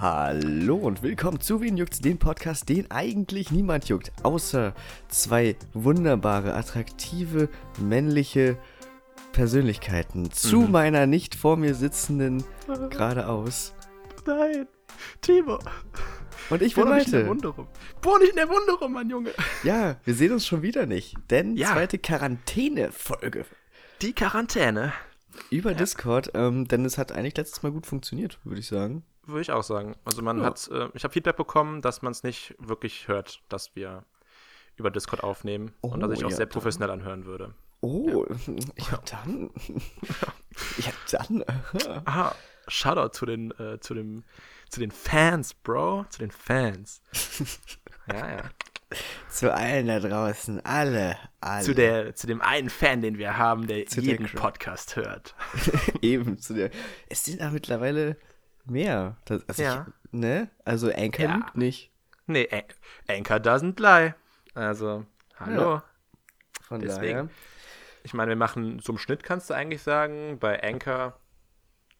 Hallo und willkommen zu Wen juckt's, dem Podcast, den eigentlich niemand juckt, außer zwei wunderbare, attraktive, männliche Persönlichkeiten. Zu Mhm. meiner nicht vor mir sitzenden geradeaus. Nein, Timo. Und ich Bohr bin der Malte. Bohr nicht in der Wunde rum, Mann, Junge. Ja, wir sehen uns schon wieder nicht, denn Ja. zweite Quarantäne-Folge Die Quarantäne. über Discord, ähm, denn es hat eigentlich letztes Mal gut funktioniert, würde ich sagen. Würde ich auch sagen. Also man Ja. hat, äh, ich habe Feedback bekommen, dass man es nicht wirklich hört, dass wir über Discord aufnehmen und dass Oh, ich auch ja, sehr dann. professionell anhören würde. Oh, ja dann. ja dann. Aha, Shoutout zu den, äh, zu dem, zu den Fans, Bro, zu den Fans. ja, ja. Zu allen da draußen, alle, alle. Zu der, zu dem einen Fan, den wir haben, der Zu jeden. Podcast hört. Eben, zu der. Es sind da mittlerweile mehr. Das, also Ja. ich, ne? Also Anchor Ja. lügt nicht. Nee, An- Anchor doesn't lie. Also, hallo. Ja. Von Deswegen. daher. Ich meine, wir machen zum Schnitt, kannst du eigentlich sagen, bei Anchor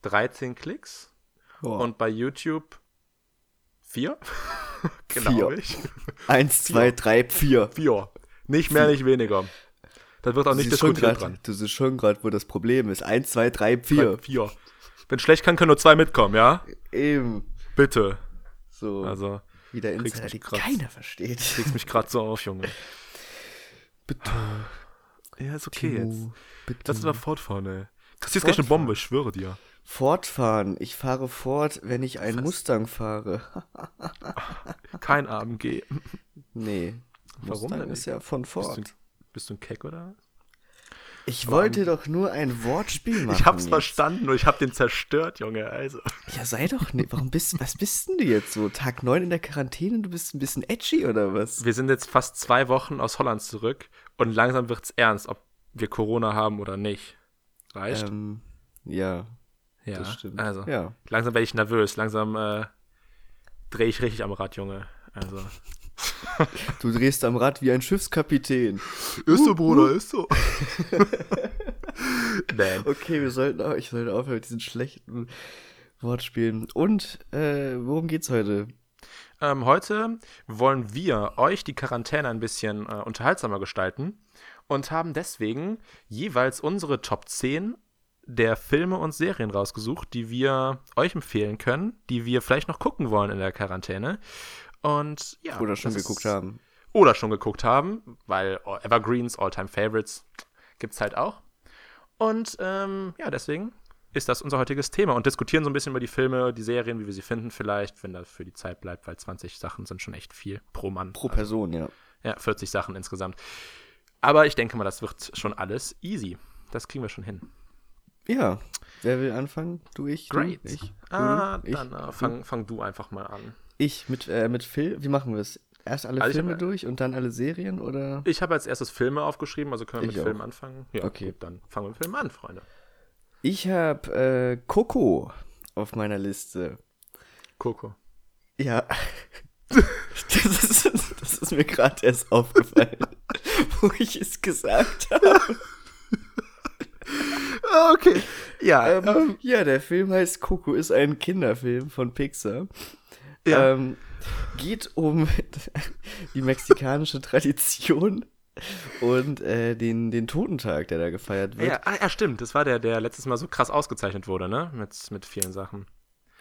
13 Klicks Boah. und bei YouTube 4. Vier. genau ich. Eins, zwei, drei, vier. 4. Nicht mehr, nicht weniger. Da wird auch Du nicht diskutiert grad- dran. Du siehst schon gerade, wo das Problem ist. Eins, zwei, drei, vier. 4. Wenn schlecht kann, können nur zwei mitkommen, ja? Eben. Bitte. So. Also, wieder Insider, die grad- keiner versteht. kriegst mich gerade so auf, Junge. Bitte. Ja, ist okay Timo, jetzt. Bitte. Lass uns mal fortfahren, ey. Kassierst gleich eine. Bombe, ich schwöre dir. Fortfahren. Ich fahre fort, wenn ich einen Was? Mustang fahre. Kein AMG. nee. Warum Mustang denn ist ja von Bist du, Ford. bist du ein Keck oder? Ich wollte doch nur ein Wortspiel machen. Ich hab's jetzt. verstanden, nur ich hab den zerstört, Junge. Also. Ja, sei doch nicht. Warum bist, was bist denn du jetzt so? Tag 9 in der Quarantäne und du bist ein bisschen edgy oder was? Wir sind jetzt fast zwei Wochen aus Holland zurück und langsam wird's ernst, ob wir Corona haben oder nicht. Reicht? Ähm, ja, ja, das stimmt. Also, Ja. langsam werde ich nervös. Langsam äh, drehe ich richtig am Rad, Junge. Also. Du drehst am Rad wie ein Schiffskapitän. Ist so, Bruder, ist so. Nein. Okay, wir sollten auch, ich sollte aufhören mit diesen schlechten Wortspielen. Und, äh, worum geht's heute? Ähm, heute wollen wir euch die Quarantäne ein bisschen äh, unterhaltsamer gestalten und haben deswegen jeweils unsere Top 10 der Filme und Serien rausgesucht, die wir euch empfehlen können, die wir vielleicht noch gucken wollen in der Quarantäne. Und ja. Oder schon geguckt ist- haben. Oder schon geguckt haben, weil Evergreens, All-Time Favorites gibt's halt auch. Und ähm, ja, deswegen ist das unser heutiges Thema und diskutieren so ein bisschen über die Filme, die Serien, wie wir sie finden vielleicht, wenn das für die Zeit bleibt, weil 20 Sachen sind schon echt viel pro Mann. Pro Person, ja. Ja, 40 Sachen insgesamt. Aber ich denke mal, das wird schon alles easy. Das kriegen wir schon hin. Ja. Wer will anfangen? Du, ich? Du, Great. ich? Du, ah, ich? dann äh, du? fang, fang du einfach mal an. Ich mit, äh, mit Film. Wie machen wir es? Erst alle Also Filme hab- durch und dann alle Serien oder? Ich habe als erstes Filme aufgeschrieben, also können wir Ich mit auch. Filmen anfangen. Ja, Okay. gut, dann fangen wir mit Filmen an, Freunde. Ich habe äh, Coco auf meiner Liste. Coco. Ja. Das ist, das ist mir gerade erst aufgefallen, wo ich es gesagt habe. Okay. Ja, Ähm, ja, der Film heißt Coco, ist ein Kinderfilm von Pixar. Ja. Ähm, geht um die mexikanische Tradition und äh, den, den Totentag, der da gefeiert wird. Ja, ah, ja, stimmt. Das war der, der letztes Mal so krass ausgezeichnet wurde, ne? Mit, mit vielen Sachen.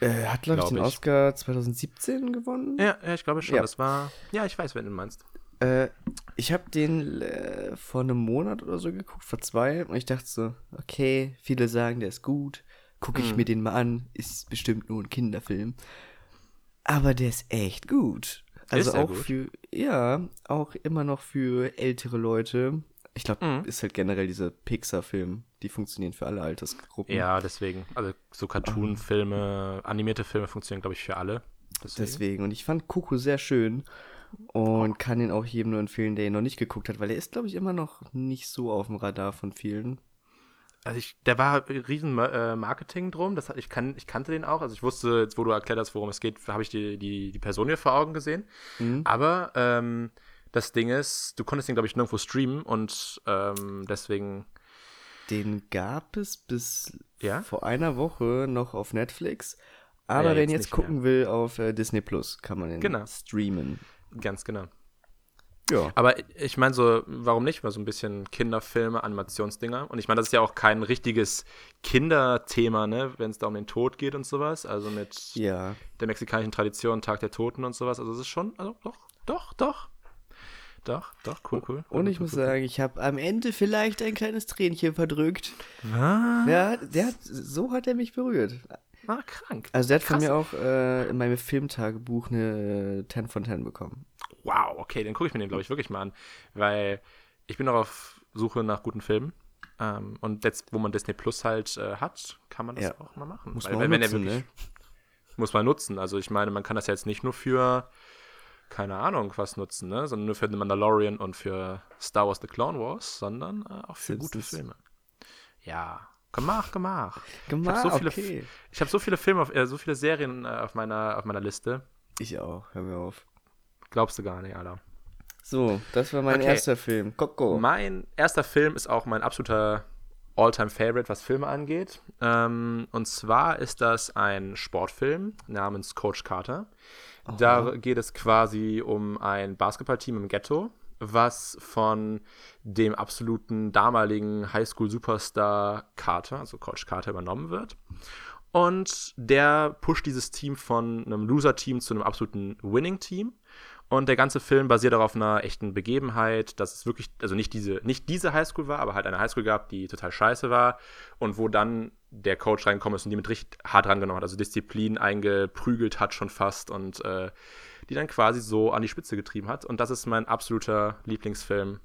Äh, hat, glaube ich, Glaub den ich. Oscar 2017 gewonnen. Ja, ja ich glaube schon. Ja. Das war. Ja, ich weiß, wen du meinst. Äh, ich habe den äh, vor einem Monat oder so geguckt, vor zwei. Und ich dachte so, okay, viele sagen, der ist gut. Gucke ich Hm. mir den mal an. Ist bestimmt nur ein Kinderfilm. Aber der ist echt gut. Also auch gut? für, ja, auch immer noch für ältere Leute. Ich glaube, Mhm. ist halt generell diese Pixar-Film, die funktionieren für alle Altersgruppen. Ja, deswegen. Also so Cartoon-Filme, animierte Filme funktionieren, glaube ich, für alle. Deswegen. Deswegen. Und ich fand Coco sehr schön und kann ihn auch jedem nur empfehlen, der ihn noch nicht geguckt hat, weil er ist, glaube ich, immer noch nicht so auf dem Radar von vielen. Also ich, der war riesen äh, Marketing drum. Das ich, kann, ich kannte den auch. Also ich wusste, jetzt wo du erklärt hast, worum es geht, habe ich die, die, die Person hier vor Augen gesehen. Mhm. Aber ähm, das Ding ist, du konntest den, glaube ich, nirgendwo streamen und ähm, deswegen Den gab es bis Ja? vor einer Woche noch auf Netflix, Aber Ja, wer ihn jetzt jetzt nicht mehr. gucken will auf äh, Disney Plus, kann man ihn Genau. streamen. Ganz genau. Ja. Aber ich meine so, warum nicht mal so ein bisschen Kinderfilme, Animationsdinger? Und ich meine, das ist ja auch kein richtiges Kinderthema, ne, wenn es da um den Tod geht und sowas. Also mit Ja. der mexikanischen Tradition, Tag der Toten und sowas. Also es ist schon, also doch, doch, doch. Doch, doch, cool, cool. Und ich cool, muss cool. sagen, ich habe am Ende vielleicht ein kleines Tränchen verdrückt. Was? Ja, der so hat er mich berührt. Ah, krank. Also der hat von Krass. mir auch äh, in meinem Filmtagebuch eine äh, 10 von 10 bekommen. Wow, okay, dann gucke ich mir den, glaube ich, wirklich mal an. Weil ich bin noch auf Suche nach guten Filmen. Ähm, und jetzt, wo man Disney Plus halt äh, hat, kann man das Ja. auch mal machen. Muss Weil, man wenn, auch wenn er nutzen, wirklich, ne? Muss man nutzen. Also ich meine, man kann das ja jetzt nicht nur für, keine Ahnung, was nutzen, ne? Sondern nur für The Mandalorian und für Star Wars The Clone Wars, sondern äh, auch für gute Simpsons. Filme. Ja, gemach, gemach. Gemacht, so viele- okay. Ich habe so viele Filme, auf, äh, so viele Serien äh, auf, meiner, auf meiner Liste. Ich auch, hör mir auf. Glaubst du gar nicht, Alter. So, das war mein Okay. erster Film. Coco. Mein erster Film ist auch mein absoluter All-Time-Favorite, was Filme angeht. Ähm, und zwar ist das ein Sportfilm namens Coach Carter. Da geht es quasi um ein Basketballteam im Ghetto, was von dem absoluten damaligen Highschool-Superstar Carter, also Coach Carter, übernommen wird. Und der pusht dieses Team von einem Loser-Team zu einem absoluten Winning-Team. Und der ganze Film basiert auch auf einer echten Begebenheit, dass es wirklich, also nicht diese, nicht diese Highschool war, aber halt eine Highschool gab, die total scheiße war und wo dann der Coach reingekommen ist und die mit richtig hart rangenommen hat, also Disziplin eingeprügelt hat schon fast und äh, die dann quasi so an die Spitze getrieben hat. Und das ist mein absoluter Lieblingsfilm.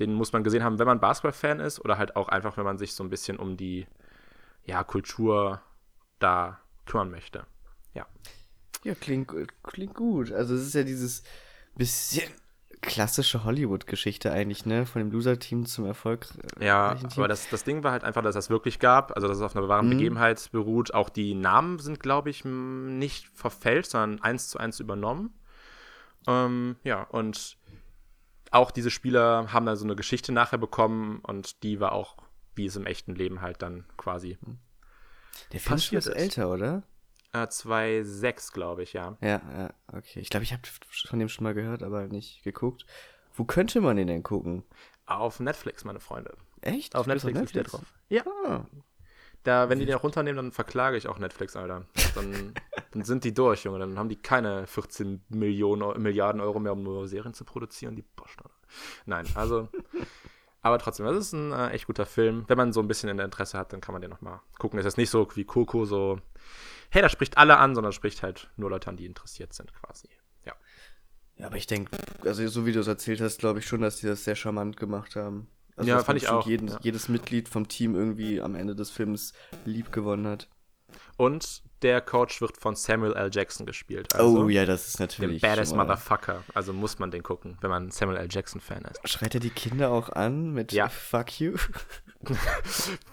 Den muss man gesehen haben, wenn man Basketball-Fan ist oder halt auch einfach, wenn man sich so ein bisschen um die ja, Kultur da kümmern möchte. Ja. Ja, klingt, klingt gut. Also es ist ja dieses bisschen klassische Hollywood-Geschichte eigentlich, ne? Von dem Loser-Team zum Erfolg. äh, Ja, aber das, das Ding war halt einfach, dass das wirklich gab, also dass es auf einer wahren Mhm. Begebenheit beruht. Auch die Namen sind, glaube ich, nicht verfälscht, sondern eins zu eins übernommen. Ähm, ja, und auch diese Spieler haben dann so eine Geschichte nachher bekommen und die war auch, wie es im echten Leben halt dann quasi Der Film ist. älter, oder? Äh, 2,6, glaube ich, ja. Ja, ja, okay. Ich glaube, ich habe von dem schon mal gehört, aber nicht geguckt. Wo könnte man den denn gucken? Auf Netflix, meine Freunde. Echt? Auf Netflix ist der drauf. Ja. Ah. Da, wenn die den auch runternehmen, dann verklage ich auch Netflix, Alter. Dann, dann sind die durch, Junge. Dann haben die keine 14 Millionen, Milliarden Euro mehr, um nur Serien zu produzieren, die Bastarde. Nein, also. aber trotzdem, das ist ein äh, echt guter Film. Wenn man so ein bisschen in der Interesse hat, dann kann man den nochmal gucken. Es ist nicht so wie Coco, so, hey, das spricht alle an, sondern spricht halt nur Leute an, die interessiert sind, quasi. Ja. Ja, aber ich denke, also so wie du es erzählt hast, glaube ich schon, dass die das sehr charmant gemacht haben. Also, Ja, fand ich auch, Jeden, ja. Jedes Mitglied vom Team irgendwie am Ende des Films lieb gewonnen hat. Und der Coach wird von Samuel L. Jackson gespielt. Also oh ja, das ist Dem natürlich. Badass schon mal- Motherfucker. Also muss man den gucken, wenn man Samuel L. Jackson-Fan ist. Schreit er die Kinder auch an mit Ja. Fuck you?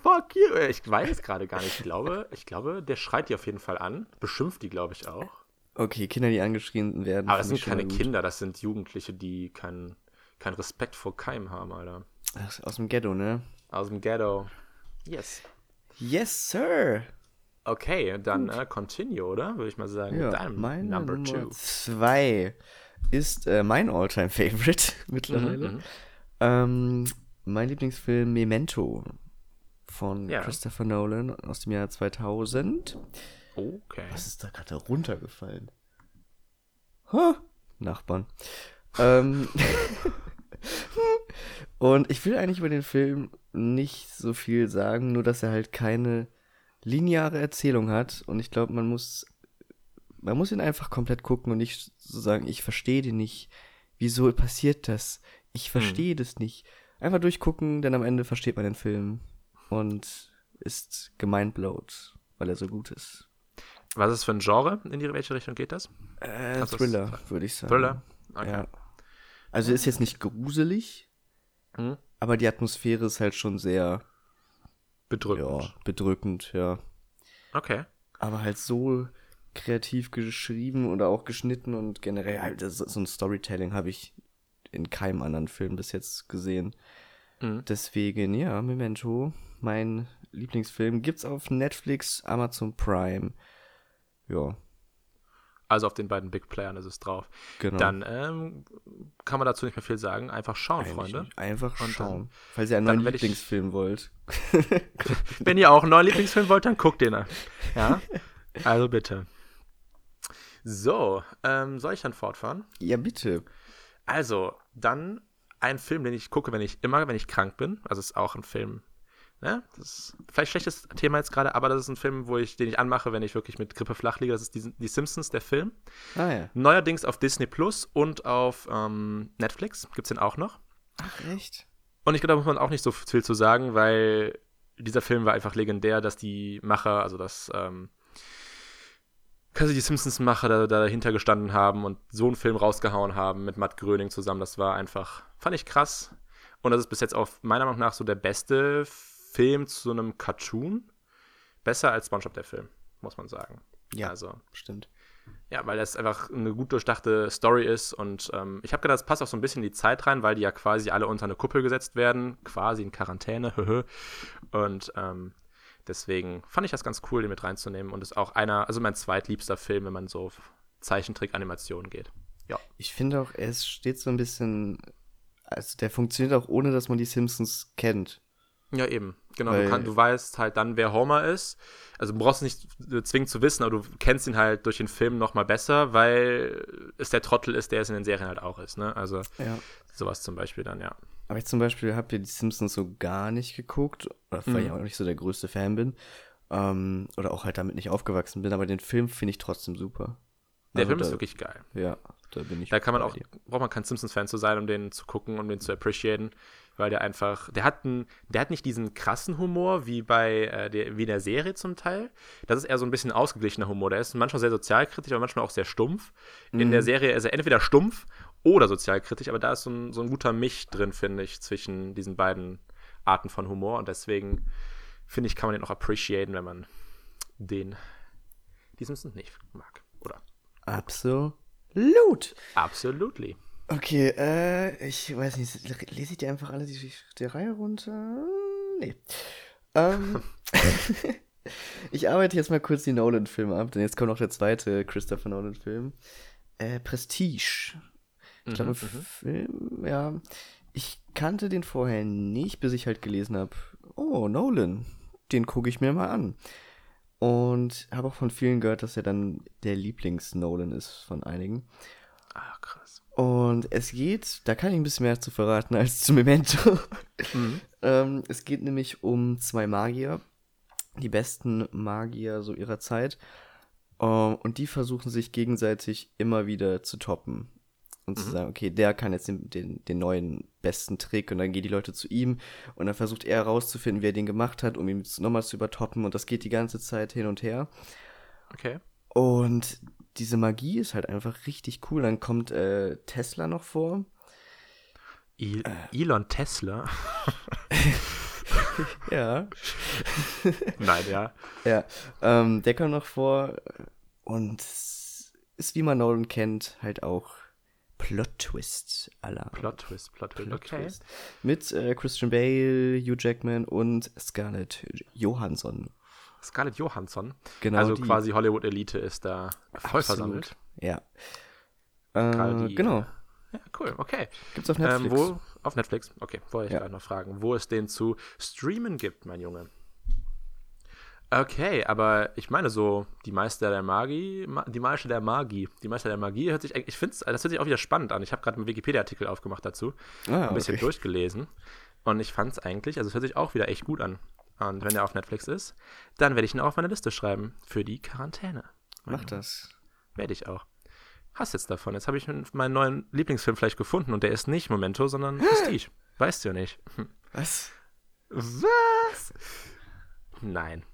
Fuck you. Ich weiß es gerade gar nicht. Ich glaube, ich glaube, der schreit die auf jeden Fall an. Beschimpft die, glaube ich, auch. Okay, Kinder, die angeschrien werden. Aber das sind keine. Kinder, das sind Jugendliche, die keinen kein Respekt vor Keim haben, Alter. Ach, aus dem Ghetto, ne? Aus dem Ghetto. Yes. Yes, sir. Okay, dann äh, continue, oder? Würde ich mal sagen. Ja, deinem meine Number Nummer two. zwei ist äh, mein Alltime Favorite mittlerweile. Mhm, mhm. Ähm, mein Lieblingsfilm Memento von Ja. Christopher Nolan aus dem Jahr 2000. Okay. Was ist da gerade runtergefallen? Ha? Nachbarn. ähm, und ich will eigentlich über den Film nicht so viel sagen, nur dass er halt keine lineare Erzählung hat. Und ich glaube, man muss, man muss ihn einfach komplett gucken und nicht so sagen, ich verstehe den nicht. Wieso passiert das? Ich verstehe das nicht. Einfach durchgucken, denn am Ende versteht man den Film und ist gemindblowt, weil er so gut ist. Was ist für ein Genre? In die welche Richtung geht das? Äh, du's Thriller, würde ich sagen. Thriller? Okay. Ja. Also ist jetzt nicht gruselig, Hm? aber die Atmosphäre ist halt schon sehr Bedrückend. ja, bedrückend, ja. Okay. Aber halt so kreativ geschrieben oder auch geschnitten und generell halt so ein Storytelling habe ich in keinem anderen Film bis jetzt gesehen. Mhm. Deswegen, ja, Memento, mein Lieblingsfilm, gibt's auf Netflix, Amazon Prime. Ja, Also auf den beiden Big Playern ist es drauf. genau. Dann ähm, kann man dazu nicht mehr viel sagen. Einfach schauen, Eigentlich Freunde. nicht. Einfach Und schauen. dann- Falls ihr einen neuen werd ich- Lieblingsfilm wollt. Wenn ihr auch einen neuen Lieblingsfilm wollt, dann guckt den an. Ja? Also bitte. So, ähm, soll ich dann fortfahren? Ja, bitte. Also, dann ein Film, den ich gucke, wenn ich immer, wenn ich krank bin. Also es ist auch ein Film. Ne? Das ist vielleicht schlechtes Thema jetzt gerade, aber das ist ein Film, wo ich, den ich anmache, wenn ich wirklich mit Grippe flach liege. Das ist die, die Simpsons, der Film. Ah ja. Neuerdings auf Disney Plus und auf ähm, Netflix gibt es den auch noch. Ach, echt? Und ich glaube, da muss man auch nicht so viel zu sagen, weil dieser Film war einfach legendär, dass die Macher, also dass ähm, quasi die Simpsons-Macher da, da dahinter gestanden haben und so einen Film rausgehauen haben mit Matt Gröning zusammen. Das war einfach, fand ich krass. Und das ist bis jetzt auch meiner Meinung nach so der beste Film zu einem Cartoon. Besser als SpongeBob der Film, muss man sagen. Ja. Also, Stimmt. ja, weil das einfach eine gut durchdachte Story ist und ähm, ich habe gedacht, das passt auch so ein bisschen in die Zeit rein, weil die ja quasi alle unter eine Kuppel gesetzt werden, quasi in Quarantäne, und ähm, deswegen fand ich das ganz cool, den mit reinzunehmen und ist auch einer, also mein zweitliebster Film, wenn man so auf Zeichentrick-Animationen geht. Ja, Ich finde auch, es steht so ein bisschen. Also, der funktioniert auch ohne, dass man die Simpsons kennt. Ja eben, genau, Weil- du, kann, du weißt halt dann, wer Homer ist, also du brauchst nicht äh, zwingend zu wissen, aber du kennst ihn halt durch den Film nochmal besser, weil es der Trottel ist, der es in den Serien halt auch ist, ne, also Ja. sowas zum Beispiel dann, ja. Aber ich zum Beispiel habe ja die Simpsons so gar nicht geguckt, oder weil ich Mhm. auch nicht so der größte Fan bin. Ähm, oder auch halt damit nicht aufgewachsen bin, aber den Film finde ich trotzdem super. Der Also Film da, ist wirklich geil. Ja, da bin ich. Da kann man auch, dir. braucht man kein Simpsons-Fan zu sein, um den zu gucken, um den zu appreciaten, weil der einfach, der hat, einen, der hat nicht diesen krassen Humor wie bei äh, der, wie in der Serie zum Teil. Das ist eher so ein bisschen ausgeglichener Humor. Der ist manchmal sehr sozialkritisch, aber manchmal auch sehr stumpf. In Mhm. der Serie ist er entweder stumpf oder sozialkritisch, aber da ist so ein, so ein guter Mich drin, finde ich, zwischen diesen beiden Arten von Humor und deswegen finde ich, kann man den auch appreciaten, wenn man den, die Simpsons nicht mag. Oder? Absolut. Absolutely. Okay, äh, ich weiß nicht, lese ich dir einfach alle die, die Reihe runter? Nee. Ähm, ich arbeite jetzt mal kurz die Nolan-Filme ab, denn jetzt kommt noch der zweite Christopher Nolan-Film. Äh, Prestige. Ich glaube, Mhm, mhm. Film, ja. Ich kannte den vorher nicht, bis ich halt gelesen habe, oh, Nolan, den gucke ich mir mal an. Und habe auch von vielen gehört, dass er dann der Lieblings-Nolan ist von einigen. Ah, krass. Und es geht, da kann ich ein bisschen mehr zu verraten als zu Memento. Mhm. ähm, es geht nämlich um zwei Magier, die besten Magier so ihrer Zeit. Ähm, und die versuchen sich gegenseitig immer wieder zu toppen. Und zu Mhm. sagen, okay, der kann jetzt den, den, den neuen besten Trick und dann gehen die Leute zu ihm und dann versucht er herauszufinden, wer den gemacht hat, um ihn nochmal zu übertoppen und das geht die ganze Zeit hin und her. Okay. Und diese Magie ist halt einfach richtig cool. Dann kommt äh, Tesla noch vor. I Äh. Elon Tesla. Ja. Nein, ja. Ja. Ähm, der kommt noch vor. Und ist, wie man Nolan kennt, halt auch Plot-Twist aller. Plot Twist, Plot Twist. Okay. Mit äh, Christian Bale, Hugh Jackman und Scarlett Johansson. Scarlett Johansson. Genau. also die. quasi Hollywood Elite ist da voll Absolut. versammelt. Ja. Äh, die- genau. Ja, cool, okay. Gibt's auf Netflix. Ähm, wo, auf Netflix, okay, wollte ich Ja. gerade noch fragen, wo es den zu streamen gibt, mein Junge. Okay, aber ich meine so, die Meister der Magie, Ma die Meister der Magie, die Meister der Magie hört sich, eigentlich- ich finde das hört sich auch wieder spannend an. Ich habe gerade einen Wikipedia-Artikel aufgemacht dazu, ah, ein bisschen okay. durchgelesen und ich fand es eigentlich, also es hört sich auch wieder echt gut an. Und wenn der auf Netflix ist, dann werde ich ihn auch auf meine Liste schreiben für die Quarantäne. Mach das. Werde ich auch. Hast jetzt davon. Jetzt habe ich meinen neuen Lieblingsfilm vielleicht gefunden und der ist nicht Memento, sondern Prestige. Weißt du ja nicht. Hm. Was? Was? Nein.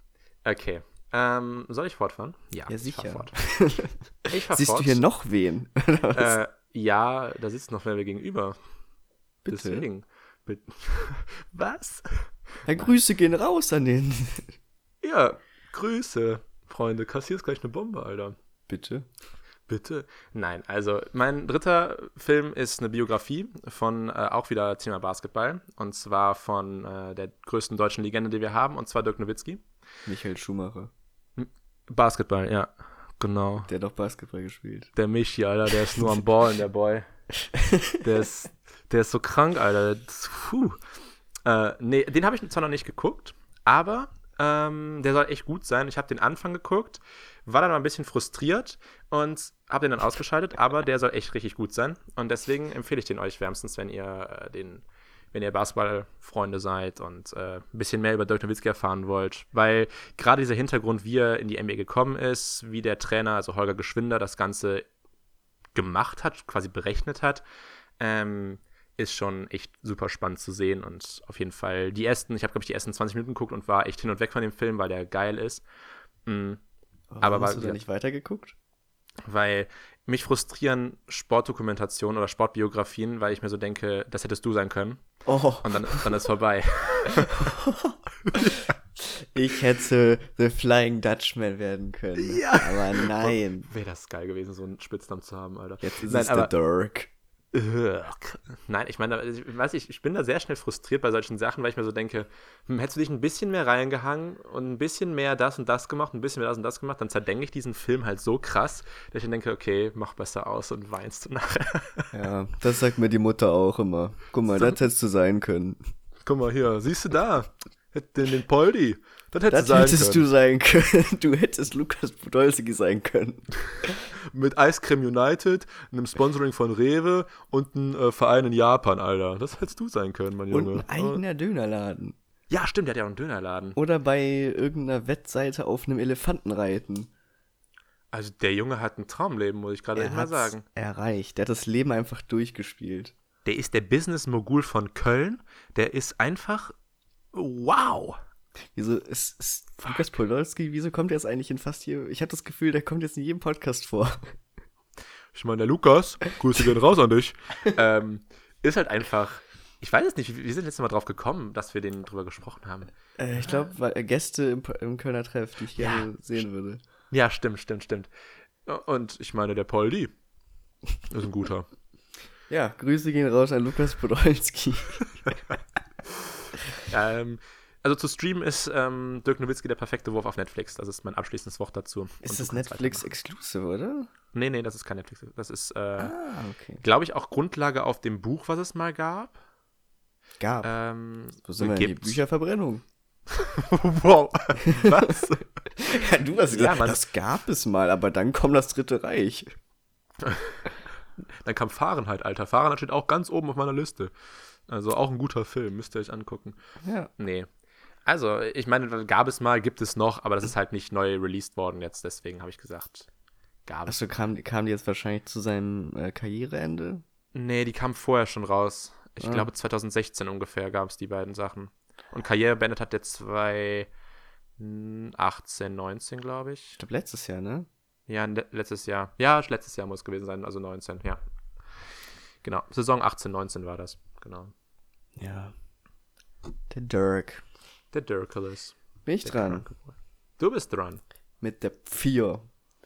Okay. Ähm, soll ich fortfahren? Ja, ich fahr sicher. fort. Ich Siehst fort. du hier noch wen? Äh, ja, da sitzt noch wer gegenüber. Bitte. Deswegen. Was? Ja, Grüße gehen raus an den. Ja, Grüße, Freunde. Kassierst gleich eine Bombe, Alter. Bitte. Bitte? Nein, also mein dritter Film ist eine Biografie von äh, auch wieder Thema Basketball und zwar von äh, der größten deutschen Legende, die wir haben, und zwar Dirk Nowitzki. Michael Schumacher. Basketball, ja. Genau. Der hat doch Basketball gespielt. Der Michi, Alter, der ist nur am Ballen, der Boy. Der ist, der ist so krank, Alter. Das, puh. Äh, nee, den habe ich zwar noch nicht geguckt, aber ähm, der soll echt gut sein. Ich habe den Anfang geguckt, war dann mal ein bisschen frustriert und habe den dann ausgeschaltet, aber der soll echt richtig gut sein. Und deswegen empfehle ich den euch wärmstens, wenn ihr äh, den wenn ihr Basketballfreunde seid und äh, ein bisschen mehr über Dirk Nowitzki erfahren wollt. Weil gerade dieser Hintergrund, wie er in die NBA gekommen ist, wie der Trainer, also Holger Geschwinder, das Ganze gemacht hat, quasi berechnet hat, ähm, ist schon echt super spannend zu sehen und auf jeden Fall die ersten, ich habe glaube ich die ersten 20 Minuten geguckt und war echt hin und weg von dem Film, weil der geil ist. Mhm. Warum aber hast war, du da nicht weitergeguckt? Weil mich frustrieren Sportdokumentationen oder Sportbiografien, weil ich mir so denke, das hättest du sein können. Oh. Und dann, dann ist vorbei. ich hätte The Flying Dutchman werden können. Ja. Aber nein. Wäre das geil gewesen, so einen Spitznamen zu haben, Alter. Jetzt ist nein, es aber, The Dirk. Nein, ich meine, ich weiß nicht, ich bin da sehr schnell frustriert bei solchen Sachen, weil ich mir so denke, hm, hättest du dich ein bisschen mehr reingehangen und ein bisschen mehr das und das gemacht, ein bisschen mehr das und das gemacht, dann zerdenke ich diesen Film halt so krass, dass ich dann denke, okay, mach besser aus und weinst du nachher. Ja, das sagt mir die Mutter auch immer. Guck mal, das hättest du sein können. Guck mal hier, siehst du da? Den, den Poldi. Das, hättest, das sein hättest du sein können. Du hättest Lukas Podolski sein können. Mit Ice Cream United, einem Sponsoring von Rewe und einem äh, Verein in Japan, Alter. Das hättest du sein können, mein Junge. Und ein eigener Dönerladen. Ja, stimmt, der hat ja auch einen Dönerladen. Oder bei irgendeiner Wettseite auf einem Elefanten reiten. Also der Junge hat ein Traumleben, muss ich gerade mal sagen. Erreicht. Der hat das Leben einfach durchgespielt. Der ist der Business-Mogul von Köln. Der ist einfach wow. Wieso ist, ist Lukas Podolski, wieso kommt er jetzt eigentlich in fast hier? Ich habe das Gefühl, der kommt jetzt in jedem Podcast vor. Ich meine, der Lukas, Grüße gehen raus an dich, ähm, ist halt einfach. Ich weiß es nicht, wir sind letztes Mal drauf gekommen, dass wir den drüber gesprochen haben. Äh, ich glaube, äh, Gäste im, im, Kölner Treff, die ich gerne ja, sehen würde. Ja, stimmt, stimmt, stimmt. Und ich meine, der Poldi ist ein guter. Ja, Grüße gehen raus an Lukas Podolski. ähm, also zu streamen ist ähm, Dirk Nowitzki der perfekte Wurf auf Netflix. Das ist mein abschließendes Wort dazu. Ist das Netflix Exclusive, oder? Nee, nee, das ist kein Netflix. Das ist, äh, ah, okay. glaube ich, auch Grundlage auf dem Buch, was es mal gab. Gab? Ähm, Wo sind? Die Bücherverbrennung. wow. Was? ja, du hast gesagt, ja, das gab es mal, aber dann kommt das Dritte Reich. dann kam Fahrenheit, Alter. Fahrenheit steht auch ganz oben auf meiner Liste. Also auch ein guter Film, müsst ihr euch angucken. Ja. Nee. Also, ich meine, gab es mal, gibt es noch, aber das ist halt nicht neu released worden jetzt, deswegen habe ich gesagt, gab es. Achso, kam, kam die jetzt wahrscheinlich zu seinem äh, Karriereende? Nee, die kam vorher schon raus. Ich ah. glaube, 2016 ungefähr gab es die beiden Sachen. Und Karriere beendet hat der 2018, 19, glaube ich. Ich glaube, letztes Jahr, ne? Ja, letztes Jahr. Ja, letztes Jahr muss es gewesen sein, also 19, ja. Genau, Saison 18, 19 war das, genau. Ja. Der Dirk. Der Dirkulis. Bin ich dran? Du bist dran. Mit der 4.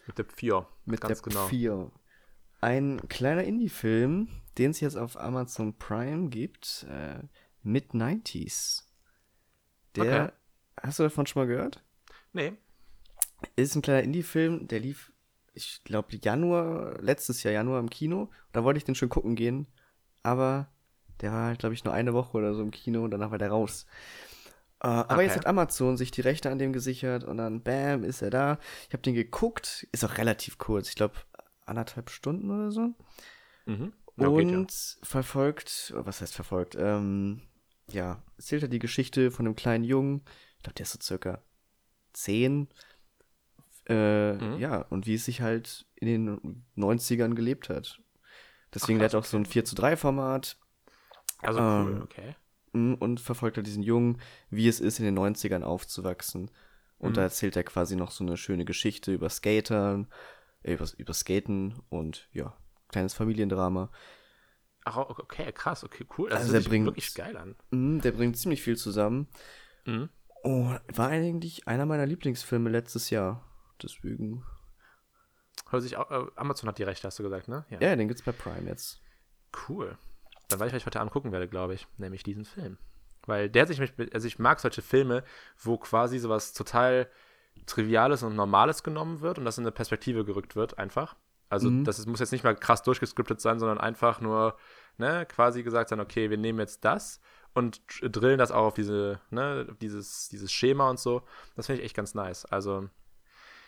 Mit der 4. Mit Ganz der genau. 4. Ein kleiner Indie-Film, den es jetzt auf Amazon Prime gibt. Äh, Mid-90s. Der. Okay. Hast du davon schon mal gehört? Nee. Ist ein kleiner Indie-Film, der lief, ich glaube, Januar, letztes Jahr Januar im Kino. Da wollte ich den schon gucken gehen. Aber der war, glaube ich, nur eine Woche oder so im Kino und danach war der raus. Äh, aber jetzt hat Amazon sich die Rechte an dem gesichert und dann, bam, ist er da. Ich habe den geguckt, ist auch relativ kurz, ich glaube anderthalb Stunden oder so. Mhm. Ja, und ja. verfolgt, was heißt verfolgt? Ähm, ja, erzählt er die Geschichte von einem kleinen Jungen, ich glaube, der ist so circa zehn. Äh, mhm. Ja, und wie es sich halt in den 90ern gelebt hat. Deswegen Ach, hat er auch so ein 4 zu 3 Format. Also cool, ähm, okay. Und verfolgt er diesen Jungen, wie es ist, in den 90ern aufzuwachsen. Und mhm. da erzählt er quasi noch so eine schöne Geschichte über Skatern, äh, über, über Skaten und ja, kleines Familiendrama. Ach, okay, krass, okay, cool. Das also der bringt wirklich geil an. Mh, der bringt ziemlich viel zusammen. Mhm. Oh, war eigentlich einer meiner Lieblingsfilme letztes Jahr. Deswegen. Hör sich auch, äh, Amazon hat die Rechte, hast du gesagt, ne? Ja, ja den gibt's bei Prime jetzt. Cool. Dann weiß ich, was ich heute Abend gucken werde, glaube ich. Nämlich diesen Film. Weil der sich mich, also ich mag solche Filme, wo quasi sowas total Triviales und Normales genommen wird und das in eine Perspektive gerückt wird, einfach. Also Mhm. das ist, muss jetzt nicht mal krass durchgeskriptet sein, sondern einfach nur, ne, quasi gesagt sein, okay, wir nehmen jetzt das und drillen das auch auf diese, ne, dieses, dieses Schema und so. Das finde ich echt ganz nice. Also,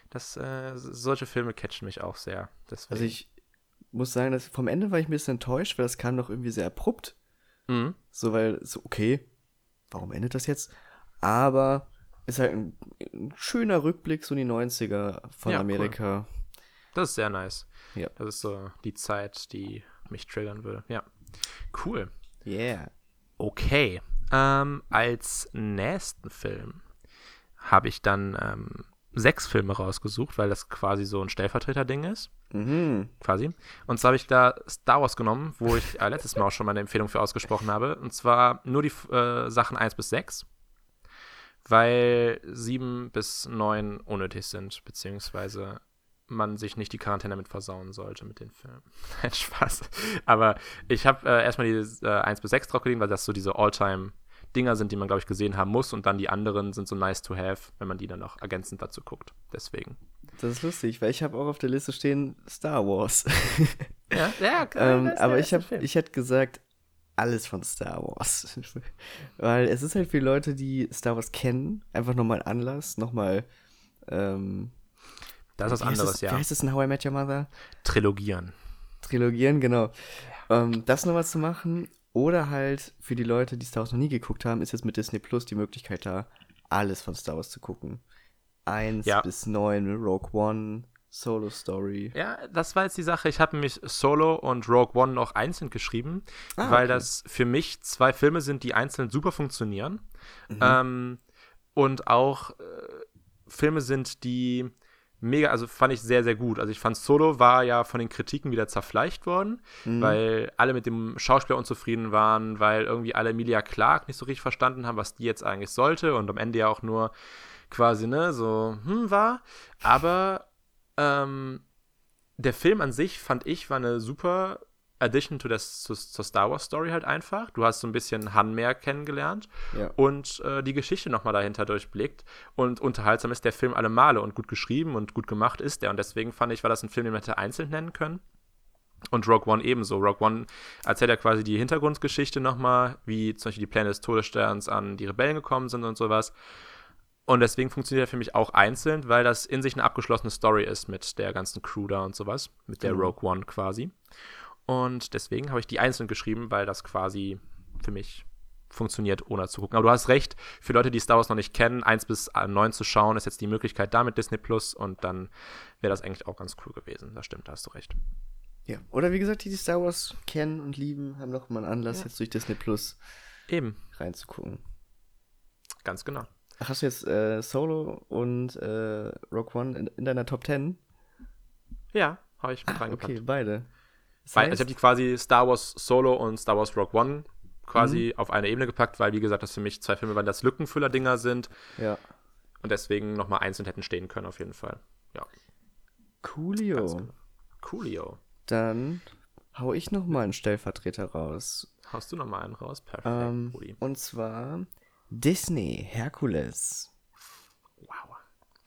das, äh, solche Filme catchen mich auch sehr. Deswegen. Also ich muss sagen, dass vom Ende war ich ein bisschen enttäuscht, weil das kam doch irgendwie sehr abrupt. Mhm. So, weil, so, okay, warum endet das jetzt? Aber ist halt ein, ein schöner Rückblick so in die 90er von Ja, cool. Amerika. Das ist sehr nice. Ja. Das ist so die Zeit, die mich triggern würde. Ja. Cool. Yeah. Okay. Ähm, als nächsten Film habe ich dann ähm, sechs Filme rausgesucht, weil das quasi so ein Stellvertreter-Ding ist. Mhm. Quasi. Und zwar habe ich da Star Wars genommen, wo ich äh, letztes Mal auch schon meine Empfehlung für ausgesprochen habe. Und zwar nur die äh, Sachen 1 bis 6, weil 7 bis 9 unnötig sind, beziehungsweise man sich nicht die Quarantäne damit versauen sollte mit den Filmen. Nein, Spaß. Aber ich habe äh, erstmal die äh, 1 bis 6 draufgelegt, weil das so diese All-Time-Dinger sind, die man, glaube ich, gesehen haben muss. Und dann die anderen sind so nice to have, wenn man die dann noch ergänzend dazu guckt. Deswegen. Das ist lustig, weil ich habe auch auf der Liste stehen Star Wars. Ja, ja ähm, aber ich habe, ich hätte gesagt alles von Star Wars, weil es ist halt für Leute, die Star Wars kennen, einfach nochmal Anlass, nochmal. Ähm, Das ist was anderes, es, ja. Wie heißt es in How I Met Your Mother? Trilogieren. Trilogieren, genau. Ähm, das nochmal zu machen. Oder halt für die Leute, die Star Wars noch nie geguckt haben, ist jetzt mit Disney Plus die Möglichkeit da, alles von Star Wars zu gucken. Eins Ja. bis neun, Rogue One, Solo Story. Ja, das war jetzt die Sache. Ich habe nämlich Solo und Rogue One noch einzeln geschrieben, Ah, weil okay. das für mich zwei Filme sind, die einzeln super funktionieren. Mhm. Ähm, und auch äh, Filme sind, die mega, also fand ich sehr, sehr gut. Also ich fand Solo war ja von den Kritiken wieder zerfleischt worden, Mhm. weil alle mit dem Schauspieler unzufrieden waren, weil irgendwie alle Emilia Clarke nicht so richtig verstanden haben, was die jetzt eigentlich sollte und am Ende ja auch nur quasi, ne, so, hm, war. Aber ähm, der Film an sich, fand ich, war eine super Addition to das, zu, zur Star Wars Story halt einfach. Du hast so ein bisschen Han mehr kennengelernt Ja. und äh, die Geschichte nochmal dahinter durchblickt. Und unterhaltsam ist der Film alle Male und gut geschrieben und gut gemacht ist der. Und deswegen fand ich, war das ein Film, den man hätte einzeln nennen können. Und Rogue One ebenso. Rogue One erzählt ja quasi die Hintergrundgeschichte nochmal, wie zum Beispiel die Pläne des Todessterns an die Rebellen gekommen sind und sowas. Und deswegen funktioniert er für mich auch einzeln, weil das in sich eine abgeschlossene Story ist mit der ganzen Crew da und sowas. Mit der Genau. Rogue One quasi. Und deswegen habe ich die einzeln geschrieben, weil das quasi für mich funktioniert, ohne zu gucken. Aber du hast recht, für Leute, die Star Wars noch nicht kennen, 1 bis 9 zu schauen, ist jetzt die Möglichkeit da mit Disney Plus und dann wäre das eigentlich auch ganz cool gewesen. Das stimmt, da hast du recht. Ja. Oder wie gesagt, die, die Star Wars kennen und lieben, haben noch mal einen Anlass, Ja. jetzt durch Disney Plus Eben, reinzugucken. ganz genau. Ach, hast du jetzt äh, Solo und äh, Rogue One in, in deiner Top 10? Ja, habe ich mit Ah, reingepackt. okay, beide. Das Weil, also ich heißt- habe die quasi Star Wars Solo und Star Wars Rogue One quasi Mhm. auf eine Ebene gepackt, weil, wie gesagt, das für mich zwei Filme waren, das Lückenfüller-Dinger sind ja. und deswegen nochmal einzeln hätten stehen können, auf jeden Fall. Ja, Coolio. genau. Coolio. Dann hau ich noch mal einen Stellvertreter raus. Haust du nochmal einen raus? Perfekt, Ähm, Rudi. und zwar Disney Herkules.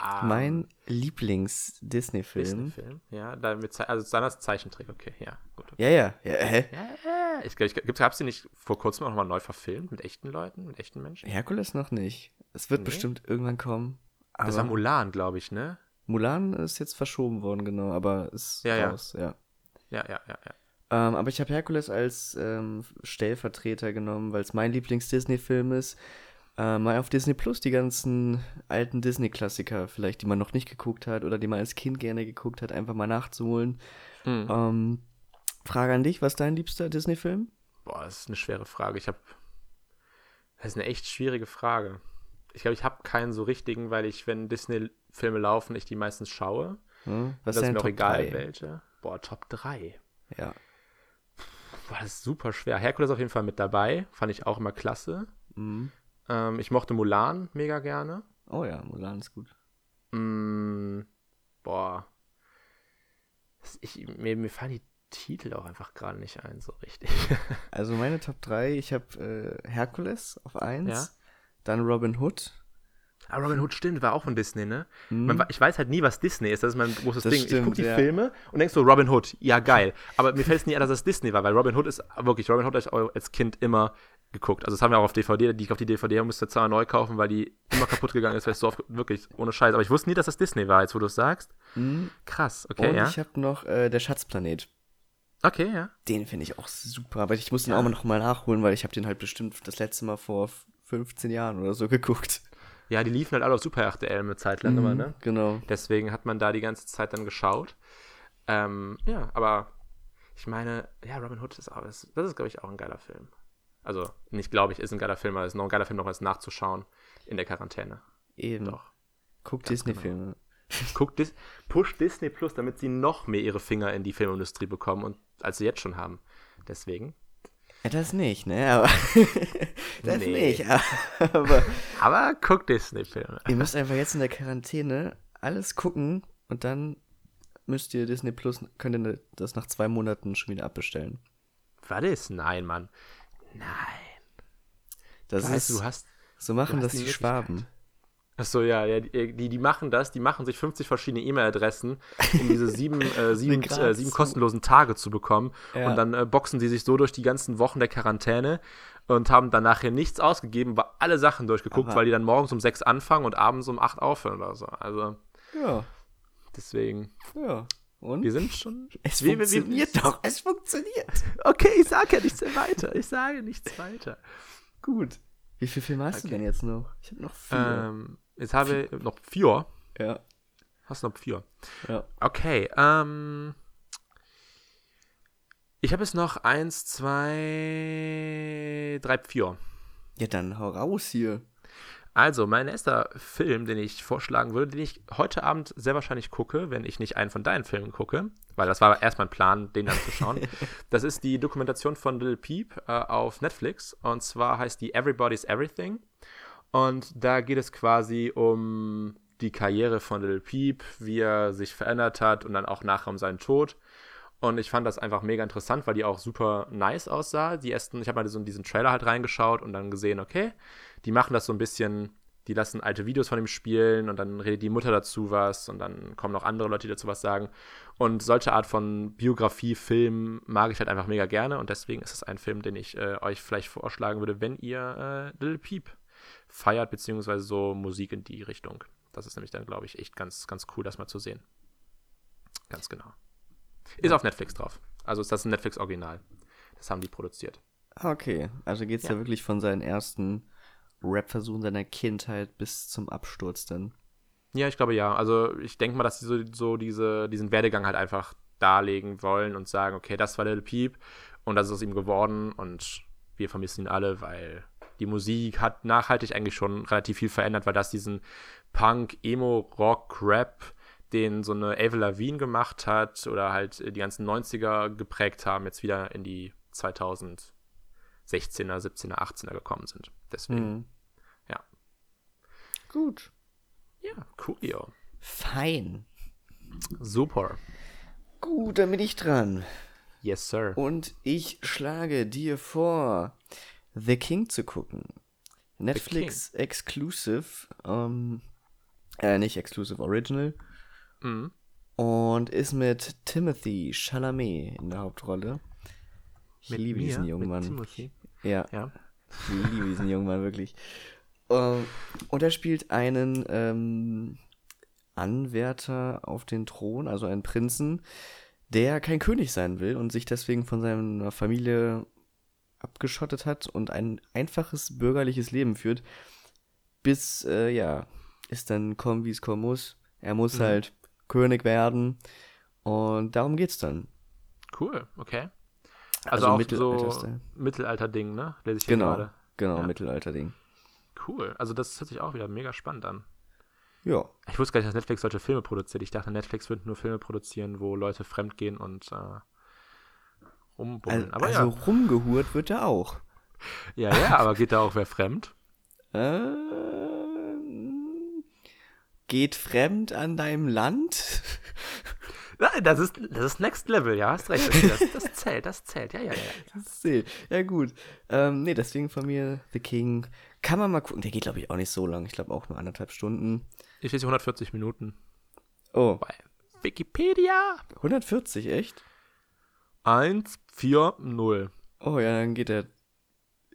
Ah, mein Lieblings-Disney-Film. Disney-Film. Ja, da mit Ze also seiner Zeichentrick, okay, ja, gut. Ja, ja, ja, hä? Ja, ja, ich, ich, ich gab es die nicht vor kurzem auch nochmal neu verfilmt mit echten Leuten, mit echten Menschen? Herkules noch nicht. Es wird Nee? bestimmt irgendwann kommen. Aber Das war Mulan, glaube ich, ne? Mulan ist jetzt verschoben worden, genau, aber ist Ja, ja. raus, ja. Ja, ja, ja, ja. Ähm, aber ich habe Herkules als ähm, Stellvertreter genommen, weil es mein Lieblings-Disney-Film ist. Äh, mal auf Disney Plus die ganzen alten Disney-Klassiker, vielleicht, die man noch nicht geguckt hat oder die man als Kind gerne geguckt hat, einfach mal nachzuholen. Hm. Ähm, Frage an dich, was ist dein liebster Disney-Film? Boah, das ist eine schwere Frage. Ich habe. Das ist eine echt schwierige Frage. Ich glaube, ich habe keinen so richtigen, weil ich, wenn Disney-Filme laufen, ich die meistens schaue. Hm? Was das ist mir auch Top egal, 3? welche. Boah, Top 3. Ja. Boah, das ist super schwer. Herkules auf jeden Fall mit dabei. Fand ich auch immer klasse. Mhm. Ähm, ich mochte Mulan mega gerne. Oh ja, Mulan ist gut. Mm, boah. Ich, mir, mir fallen die Titel auch einfach gerade nicht ein, so richtig. Also meine Top 3, ich habe äh, Herkules auf 1, Ja. dann Robin Hood Aber Robin Hood stimmt, war auch von Disney, ne? Mhm. Man, ich weiß halt nie, was Disney ist. Das ist mein großes Das Ding. ich stimmt, gucke die ja. Filme und denk so, Robin Hood, ja geil. Aber mir fällt es nie ein, dass das Disney war, weil Robin Hood ist wirklich, Robin Hood habe ich als Kind immer geguckt. Also das haben wir auch auf DVD, die ich auf die DVD musste zweimal neu kaufen, weil die immer kaputt gegangen ist, weil ich so oft, wirklich, ohne Scheiß. Aber ich wusste nie, dass das Disney war, jetzt wo du es sagst. Mhm. Krass, okay, Und ja. ich habe noch äh, der Schatzplanet. Okay, ja. Den finde ich auch super, aber ich muss den Ja. auch mal noch mal nachholen, weil ich habe den halt bestimmt das letzte Mal vor f- 15 Jahren oder so geguckt. Ja, die liefen halt alle auf Super RTL eine Zeit lang immer, ne? Genau. Deswegen hat man da die ganze Zeit dann geschaut. Ähm, ja, aber ich meine, ja, Robin Hood ist auch, das, das ist, glaube ich, auch ein geiler Film. Also, nicht glaube ich, ist ein geiler Film, aber es ist noch ein geiler Film, noch was nachzuschauen in der Quarantäne. Eben. Doch. Guck Disney-Filme. Guckt Dis push Disney Plus, damit sie noch mehr ihre Finger in die Filmindustrie bekommen, und, als sie jetzt schon haben. Deswegen. Ja, das nicht, ne? Aber das Nee. nicht. Aber Aber guckt Disney-Filme. ihr müsst einfach jetzt in der Quarantäne alles gucken und dann müsst ihr Disney Plus, könnt ihr das nach zwei Monaten schon wieder abbestellen. Was ist? Nein, Mann. Nein. Das Weißt ist, du, hast so machen das die die Schwaben. Achso, ja, ja die, die, machen das, die machen sich 50 verschiedene E-Mail-Adressen, um diese sieben, äh, sieben, äh, sieben kostenlosen Tage zu bekommen. Ja. Und dann äh, boxen die sich so durch die ganzen Wochen der Quarantäne und haben dann nachher nichts ausgegeben, aber alle Sachen durchgeguckt, Aber- weil die dann morgens um sechs anfangen und abends um acht aufhören oder so. Also Ja, deswegen, ja. Und? wir sind schon. es wir- wir- funktioniert doch, es funktioniert. Okay, ich sage ja nichts weiter. Ich sage nichts weiter. Gut. Wie viele Filme hast du Okay. denn jetzt noch? Ich habe noch vier. Ähm, jetzt habe ich noch vier. ja, Hast noch vier. ja. Okay, ähm. Ich habe jetzt noch eins, zwei, drei, vier. Ja, dann hau raus hier. Also, mein erster Film, den ich vorschlagen würde, den ich heute Abend sehr wahrscheinlich gucke, wenn ich nicht einen von deinen Filmen gucke, weil das war erst mein Plan, den dann zu schauen. das ist die Dokumentation von Lil Peep äh, auf Netflix und zwar heißt die Everybody's Everything. Und da geht es quasi um die Karriere von Lil Peep, wie er sich verändert hat und dann auch nachher um seinen Tod. Und ich fand das einfach mega interessant, weil die auch super nice aussah. Die ersten, ich habe mal so in diesen Trailer halt reingeschaut und dann gesehen, okay, die machen das so ein bisschen, die lassen alte Videos von ihm spielen und dann redet die Mutter dazu was und dann kommen noch andere Leute, die dazu was sagen. Und solche Art von Biografie, Film mag ich halt einfach mega gerne und deswegen ist es ein Film, den ich äh, euch vielleicht vorschlagen würde, wenn ihr äh, Little Peep feiert, beziehungsweise so Musik in die Richtung. Das ist nämlich dann, glaube ich, echt ganz, ganz cool, das mal zu sehen. Ganz genau. Ist auf Netflix drauf. Also ist das ein Netflix-Original. Das haben die produziert. Okay, also geht's ja. Ja. wirklich von seinen ersten Rap-Versuchen seiner Kindheit bis zum Absturz dann. Ja, ich glaube ja. Also ich denke mal, dass sie so, so diese, diesen Werdegang halt einfach darlegen wollen und sagen, okay, das war Little Peep und das ist aus ihm geworden und wir vermissen ihn alle, weil die Musik hat nachhaltig eigentlich schon relativ viel verändert, weil das diesen Punk, Emo, Rock, Rap, den so eine Avril Lavigne gemacht hat oder halt die ganzen 90er geprägt haben, jetzt wieder in die 2016er, 17er, 18er gekommen sind. Deswegen, Mhm. Ja. Gut. ja, coolio. Fein. Super. Gut, dann bin ich dran. Yes, sir. Und ich schlage dir vor, The King zu gucken. Netflix Exclusive, ähm, äh, nicht Exclusive Original. Mhm. Und ist mit Timothy Chalamet in der Hauptrolle. Ich Mit liebe mir, diesen jungen mit Mann. Timothy. Ja, Ja. Ich liebe diesen jungen Mann wirklich. Ähm, und er spielt einen ähm, Anwärter auf den Thron, also einen Prinzen, der kein König sein will und sich deswegen von seiner Familie abgeschottet hat und ein einfaches bürgerliches Leben führt, bis, äh, ja, es dann kommt, wie es kommen muss. Er muss Mhm. halt König werden und darum geht's dann. Cool, okay. Also Also, auch so. Mittelalter-Ding, ne? Lese ich Genau, gerade. genau, Ja. Mittelalter-Ding. Cool. Also das hört sich auch wieder mega spannend an. Ja, Ich wusste gar nicht, dass Netflix solche Filme produziert. Ich dachte, Netflix würde nur Filme produzieren, wo Leute fremdgehen und äh, rumbummeln. also, aber also rumgehurt wird er auch. ja. Ja, ja, aber geht da auch wer fremd? Ähm, geht fremd an deinem Land? Das ist, das ist Next Level, ja, hast recht. Das, das zählt, das zählt, ja, ja, ja. Das zählt. Ja, gut. Ähm, nee, deswegen von mir The King. Kann man mal gucken. Der geht, glaube ich, auch nicht so lang. Ich glaube auch nur anderthalb Stunden. Ich lese 140 Minuten. Oh. Bei Wikipedia. 140, echt? 140. Oh ja, dann geht er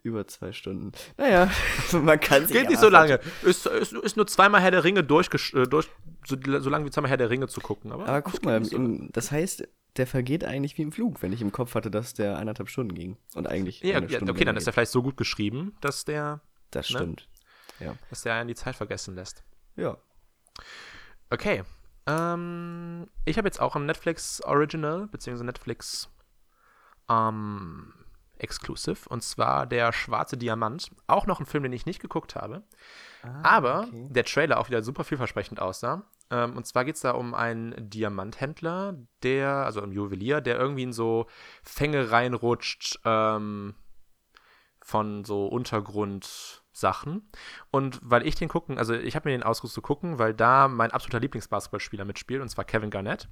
über zwei Stunden. Naja, man kann sich Geht nicht so lange. Ist, ist, ist nur zweimal Herr der Ringe durch, durch so, so lange wie zweimal Herr der Ringe zu gucken. Aber, aber guck mal, so im, das heißt, der vergeht eigentlich wie im Flug, wenn ich im Kopf hatte, dass der eineinhalb Stunden ging. Und eigentlich. Ja, ja okay, dann ist er vielleicht so gut geschrieben, dass der. Das ne, stimmt. Ne, ja. Dass der einen die Zeit vergessen lässt. Ja. Okay. Ähm, ich habe jetzt auch ein Netflix Original, beziehungsweise Netflix ähm, Exclusive, und zwar Der Schwarze Diamant. Auch noch ein Film, den ich nicht geguckt habe. Ah, aber okay. der Trailer auch wieder super vielversprechend aussah. Ähm, und zwar geht es da um einen Diamanthändler, der, also ein Juwelier, der irgendwie in so Fänge reinrutscht ähm, von so Untergrundsachen. Und weil ich den gucken, also ich habe mir den ausgesucht zu gucken, weil da mein absoluter Lieblingsbasketballspieler mitspielt, und zwar Kevin Garnett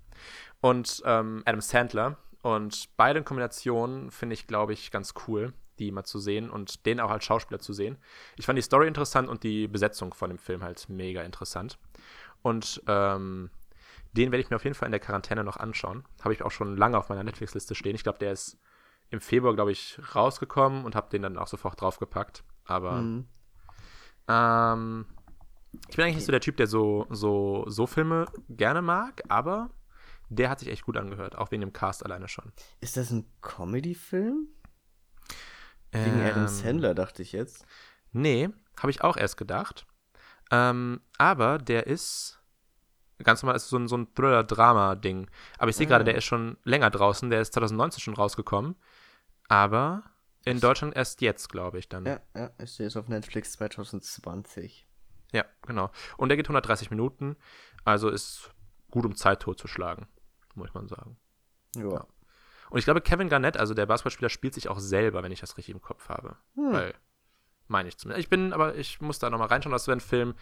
und ähm, Adam Sandler. Und beide in Kombination finde ich, glaube ich, ganz cool, die mal zu sehen und den auch als Schauspieler zu sehen. Ich fand die Story interessant und die Besetzung von dem Film halt mega interessant. Und ähm, den werde ich mir auf jeden Fall in der Quarantäne noch anschauen. Habe ich auch schon lange auf meiner Netflix-Liste stehen. Ich glaube, der ist im Februar, glaube ich, rausgekommen und habe den dann auch sofort draufgepackt. Aber mhm. ähm, ich bin eigentlich nicht so der Typ, der so, so, so Filme gerne mag, aber der hat sich echt gut angehört, auch wegen dem Cast alleine schon. Ist das ein Comedy-Film? Wegen ähm, Adam Sandler, dachte ich jetzt. Nee, habe ich auch erst gedacht. Ähm, aber der ist ganz normal, ist so ein, so ein Thriller-Drama-Ding. Aber ich sehe ah. gerade, der ist schon länger draußen. Der ist 2019 schon rausgekommen. Aber in Deutschland erst jetzt, glaube ich, dann. Ja, ja, ist jetzt auf Netflix 2020. Ja, genau. Und der geht 130 Minuten. Also ist gut, um Zeit totzuschlagen muss man sagen. Ja. ja. Und ich glaube, Kevin Garnett, also der Basketballspieler, spielt sich auch selber, wenn ich das richtig im Kopf habe. Hm. Weil, meine ich zumindest. Ich bin, aber ich muss da nochmal reinschauen. Das wäre ein Film,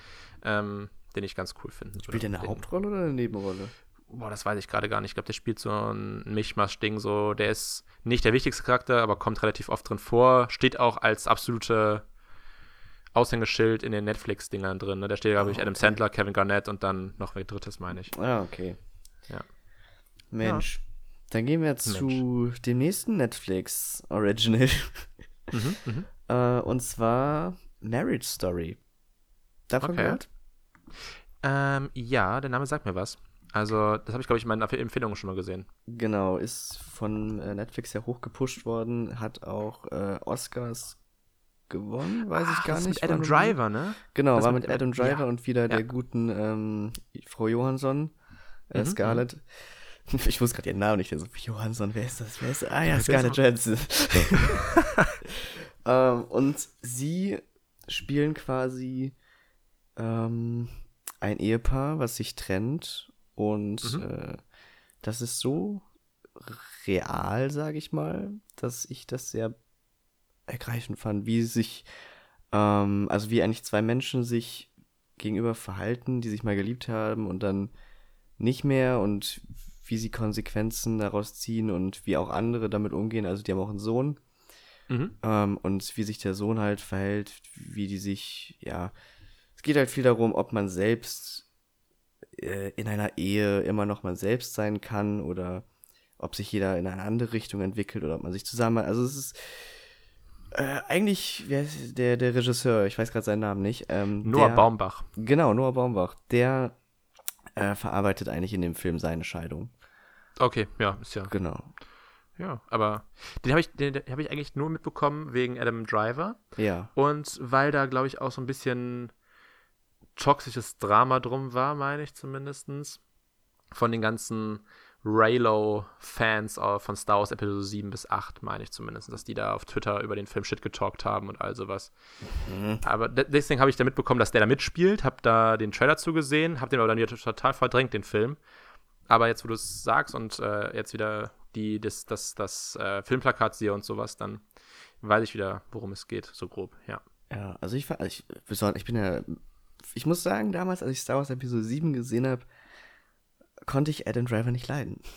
ähm, den ich ganz cool finde. Spielt der eine Hauptrolle oder eine Nebenrolle? Boah, das weiß ich gerade gar nicht. Ich glaube, der spielt so ein Mischmasch-Ding. So, der ist nicht der wichtigste Charakter, aber kommt relativ oft drin vor. Steht auch als absolute Aushängeschild in den Netflix-Dingern drin. Ne? Da steht, glaube ich, oh, Adam Sandler, Kevin Garnett und dann noch ein drittes, meine ich. Ah, okay. Ja. Mensch. Ja. Dann gehen wir jetzt Mensch. zu dem nächsten Netflix Original. Mhm, mhm. äh, und zwar Marriage Story. Davon okay. gehört? Ähm, ja, der Name sagt mir was. Also, das habe ich, glaube ich, in meinen Empfehlungen schon mal gesehen. Genau, ist von äh, Netflix ja hochgepusht worden, hat auch äh, Oscars gewonnen, weiß Ach, ich gar das nicht. Mit Adam Driver, ne? Genau, das war mit Adam Driver ja. und wieder ja. der guten ähm, Frau Johansson, äh, mhm, Scarlett. Mhm. Ich wusste gerade ihren Namen nicht. So, Johansson, wer ist das? Wer ist das? Ah ja, Scarlett Johansson. ähm, und sie spielen quasi ähm, ein Ehepaar, was sich trennt. Und mhm. äh, das ist so real, sage ich mal, dass ich das sehr ergreifend fand, wie sich, ähm, also wie eigentlich zwei Menschen sich gegenüber verhalten, die sich mal geliebt haben und dann nicht mehr und wie sie Konsequenzen daraus ziehen und wie auch andere damit umgehen. Also die haben auch einen Sohn. Mhm. Ähm, und wie sich der Sohn halt verhält, wie die sich, ja, es geht halt viel darum, ob man selbst äh, in einer Ehe immer noch man selbst sein kann oder ob sich jeder in eine andere Richtung entwickelt oder ob man sich zusammen, also es ist äh, eigentlich, wer ist der, der Regisseur, ich weiß gerade seinen Namen nicht. Ähm, Noah der, Baumbach. Genau, Noah Baumbach. Der äh, verarbeitet eigentlich in dem Film seine Scheidung. Okay, ja, ist ja. Genau. Ja, aber den habe ich, den, den hab ich eigentlich nur mitbekommen wegen Adam Driver. Ja. Und weil da, glaube ich, auch so ein bisschen toxisches Drama drum war, meine ich zumindest. Von den ganzen Raylo-Fans von Star Wars Episode 7 bis 8, meine ich zumindest, dass die da auf Twitter über den Film Shit getalkt haben und all sowas. Mhm. Aber deswegen habe ich da mitbekommen, dass der da mitspielt, habe da den Trailer zugesehen, habe den aber dann wieder total verdrängt, den Film. Aber jetzt, wo du es sagst und äh, jetzt wieder die, das, das, das äh, Filmplakat sehe und sowas, dann weiß ich wieder, worum es geht, so grob, ja. Ja, also ich, ich, ich bin ja, ich muss sagen, damals, als ich Star Wars Episode 7 gesehen habe, konnte ich Adam Driver nicht leiden.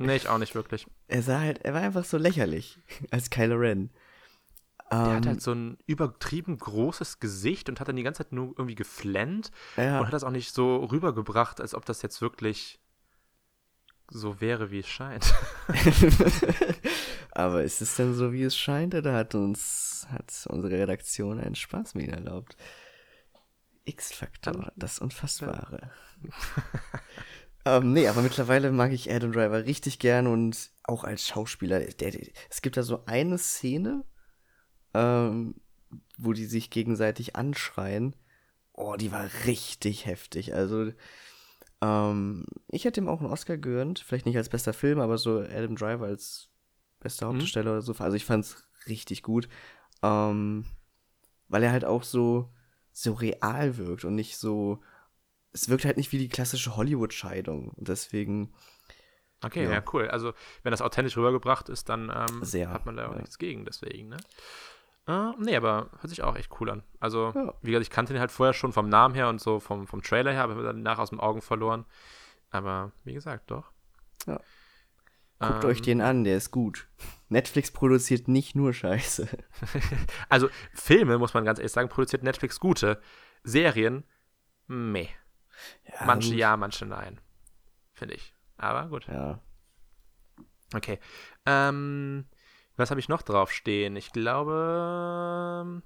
Nee, ich auch nicht wirklich. Er sah halt, er war einfach so lächerlich als Kylo Ren. Der Ähm, hat halt so ein übertrieben großes Gesicht und hat dann die ganze Zeit nur irgendwie geflennt ja, und hat das auch nicht so rübergebracht, als ob das jetzt wirklich so wäre, wie es scheint. Aber ist es denn so, wie es scheint, oder hat uns, hat unsere Redaktion einen Spaß mit ihm erlaubt? X-Faktor, das Unfassbare. Ähm, nee, aber mittlerweile mag ich Adam Driver richtig gern und auch als Schauspieler. Der, der, es gibt da so eine Szene, ähm, wo die sich gegenseitig anschreien. Oh, die war richtig heftig. Also, ähm, ich hätte ihm auch einen Oscar gegönnt. Vielleicht nicht als bester Film, aber so Adam Driver als bester Mhm. Hauptdarsteller oder so. Also, ich fand's richtig gut. Ähm, weil er halt auch so, so real wirkt und nicht so. Es wirkt halt nicht wie die klassische Hollywood-Scheidung. Und deswegen Okay, Ja. ja. cool. Also, wenn das authentisch rübergebracht ist, dann ähm, Sehr, hat man da auch ja. nichts gegen, deswegen, ne? Äh, nee, aber hört sich auch echt cool an. Also, Ja. wie gesagt, ich kannte den halt vorher schon vom Namen her und so vom, vom Trailer her, aber dann nach aus den Augen verloren. Aber wie gesagt, doch. Ja. guckt Ähm, euch den an, der ist gut. Netflix produziert nicht nur Scheiße. Also, Filme, muss man ganz ehrlich sagen, produziert Netflix gute. Serien, meh. Ja, manche gut. ja, manche nein. Finde ich. Aber gut. Ja. Okay. Ähm, was habe ich noch draufstehen? Ich glaube,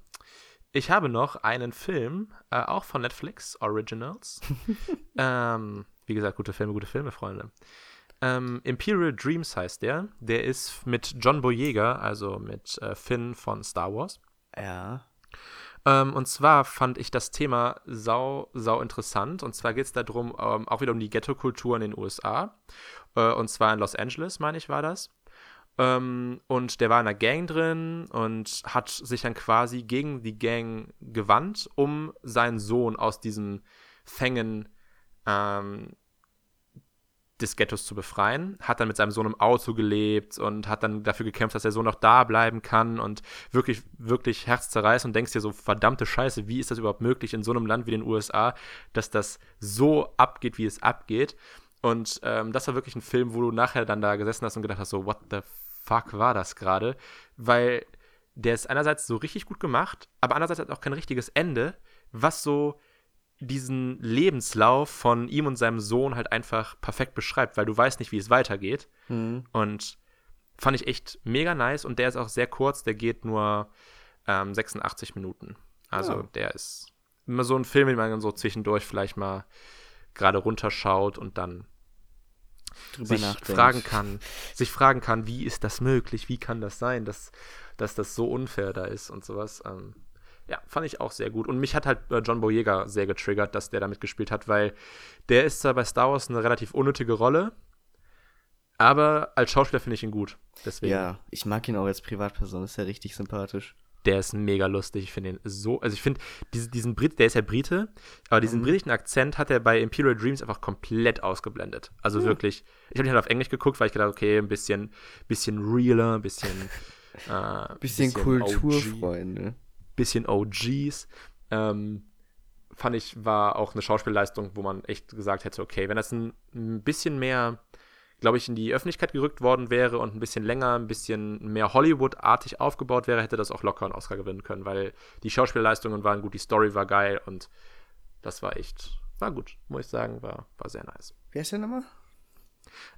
ich habe noch einen Film, äh, auch von Netflix, Originals. ähm, wie gesagt, gute Filme, gute Filme, Freunde. Ähm, Imperial Dreams heißt der. Der ist mit John Boyega, also mit äh, Finn von Star Wars. Ja. Ähm, und zwar fand ich das Thema sau, sau interessant. Und zwar geht es darum, ähm, auch wieder um die Ghetto-Kultur in den USA. Äh, und zwar in Los Angeles, meine ich, war das. Ähm, und der war in einer Gang drin und hat sich dann quasi gegen die Gang gewandt, um seinen Sohn aus diesen Fängen ähm, des Ghettos zu befreien. Hat dann mit seinem Sohn im Auto gelebt und hat dann dafür gekämpft, dass der Sohn noch da bleiben kann und wirklich, wirklich herzzerreißt und denkst dir so, verdammte Scheiße, wie ist das überhaupt möglich in so einem Land wie den USA, dass das so abgeht, wie es abgeht. Und ähm, das war wirklich ein Film, wo du nachher dann da gesessen hast und gedacht hast, so, what the fuck war das gerade? Weil der ist einerseits so richtig gut gemacht, aber andererseits hat auch kein richtiges Ende, was so diesen Lebenslauf von ihm und seinem Sohn halt einfach perfekt beschreibt, weil du weißt nicht, wie es weitergeht. Hm. Und fand ich echt mega nice und der ist auch sehr kurz, der geht nur ähm, 86 Minuten. Also Ja. der ist immer so ein Film, den man so zwischendurch vielleicht mal gerade runterschaut und dann Drüber sich nachdenkt. fragen kann, sich fragen kann, wie ist das möglich, wie kann das sein, dass, dass das so unfair da ist und sowas. Ähm, ja, fand ich auch sehr gut. Und mich hat halt äh, John Boyega sehr getriggert, dass der damit gespielt hat, weil der ist zwar bei Star Wars eine relativ unnötige Rolle, aber als Schauspieler finde ich ihn gut. Deswegen, Ja, ich mag ihn auch als Privatperson, ist ja richtig sympathisch. der ist mega lustig. Ich finde ihn so, also ich finde diese, diesen Brit, der ist ja Brite, aber diesen Mhm. britischen Akzent hat er bei Imperial Dreams einfach komplett ausgeblendet. Also Ja. wirklich, ich habe ihn halt auf Englisch geguckt, weil ich gedacht, okay, ein bisschen, bisschen realer, ein bisschen, äh, Bisschen, OG, Kulturfreunde. Bisschen OGs. Ähm, fand ich, war auch eine Schauspielleistung, wo man echt gesagt hätte, okay, wenn das ein, ein bisschen mehr, glaube ich, in die Öffentlichkeit gerückt worden wäre und ein bisschen länger, ein bisschen mehr Hollywood-artig aufgebaut wäre, hätte das auch locker einen Oscar gewinnen können, weil die Schauspielleistungen waren gut, die Story war geil und das war echt, war gut, muss ich sagen, war, war sehr nice. Wer ist der nochmal?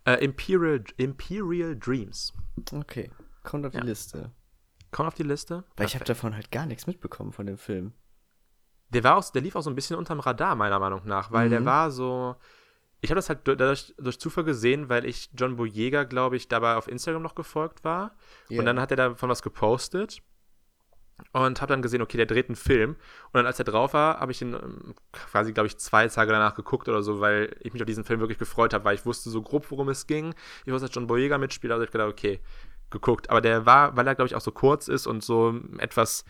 Äh, Imperial, Imperial Dreams. Okay, kommt auf die Ja. Liste. Kommt auf die Liste. Weil ich habe davon halt gar nichts mitbekommen von dem Film. Der war auch, der lief auch so ein bisschen unterm Radar, meiner Meinung nach, weil der Mhm. war so. Ich habe das halt durch, durch Zufall gesehen, weil ich John Boyega, glaube ich, dabei auf Instagram noch gefolgt war. Ja. Und dann hat er davon was gepostet. Und habe dann gesehen, okay, der dreht einen Film. Und dann, als er drauf war, habe ich ihn ähm, quasi, glaube ich, zwei Tage danach geguckt oder so, weil ich mich auf diesen Film wirklich gefreut habe, weil ich wusste so grob, worum es ging. Ich wusste, dass John Boyega mitspielt, also ich gedacht, okay, geguckt. Aber der war, weil er, glaube ich, auch so kurz ist und so etwas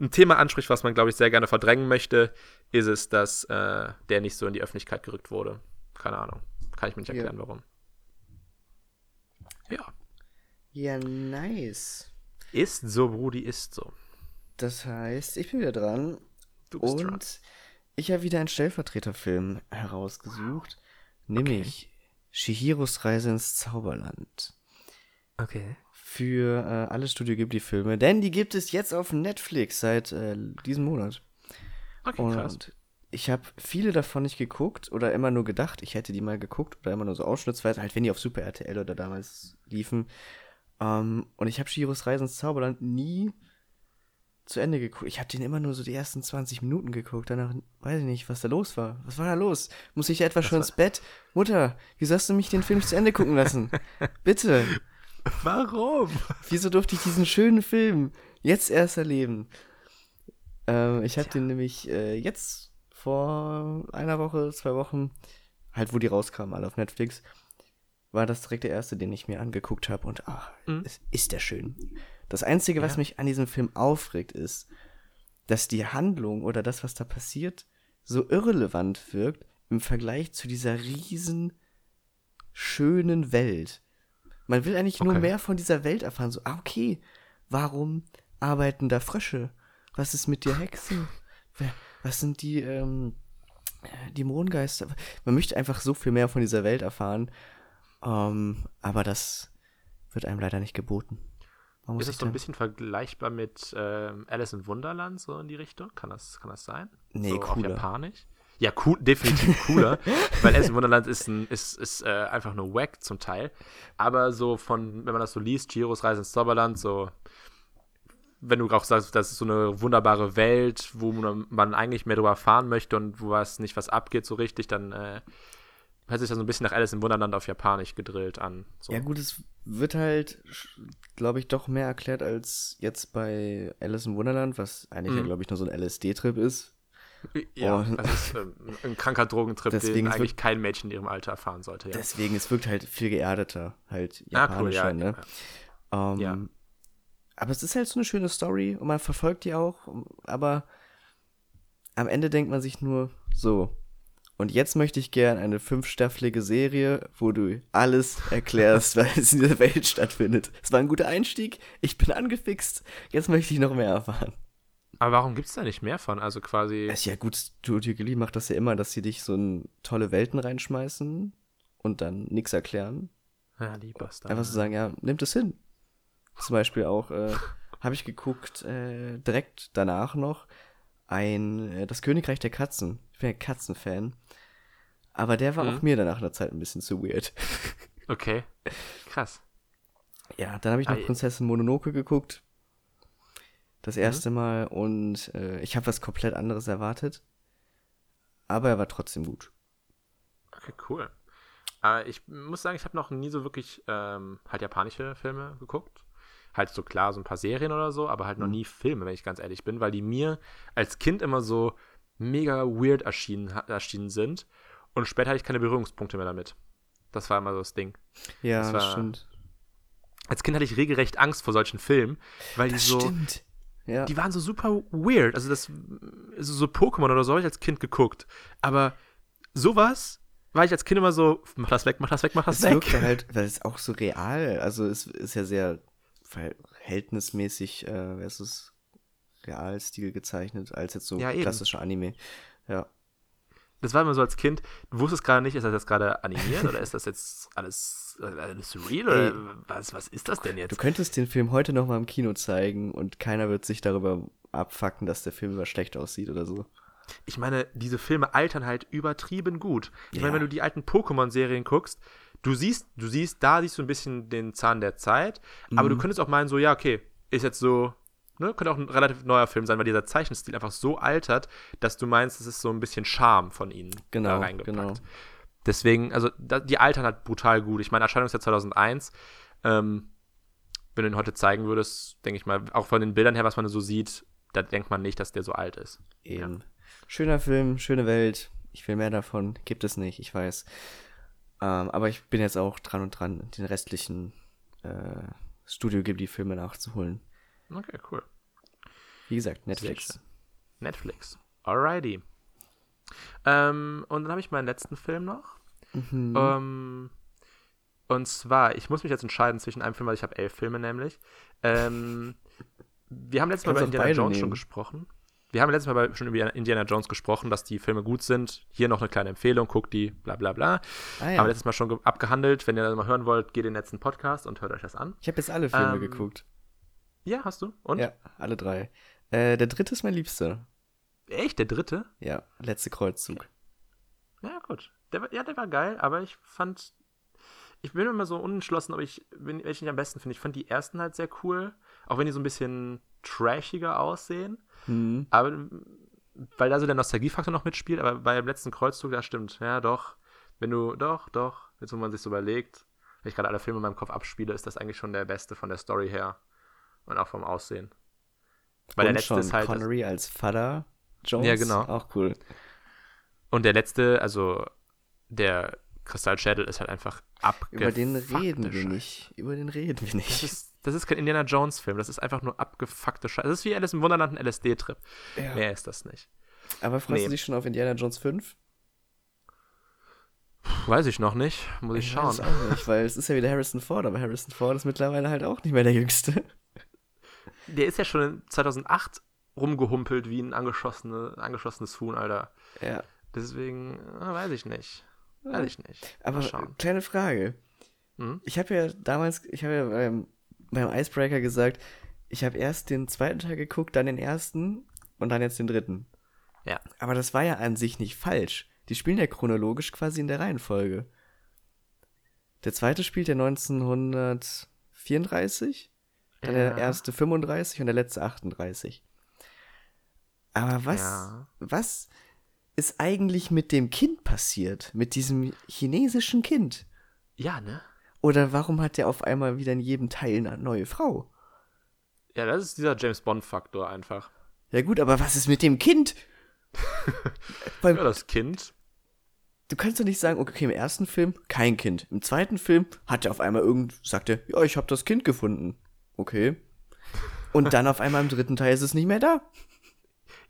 ein Thema anspricht, was man, glaube ich, sehr gerne verdrängen möchte, ist es, dass äh, der nicht so in die Öffentlichkeit gerückt wurde. Keine Ahnung. Kann ich mir nicht Ja. erklären, warum. Ja. Ja, nice. Ist so, Brudi, ist so. Das heißt, ich bin wieder dran. Du bist und dran. ich habe wieder einen Stellvertreterfilm herausgesucht. Nämlich Shihiros Reise ins Zauberland. Okay. Für äh, alle Studio Ghibli-Filme. Denn die gibt es jetzt auf Netflix seit äh, diesem Monat. Okay, krass. Und ich habe viele davon nicht geguckt oder immer nur gedacht, ich hätte die mal geguckt oder immer nur so ausschnittsweise, halt wenn die auf Super RTL oder damals liefen. Ähm, und ich habe Shiros Reise ins Zauberland nie zu Ende geguckt. Ich habe den immer nur so die ersten 20 Minuten geguckt. Danach weiß ich nicht, was da los war. Was war da los? Muss ich etwa schon ins Bett? Mutter, wieso hast du mich den Film nicht zu Ende gucken lassen? Bitte. Warum? Wieso durfte ich diesen schönen Film jetzt erst erleben? Ähm, ich habe den nämlich äh, jetzt vor einer Woche, zwei Wochen, halt wo die rauskamen, alle auf Netflix, war das direkt der erste, den ich mir angeguckt habe und ach, Mhm. es ist der schön. Das Einzige, was Ja. mich an diesem Film aufregt, ist, dass die Handlung oder das, was da passiert, so irrelevant wirkt im Vergleich zu dieser riesen schönen Welt. Man will eigentlich nur Okay. mehr von dieser Welt erfahren. So, ah, okay, warum arbeiten da Frösche? Was ist mit dir Hexen? Was sind die, ähm, die Mondgeister? Man möchte einfach so viel mehr von dieser Welt erfahren. Ähm, aber das wird einem leider nicht geboten. Ist es so ein bisschen vergleichbar mit ähm, Alice in Wunderland, so in die Richtung? Kann das, kann das sein? Nee, so cooler. Japanisch? Ja, cool, definitiv cooler, weil Alice in Wunderland ist, ein, ist, ist äh, einfach nur wack zum Teil. Aber so von, wenn man das so liest, Chiros Reise ins Zauberland, so, wenn du auch sagst, das ist so eine wunderbare Welt, wo man, eigentlich mehr drüber erfahren möchte und wo was nicht was abgeht so richtig, dann äh, hört sich das so ein bisschen nach Alice in Wunderland auf Japanisch gedrillt an. So. Ja, gut, es wird halt, glaube ich, doch mehr erklärt als jetzt bei Alice im Wunderland, was eigentlich ja, Mhm. glaube ich, nur so ein LSD-Trip ist. Ja, Oh. das ist ähm, ein kranker Drogentrip, Deswegen den eigentlich kein Mädchen in ihrem Alter erfahren sollte. Ja, Deswegen, es wirkt halt viel geerdeter, halt ah, japanischer, cool, ja. ne? ja. Ähm, Ja. Aber es ist halt so eine schöne Story und man verfolgt die auch, aber am Ende denkt man sich nur so. Und jetzt möchte ich gern eine fünfstaffelige Serie, wo du alles erklärst, es in dieser Welt stattfindet. Es war ein guter Einstieg, ich bin angefixt, jetzt möchte ich noch mehr erfahren. Aber warum gibt es da nicht mehr von? Also quasi. Ja gut, Studio Ghibli macht das ja immer, dass sie dich so in tolle Welten reinschmeißen und dann nichts erklären. Ja, die Bastard. Einfach so sagen, ja, nimmt es hin. Zum Beispiel auch, äh, habe ich geguckt, äh, direkt danach noch, ein, äh, das Königreich der Katzen. Ich bin ein Katzenfan. Aber der war Mhm. auch mir danach einer Zeit ein bisschen zu weird. Okay. Krass. Ja, dann habe ich noch. Prinzessin Mononoke geguckt. Das Mhm. erste Mal und äh, ich habe was komplett anderes erwartet. Aber er war trotzdem gut. Okay, cool. Äh, ich muss sagen, ich habe noch nie so wirklich ähm, halt japanische Filme geguckt. Halt so klar, so ein paar Serien oder so, aber halt noch Mhm. nie Filme, wenn ich ganz ehrlich bin, weil die mir als Kind immer so mega weird erschienen, erschienen sind. Und später hatte ich keine Berührungspunkte mehr damit. Das war immer so das Ding. Ja, Das das, war- stimmt. Als Kind hatte ich regelrecht Angst vor solchen Filmen, weil die Das so. stimmt. Ja. die waren so super weird. Also das, so, so Pokémon oder so habe ich als Kind geguckt. Aber sowas war ich als Kind immer so, mach das weg, mach das weg, mach das Es weg. wirkte halt, weil es auch so real, also es ist ja sehr verhältnismäßig, äh, wer ist es, Realstil gezeichnet, als jetzt so Ja, klassischer Anime. Ja. Das war immer so als Kind, du wusstest gerade nicht, ist das jetzt gerade animiert oder ist das jetzt alles, äh, alles real oder Ey. was, was ist das denn Du jetzt? könntest den Film heute noch mal im Kino zeigen und keiner wird sich darüber abfacken, dass der Film über schlecht aussieht oder so. Ich meine, diese Filme altern halt übertrieben gut. Ich Ja. meine, wenn du die alten Pokémon-Serien guckst, du siehst, du siehst, da siehst du ein bisschen den Zahn der Zeit, aber du Mhm. könntest auch meinen, so, ja, okay, ist jetzt so, ne, könnte auch ein relativ neuer Film sein, weil dieser Zeichenstil einfach so altert, dass du meinst, es ist so ein bisschen Charme von ihnen Genau, da reingepackt. genau. Deswegen, also, da, die altern halt brutal gut. Ich meine, Erscheinungsjahr 2001, ähm, wenn du ihn heute zeigen würdest, denke ich mal, auch von den Bildern her, was man so sieht, da denkt man nicht, dass der so alt ist. Eben. Schöner Film, schöne Welt. Ich will mehr davon. Gibt es nicht, ich weiß. Ähm, aber ich bin jetzt auch dran und dran, den restlichen äh, Studio Ghibli-Filme nachzuholen. Okay, cool. Wie gesagt, Netflix. Netflix. Alrighty. Ähm, und dann habe ich meinen letzten Film noch. Mhm. Ähm, und zwar, ich muss mich jetzt entscheiden zwischen einem Film, weil ich habe elf Filme nämlich. Ähm, wir haben letztes Mal über Indiana Jones schon nehmen. gesprochen. wir haben letztes Mal schon über Indiana Jones gesprochen, dass die Filme gut sind. Hier noch eine kleine Empfehlung, guckt die, bla bla bla. Ah, ja. Haben wir letztes Mal schon abgehandelt. Wenn ihr das mal hören wollt, geht in den letzten Podcast und hört euch das an. Ich habe jetzt alle Filme ähm, geguckt. Ja, hast du? Und? Ja, alle drei. Äh, der dritte ist mein liebster. Echt, der dritte? Ja, letzte Kreuzzug. Ja, gut. Der, ja, der war geil, aber ich fand. Ich bin immer so unentschlossen, ob ich, welchen ich am besten finde. Ich fand die ersten halt sehr cool, auch wenn die so ein bisschen trashiger aussehen. Mhm. Aber weil da so der Nostalgiefaktor noch mitspielt, aber bei dem letzten Kreuzzug, da stimmt. Ja, doch. Wenn du, doch, doch, jetzt wo man sich so überlegt, wenn ich gerade alle Filme in meinem Kopf abspiele, ist das eigentlich schon der beste von der Story her. Und auch vom Aussehen. Weil und der letzte ist halt. Connery als Vater Jones. Ja, genau. Auch cool. Und der letzte, also der Kristallschädel ist halt einfach abgefuckt. Über den reden wir nicht. Über den reden wir nicht. Das ist, das ist kein Indiana Jones-Film. Das ist einfach nur abgefuckte Scheiße. Das ist wie Alice im Wunderland ein LSD-Trip. Ja. Mehr ist das nicht. Aber freust nee. du dich schon auf Indiana Jones 5? Weiß ich noch nicht. Muss ich, ich schauen. Weiß auch nicht, weil es ist ja wieder Harrison Ford, aber Harrison Ford ist mittlerweile halt auch nicht mehr der Jüngste. Der ist ja schon 2008 rumgehumpelt wie ein angeschossene, angeschossenes Huhn, Alter. Ja. Deswegen, äh, weiß ich nicht. Weiß ich nicht. Aber kleine Frage. Hm? Ich habe ja damals, ich habe ja beim, beim Icebreaker gesagt, ich habe erst den zweiten Teil geguckt, dann den ersten und dann jetzt den dritten. Ja. Aber das war ja an sich nicht falsch. Die spielen ja chronologisch quasi in der Reihenfolge. Der zweite spielt ja 1934, dann ja. der erste 35 und der letzte 38. Aber was, ja. was ist eigentlich mit dem Kind passiert? Mit diesem chinesischen Kind? Ja, ne? Oder warum hat der auf einmal wieder in jedem Teil eine neue Frau? Ja, das ist dieser James Bond-Faktor einfach. Ja, gut, aber was ist mit dem Kind? Weil, ja, das Kind. Du kannst doch nicht sagen, okay, im ersten Film kein Kind. Im zweiten Film hat er auf einmal irgend, sagt er, ja, ich habe das Kind gefunden. Okay. Und dann auf einmal im dritten Teil ist es nicht mehr da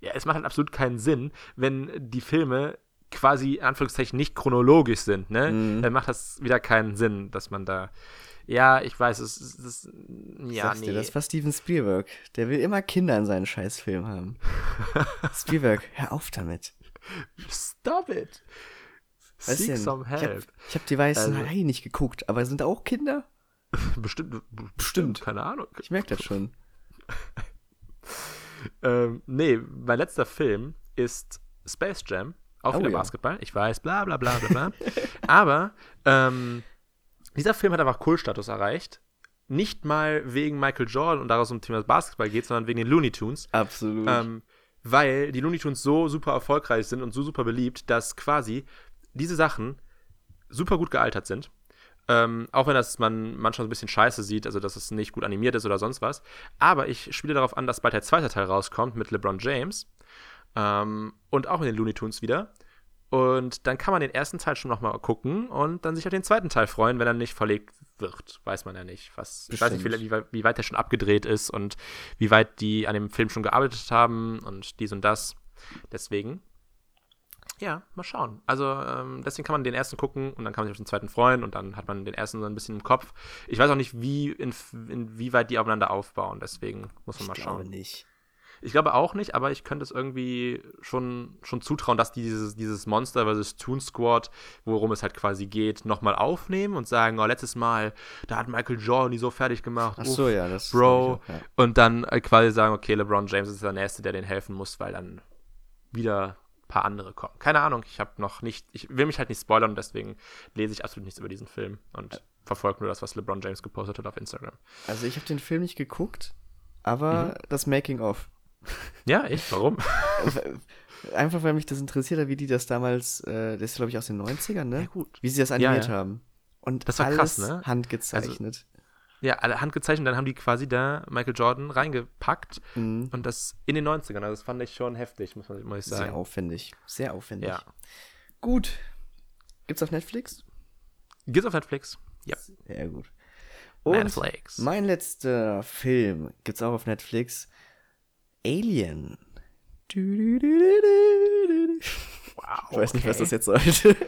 ja, es macht halt absolut keinen Sinn, wenn die Filme quasi in Anführungszeichen nicht chronologisch sind, ne? Mhm. Dann macht das wieder keinen Sinn, dass man da. Ja, ich weiß, es ist. Ja, Sagst nee. Dir, das war Steven Spielberg. Der will immer Kinder in seinen Scheißfilm haben. Spielberg, hör auf damit. Stop it. Was Seek some help. Ich habe hab die Weißen also, Hai nicht geguckt, aber sind auch Kinder? Bestimmt, bestimmt, keine Ahnung. Ich merke das schon. ähm, nee, mein letzter Film ist Space Jam. Auch oh, wieder ja. Basketball. Ich weiß, bla bla bla bla bla. Aber ähm, dieser Film hat einfach Kultstatus erreicht. Nicht mal wegen Michael Jordan und daraus um Thema Basketball geht, sondern wegen den Looney Tunes. Absolut. Ähm, weil die Looney Tunes so super erfolgreich sind und so super beliebt, dass quasi diese Sachen super gut gealtert sind. Ähm, auch wenn das man manchmal so ein bisschen scheiße sieht, also dass es nicht gut animiert ist oder sonst was. Aber ich spiele darauf an, dass bald der zweite Teil rauskommt mit LeBron James. Ähm, und auch in den Looney Tunes wieder. Und dann kann man den ersten Teil schon nochmal gucken und dann sich auf den zweiten Teil freuen, wenn er nicht verlegt wird. Weiß man ja nicht. Was, ich weiß nicht, wie, wie, wie weit der schon abgedreht ist und wie weit die an dem Film schon gearbeitet haben und dies und das. Deswegen ja, mal schauen. Also ähm, deswegen kann man den ersten gucken und dann kann man sich auf den zweiten freuen und dann hat man den ersten so ein bisschen im Kopf. Ich weiß auch nicht, wie in, inwieweit die aufeinander aufbauen, deswegen muss man ich mal schauen. Ich glaube nicht. Ich glaube auch nicht, aber ich könnte es irgendwie schon, schon zutrauen, dass die dieses, dieses Monster vs. Toon Squad, worum es halt quasi geht, nochmal aufnehmen und sagen, oh, letztes Mal, da hat Michael Jordan die so fertig gemacht. Ach so, Uff, ja, das Bro. Auch, ja. Und dann äh, quasi sagen, okay, LeBron James ist der Nächste, der denen helfen muss, weil dann wieder paar andere kommen. Keine Ahnung, ich habe noch nicht, ich will mich halt nicht spoilern und deswegen lese ich absolut nichts über diesen Film und verfolge nur das, was LeBron James gepostet hat auf Instagram. Also ich habe den Film nicht geguckt, aber mhm. das Making of. Ja, echt? Warum? Einfach, weil mich das interessiert hat, wie die das damals, äh, das ist glaube ich aus den 90ern, ne? Ja, gut. Wie sie das animiert ja, ja. haben. Und das war alles krass, ne? handgezeichnet. Ja, alle handgezeichnet, dann haben die quasi da Michael Jordan reingepackt mhm. und das in den 90ern. Also das fand ich schon heftig, muss, man, muss ich sagen. Sehr aufwendig, sehr aufwendig. Ja. Gut. Gibt's auf Netflix? Gibt's auf Netflix, ja. Sehr gut. Und Netflix. mein letzter Film gibt's auch auf Netflix. Alien. Du, du, du, wow, ich weiß nicht, was das jetzt sollte.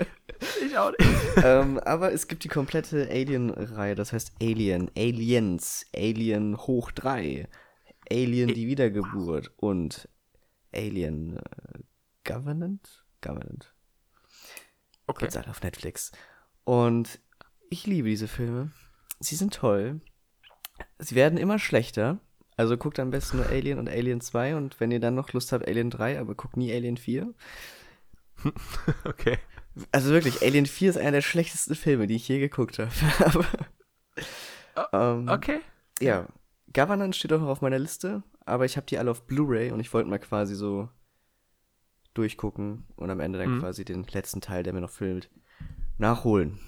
Ich auch nicht. ähm, aber es gibt die komplette Alien-Reihe, das heißt Alien, Aliens, Alien hoch 3, Alien die Wiedergeburt und Alien äh, Governant? Governant. Okay. Gibt's alle auf Netflix. Und ich liebe diese Filme. Sie sind toll. Sie werden immer schlechter. Also guckt am besten nur Alien und Alien 2 und wenn ihr dann noch Lust habt, Alien 3, aber guckt nie Alien 4. Okay. Also wirklich, Alien 4 ist einer der schlechtesten Filme, die ich je geguckt habe. ähm, Okay. Ja, Governance steht auch noch auf meiner Liste, aber ich habe die alle auf Blu-ray und ich wollte mal quasi so durchgucken und am Ende dann Mhm. quasi den letzten Teil, der mir noch filmt, nachholen.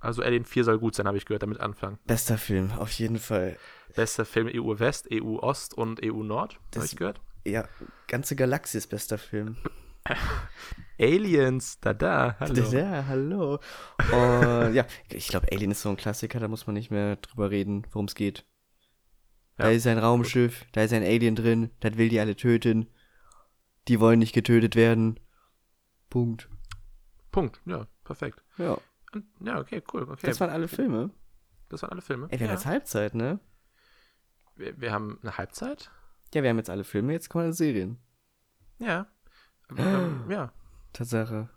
Also Alien 4 soll gut sein, habe ich gehört, damit anfangen. Bester Film, auf jeden Fall. Bester Film EU West, EU Ost und EU Nord, habe ich gehört. Ja, ganze Galaxie ist bester Film. Aliens, da da, hallo. Ja, hallo. Und ja, ich glaube, Alien ist so ein Klassiker, da muss man nicht mehr drüber reden, worum es geht. Da Ja, ist ein Raumschiff, da ist ein Alien drin, das will die alle töten. Die wollen nicht getötet werden. Punkt. Punkt, ja, perfekt. Ja, Ja, okay, cool. Okay. das waren alle Filme. Das waren alle Filme. Ey, wir haben ja. jetzt Halbzeit, ne? wir, wir haben eine Halbzeit? Ja, wir haben jetzt alle Filme, jetzt kommen alle Serien. Ja. Ähm, ja. Tatsache.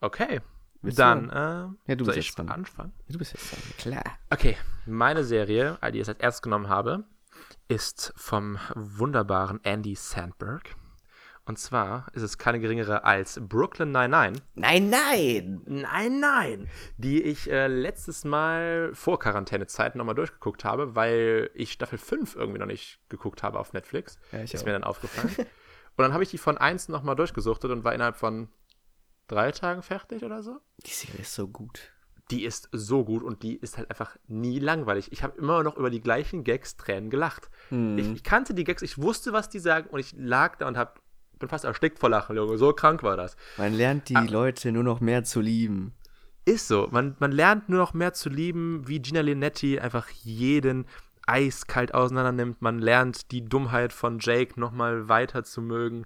Okay. Willst Dann, äh, Ja, du soll bist ich jetzt anfangen? Du bist jetzt dran. Klar. Okay, meine Serie, die ich als erstes genommen habe, ist vom wunderbaren Andy Sandberg. Und zwar ist es keine geringere als Brooklyn 99. Nein, nein! Nein, nein. Die ich äh, letztes Mal vor Quarantänezeit nochmal durchgeguckt habe, weil ich Staffel 5 irgendwie noch nicht geguckt habe auf Netflix. Ja, ist auch. mir dann aufgefallen. und dann habe ich die von 1 nochmal durchgesuchtet und war innerhalb von drei Tagen fertig oder so. Die Serie ist so gut. Die ist so gut und die ist halt einfach nie langweilig. Ich habe immer noch über die gleichen Gags Tränen gelacht. Hm. Ich, ich kannte die Gags, ich wusste, was die sagen und ich lag da und hab, bin fast erstickt vor Lachen, Junge. So krank war das. Man lernt die Ah. Leute nur noch mehr zu lieben. Ist so. Man, man lernt nur noch mehr zu lieben, wie Gina Linetti einfach jeden eiskalt auseinander nimmt. Man lernt die Dummheit von Jake nochmal weiter zu mögen.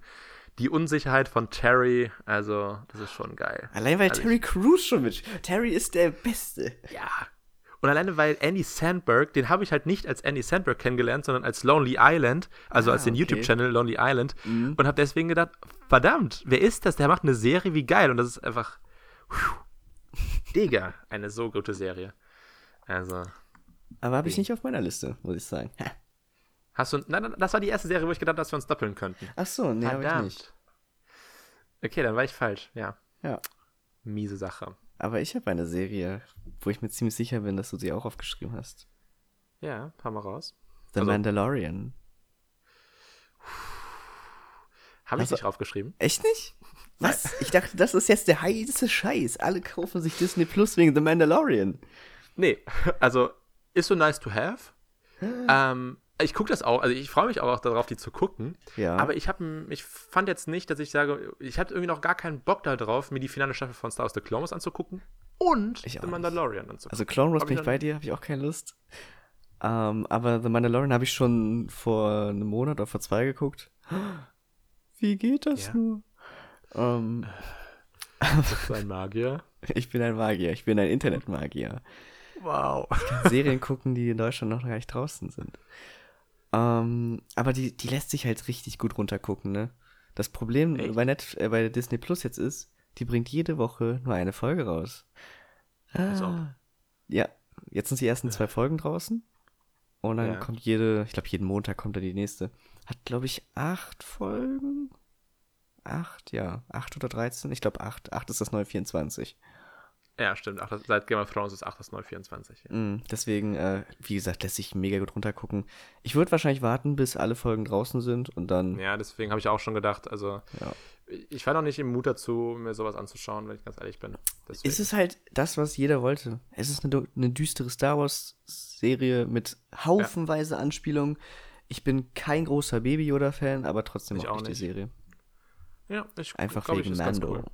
Die Unsicherheit von Terry. Also, das ist schon geil. Allein weil Also Terry Crews schon mit. Terry ist der Beste. Ja. Und alleine weil Andy Sandberg, den habe ich halt nicht als Andy Sandberg kennengelernt, sondern als Lonely Island, also Ah, als den okay. YouTube-Channel Lonely Island. Mhm. Und habe deswegen gedacht, verdammt, wer ist das? Der macht eine Serie, wie geil. Und das ist einfach, phew, Digga, eine so gute Serie. Also, Aber habe ich nicht auf meiner Liste, muss ich sagen. Ha. hast du, nein, nein, das war die erste Serie, wo ich gedacht habe, dass wir uns doppeln könnten. Ach so, nee, habe ich nicht. Okay, dann war ich falsch, ja. Ja. Miese Sache. Aber ich habe eine Serie, wo ich mir ziemlich sicher bin, dass du sie auch aufgeschrieben hast. Ja, hau mal raus. The Also- Mandalorian. Habe ich Also- nicht draufgeschrieben? Echt nicht? Was? Ich dachte, das ist jetzt der heiße Scheiß. Alle kaufen sich Disney Plus wegen The Mandalorian. Nee, also ist so nice to have. ähm, ich gucke das auch, also ich freue mich auch darauf, die zu gucken. Ja. Aber ich habe, ich fand jetzt nicht, dass ich sage, ich hatte irgendwie noch gar keinen Bock darauf, mir die finale Staffel von Star Wars The Clone Wars anzugucken und The nicht. Mandalorian anzugucken. Also Clone Wars bin ich bei dir, habe ich auch keine Lust. Ähm, aber The Mandalorian habe ich schon vor einem Monat oder vor zwei geguckt. Wie geht das Ja. nur? Ähm, Das ist ein Magier. ich bin ein Magier, ich bin ein Internetmagier. Wow. Serien gucken, die in Deutschland noch gar nicht draußen sind. Ähm, aber die, die lässt sich halt richtig gut runtergucken, ne? Das Problem Echt? bei, Net, äh, bei Disney Plus jetzt ist, die bringt jede Woche nur eine Folge raus. Als ob. Ah. Ja, jetzt sind die ersten zwei Folgen draußen. Und dann Ja. kommt jede, ich glaube, jeden Montag kommt dann die nächste. Hat, glaube ich, acht Folgen. Acht, ja. Acht oder 13? Ich glaube, acht. Acht ist das neue 24. Ja, stimmt. Ach, das, seit Game of Thrones ist 8 das neue 24. Ja. Mm, deswegen, äh, wie gesagt, lässt sich mega gut runtergucken. Ich würde wahrscheinlich warten, bis alle Folgen draußen sind und dann. ja, deswegen habe ich auch schon gedacht, also Ja. ich war noch nicht im Mut dazu, mir sowas anzuschauen, wenn ich ganz ehrlich bin. Deswegen. Es ist halt das, was jeder wollte. Es ist eine, eine düstere Star Wars-Serie mit haufenweise Anspielungen. Ich bin kein großer Baby-Yoda-Fan, aber trotzdem Ich auch nicht die. Serie. ja, ich Einfach glaub, ich, wegen ist ganz Mando. cool.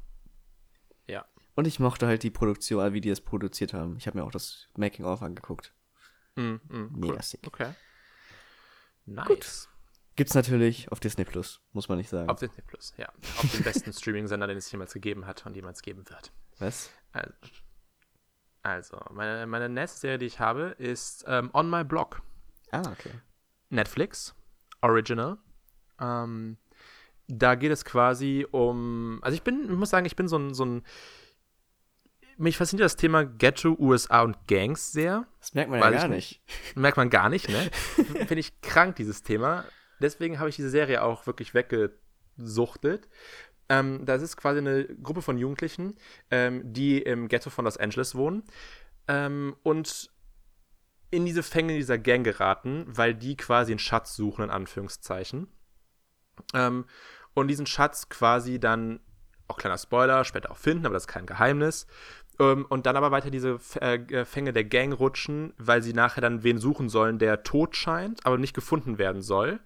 Und ich mochte halt die Produktion, äh, wie die es produziert haben. Ich habe mir auch das Making-of angeguckt. Mm, mm, Mega cool. sick. Okay. Nice. Gibt's natürlich auf Disney Plus, muss man nicht sagen. Auf Disney Plus, ja. Auf dem besten Streaming-Sender, den es jemals gegeben hat und jemals geben wird. Was? Also, also meine, meine nächste Serie, die ich habe, ist ähm, On My Blog. Ah, okay. Netflix, Original. Ähm, da geht es quasi um. Also ich bin, ich muss sagen, ich bin so ein, so ein mich fasziniert das Thema Ghetto, USA und Gangs sehr. Das merkt man ja gar nicht. Merkt man gar nicht, ne? Finde ich krank, dieses Thema. Deswegen habe ich diese Serie auch wirklich weggesuchtet. Ähm, das ist quasi eine Gruppe von Jugendlichen, ähm, die im Ghetto von Los Angeles wohnen ähm, und in diese Fänge dieser Gang geraten, weil die quasi einen Schatz suchen, in Anführungszeichen. Ähm, und diesen Schatz quasi dann, auch kleiner Spoiler, später auch finden, aber das ist kein Geheimnis. Ähm, und dann aber weiter diese äh, Fänge der Gang rutschen, weil sie nachher dann wen suchen sollen, der tot scheint, aber nicht gefunden werden soll.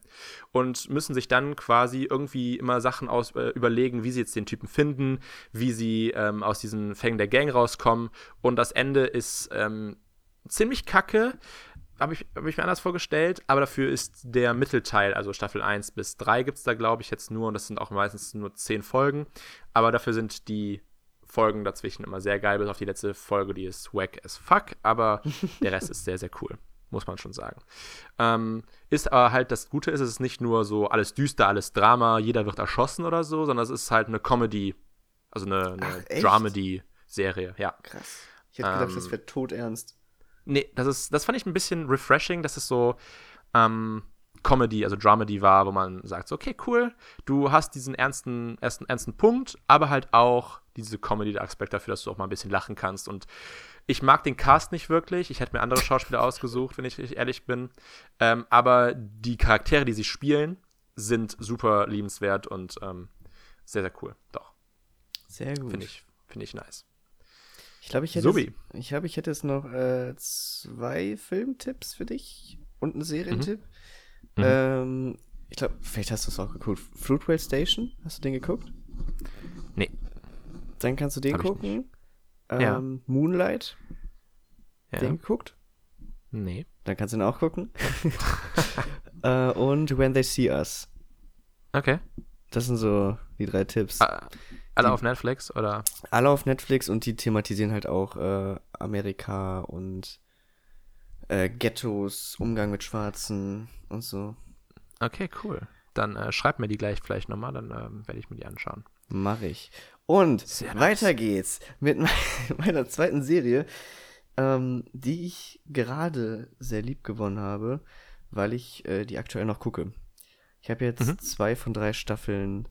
Und müssen sich dann quasi irgendwie immer Sachen aus, äh, überlegen, wie sie jetzt den Typen finden, wie sie ähm, aus diesen Fängen der Gang rauskommen. Und das Ende ist ähm, ziemlich kacke. Habe ich, hab ich mir anders vorgestellt, aber dafür ist der Mittelteil, also Staffel 1 bis 3 gibt es da, glaube ich, jetzt nur, und das sind auch meistens nur 10 Folgen, aber dafür sind die Folgen dazwischen immer sehr geil, bis auf die letzte Folge, die ist wack as fuck, aber der Rest ist sehr, sehr cool, muss man schon sagen. Ähm, ist aber halt, das Gute ist, es ist nicht nur so alles düster, alles Drama, jeder wird erschossen oder so, sondern es ist halt eine Comedy, also eine, eine Dramedy-Serie, ja. Krass. Ich hätte gedacht, ähm, das wäre todernst. Nee, das ist, das fand ich ein bisschen refreshing, dass es so, ähm, Comedy, also Dramedy war, wo man sagt, so, okay, cool, du hast diesen ernsten, ersten, ernsten Punkt, aber halt auch diese Comedy-Aspekt dafür, dass du auch mal ein bisschen lachen kannst. Und ich mag den Cast nicht wirklich. Ich hätte mir andere Schauspieler ausgesucht, wenn ich ehrlich bin. Ähm, aber die Charaktere, die sie spielen, sind super liebenswert und ähm, sehr, sehr cool. Doch. Sehr gut. Finde ich, find ich nice. Ich glaube, ich hätte, es, ich, glaub, ich hätte jetzt noch äh, zwei Filmtipps für dich und einen Serientipp. Mhm. Mhm. Ähm, ich glaube, vielleicht hast du es auch geguckt. Fruitwell Station, hast du den geguckt? Nee. Dann kannst du den Hab gucken. Ähm, ja. Moonlight. Ja. Den geguckt? Nee. Dann kannst du ihn auch gucken. äh, und When They See Us. Okay. Das sind so die drei Tipps. Ah, alle die, auf Netflix oder? Alle auf Netflix und die thematisieren halt auch äh, Amerika und äh, Ghettos, Umgang mit Schwarzen und so. Okay, cool. Dann äh, schreib mir die gleich vielleicht nochmal, dann ähm, werde ich mir die anschauen. Mach ich. Und Sehr weiter nice. geht's mit meiner zweiten Serie, ähm, die ich gerade sehr lieb gewonnen habe, weil ich äh, die aktuell noch gucke. Ich habe jetzt mhm. zwei von drei Staffeln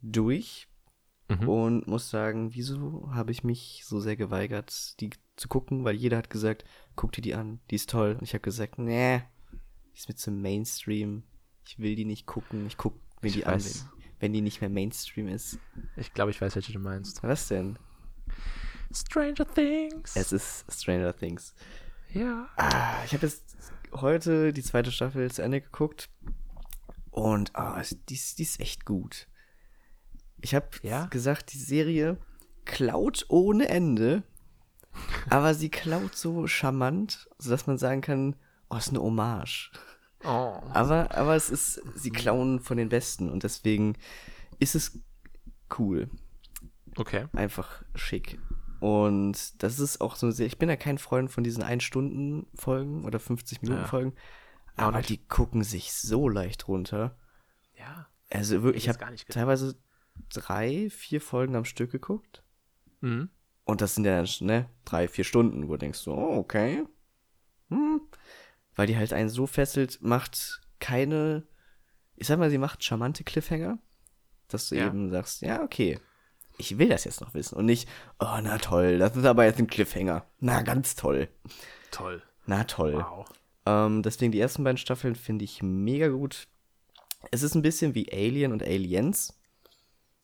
durch mhm. und muss sagen, wieso habe ich mich so sehr geweigert, die zu gucken, weil jeder hat gesagt, guck dir die an, die ist toll. Und ich habe gesagt, nee, die ist mit so Mainstream. Ich will die nicht gucken. Ich guck mir die weiß. an, wenn, wenn, die nicht mehr Mainstream ist. Ich glaube, ich weiß, welche du meinst. Was denn? Stranger Things. Es ist Stranger Things. Ja. Ah, ich habe jetzt heute die zweite Staffel zu Ende geguckt. Und ah, die, ist, die ist echt gut. Ich habe ja? gesagt, die Serie klaut ohne Ende aber sie klaut so charmant, sodass man sagen kann, oh, ist eine Hommage. Oh. Aber, aber es ist, sie klauen von den Besten und deswegen ist es cool. Okay. Einfach schick. Und das ist auch so sehr, ich bin ja kein Freund von diesen 1-Stunden-Folgen oder 50-Minuten-Folgen, ja. aber die gucken sich so leicht runter. Ja. Also wirklich, ich habe teilweise drei, vier Folgen am Stück geguckt. Mhm. Und das sind ja, ne, drei, vier Stunden, wo du denkst so, oh, okay. Hm. Weil die halt einen so fesselt, macht keine, ich sag mal, sie macht charmante Cliffhanger, dass du ja. eben sagst, ja, okay, ich will das jetzt noch wissen. Und nicht, oh, na toll, das ist aber jetzt ein Cliffhanger. Na, ganz toll. Toll. Na toll. Wow. Ähm, deswegen die ersten beiden Staffeln finde ich mega gut. Es ist ein bisschen wie Alien und Aliens.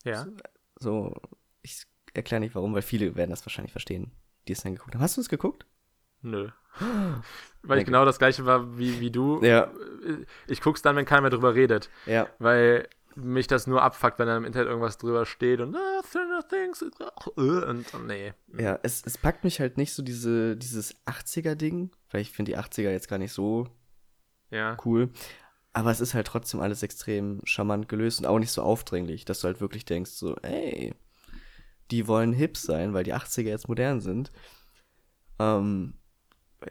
Ja. So, so ich erkläre nicht warum, weil viele werden das wahrscheinlich verstehen, die es dann geguckt haben. Hast du es geguckt? Nö. weil ich genau das gleiche war wie, wie du. Ja. Ich guck's dann, wenn keiner mehr drüber redet. Ja. Weil mich das nur abfuckt, wenn da im Internet irgendwas drüber steht und ah, Things äh, und, und nee. Ja, es, es packt mich halt nicht so diese, dieses 80er-Ding, weil ich finde die 80er jetzt gar nicht so ja. cool. Aber es ist halt trotzdem alles extrem charmant gelöst und auch nicht so aufdringlich, dass du halt wirklich denkst, so, ey, die wollen hip sein, weil die 80er jetzt modern sind. Ähm,